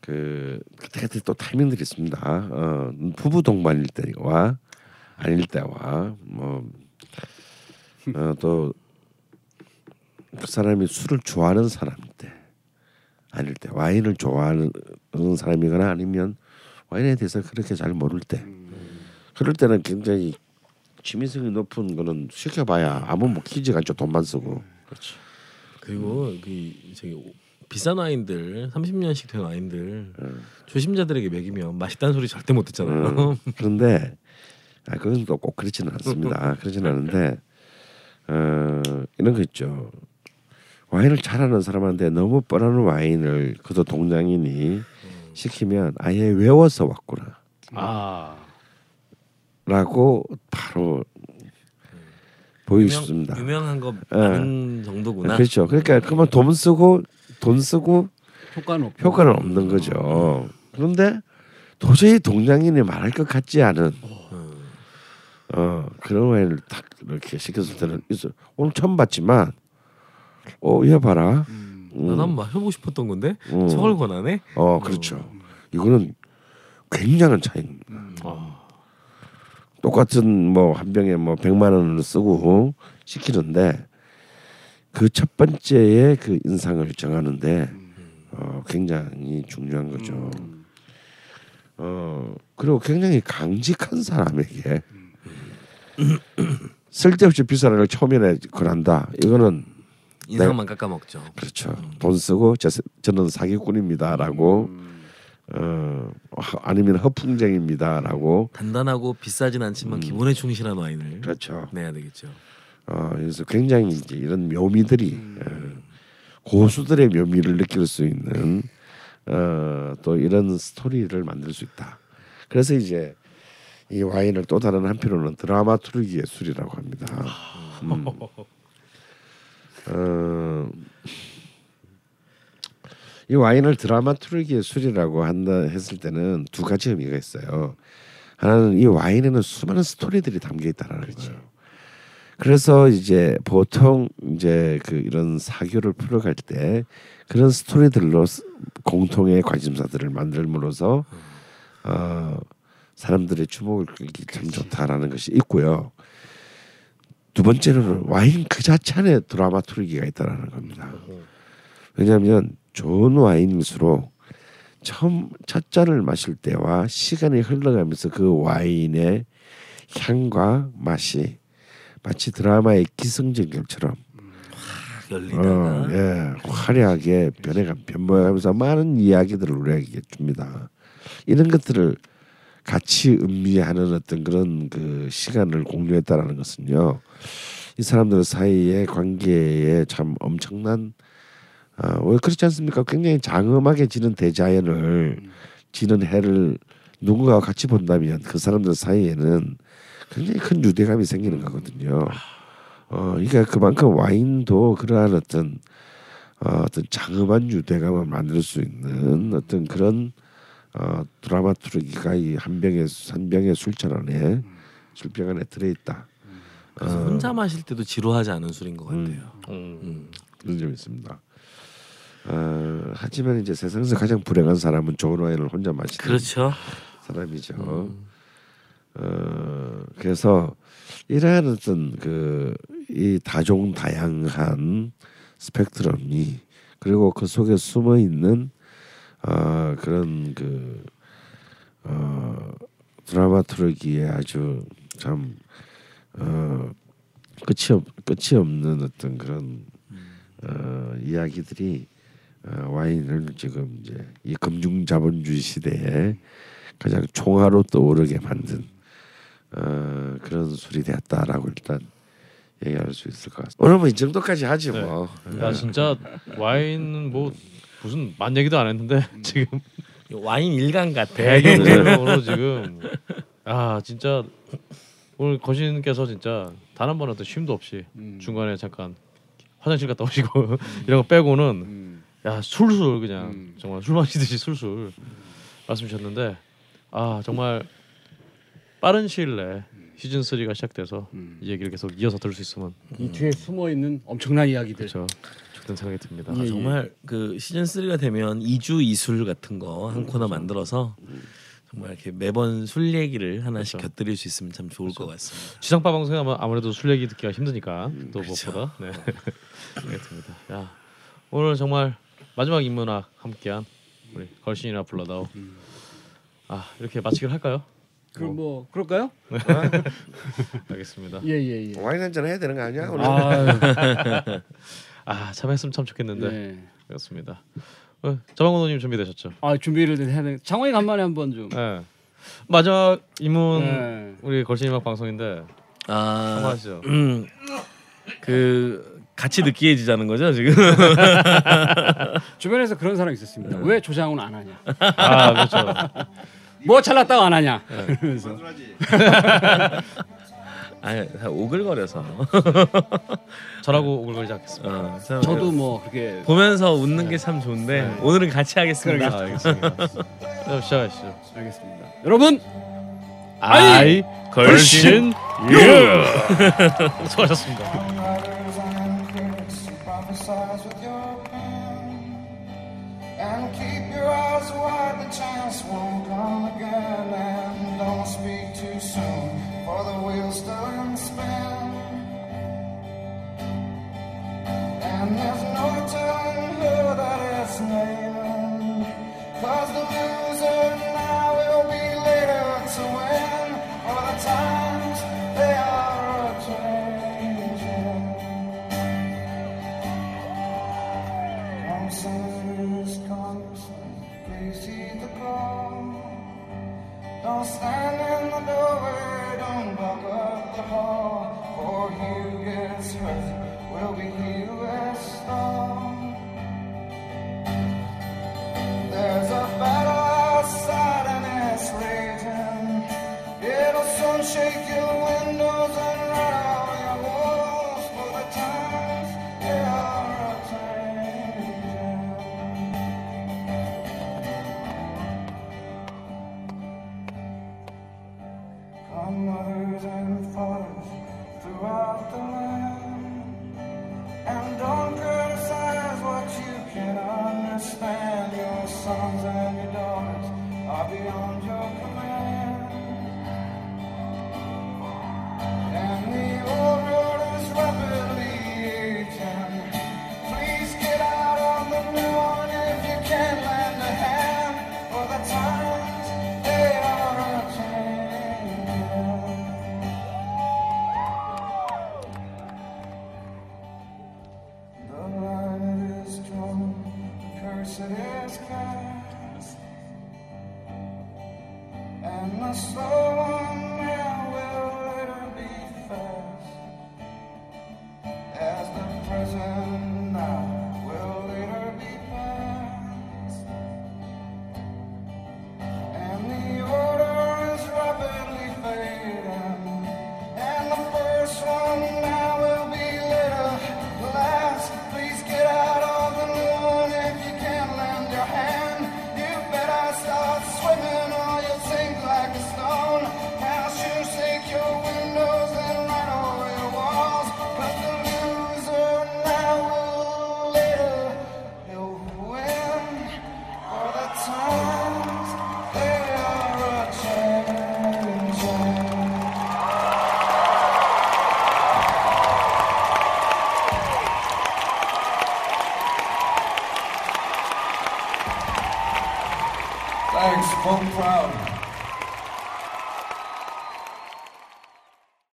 그 그때 그때 또 타이밍들이 있습니다. 어 부부 동반일 때와 아닐 때와 뭐어또 그 사람이 술을 좋아하는 사람일 때 아닐 때 와인을 좋아하는 사람이거나 아니면 와인에 대해서 그렇게 잘 모를 때. 그럴 때는 굉장히 취미성이 높은 거는 시켜봐야 아무 뭐 키지가 않죠. 돈만 쓰고. 그리고 그 저기 오- 비싼 와인들 30년씩 된 와인들 조심자들에게 먹이면 맛있다는 소리 절대 못 듣잖아요. 음, 그런데 아 그건 또 꼭 그렇지는 않습니다. <laughs> 그렇지는 않은데 어 이런 거 있죠. 와인을 잘하는 사람한테 너무 뻔한 와인을 그도 동양인이 시키면 아예 외워서 왔구나. 아 라고 바로 있습니다. 유명한 거 예. 아는 정도구나. 그렇죠. 그러니까 그러면 돈 쓰고 돈 쓰고 효과는 없고 효과는 없는 거죠. 그런데 도저히 동양인이 말할 것 같지 않은 음. 어 그런 와인을 딱 이렇게 시켰을 때는. 오늘 처음 봤지만 어 이거 봐라. 음. 음, 나도 한번 해보고 싶었던 건데 음. 저걸 권하네. 어 그렇죠. 이거는 굉장한 차이입니다. 어. 똑같은 뭐 한 병에 뭐 100만 원을 쓰고 시키는데 그 첫 번째의 그 인상을 정하는데 어 굉장히 중요한 거죠. 어 그리고 굉장히 강직한 사람에게 쓸데없이 비싼 걸 초면에 권한다. 이거는 인상만 깎아 먹죠. 그렇죠. 돈 쓰고 저, 저는 사기꾼입니다라고 어 하- 아니면 허풍쟁입니다라고 단단하고 비싸진 않지만 기본에 충실한 와인을 음. 그렇죠. 내야 되겠죠. 어 그래서 굉장히 이제 이런 묘미들이 어, 고수들의 묘미를 느낄 수 있는 어, 또 이런 스토리를 만들 수 있다. 그래서 이제 이 와인을 또 다른 한편으로는 드라마투르기 예술이라고 합니다. <laughs> 음. 어, 이 와인을 드라마투르기 예술이라고 한다 했을 때는 두 가지 의미가 있어요. 하나는 이 와인에는 수많은 스토리들이 담겨 있다라는 거예요. 그래서 이제 보통 이제 그 이런 사교를 풀어갈 때 그런 스토리들로 스- 공통의 관심사들을 만들므로써 어, 사람들의 주목을 끌기 참 좋다라는 것이 있고요. 두 번째로는 와인 그 자체 안에 드라마투르기가 있다라는 겁니다. 왜냐하면 좋은 와인일수록 처음 첫 잔을 마실 때와 시간이 흘러가면서 그 와인의 향과 맛이 마치 드라마의 기승전결처럼 딱 열리다가 어, 예, 화려하게 변해가 변모하면서 많은 이야기들을 우리에게 줍니다. 이런 것들을 같이 음미하는 어떤 그런 그 시간을 공유했다라는 것은요. 이 사람들 사이의 관계에 참 엄청난 어, 왜 그렇지 않습니까? 굉장히 장엄하게 지는 대자연을 지는 해를 누군가와 같이 본다면 그 사람들 사이에는 굉장히 큰 유대감이 생기는 거거든요. 어, 그러니까 그만큼 와인도 그러한 어떤 어, 어떤 장엄한 유대감을 만들 수 있는 어떤 그런 어, 드라마투르기가 이 한 병의 한 병의 술잔 안에 술병 안에 들어 있다. 그래서 혼자 마실 때도 지루하지 않은 술인 것 같아요. 음. 음. 그런 점이 있습니다. 어, 하지만 이제 세상에서 가장 불행한 사람은 좋은 와인을 혼자 마시는 그렇죠. 사람이죠. 음. 어, 그래서 이러한 어떤 그 이 다종 다양한 스펙트럼이 그리고 그 속에 숨어 있는 어, 그런 그 어, 드라마트로기에 아주 참 어, 끝이 없 끝이 없는 어떤 그런 어, 이야기들이 어, 와인을 지금 이제 이 금융 자본주의 시대에 가장 총화로 떠오르게 만든 어, 그런 술이 되었다라고 일단 얘기할 수 있을 것 같습니다. 오늘 뭐 이 정도까지 하지 네. 뭐. 야 진짜 와인은 뭐 무슨 만 얘기도 안 했는데 <laughs> 지금 와인 일간 같아. 배경으로 지금 아 진짜 오늘 거신께서 진짜 단 한번 어떤 쉼도 없이 음. 중간에 잠깐 화장실 갔다 오시고 <laughs> 이런 거 빼고는 음. 야 술술 그냥 음. 정말 술 마시듯이 술술 말씀 주셨는데 아 정말 빠른 시일 내에 시즌 3가 시작돼서 음. 이 얘기를 계속 이어서 들을 수 있으면 이 뒤에 숨어 있는 엄청난 이야기들. 그렇죠 좋다는 생각이 듭니다. 예, 예. 정말 그 시즌 3가 되면 이주 이술 같은 거 한 코너 만들어서 정말 이렇게 매번 술 얘기를 하나씩 그렇죠. 곁들일 수 있으면 참 좋을 것 같습니다. 지상파 방송에 하면 아무래도 술 얘기 듣기가 힘드니까 또 그렇죠. 무엇보다 네 알겠습니다. 야 오늘 정말 마지막 인문학 함께한 우리 걸신이나 불러다오 아 이렇게 마치기로 할까요? 그럼 뭐 그럴까요? <laughs> 알겠습니다. 예예 예. 와인 한잔 해야 되는 거 아니야? 오늘? 아, <laughs> 아 참했으면 참 좋겠는데 네. 그렇습니다. 어, 자방고노님 준비되셨죠? 아 준비를 해야 돼. 장원이 간만에 한번 좀. 네. 마지막 인문 네. 우리 걸신이막 방송인데 아, 한번 하시죠. 음, 그 같이 느끼해지자는 거죠 지금. <laughs> 주변에서 그런 사람 있었습니다. 왜 조장훈 안 하냐? 아 그렇죠. <laughs> 뭐 잘났다고 안 하냐? 그러면서 <laughs> 아니 다 오글거려서. <laughs> 저라고 오글거리지 않겠습니다. 어, 참 저도 뭐 그렇게 보면서 웃는 게 참 좋은데 오늘은 같이 하겠습니다. 아, 알겠습니다. 그럼 시작하시죠. 알겠습니다. 여러분 아이 걸신 유 <laughs> 수고하셨습니다. And keep your eyes wide. The chance won't come again, and don't speak too soon, for the wheel's still in spin. And there's no telling who that it's naming, 'cause the loser now will be later to win, for the times they are a changing. Come sinners, come, please heed the call. Don't stand in the doorway, up. For he gets hurt will be he as stalled. There's a battle outside and it's raging. It'll soon shake your windows and rattle throughout the land, and don't criticize what you can understand. Your sons and your daughters are beyond your command,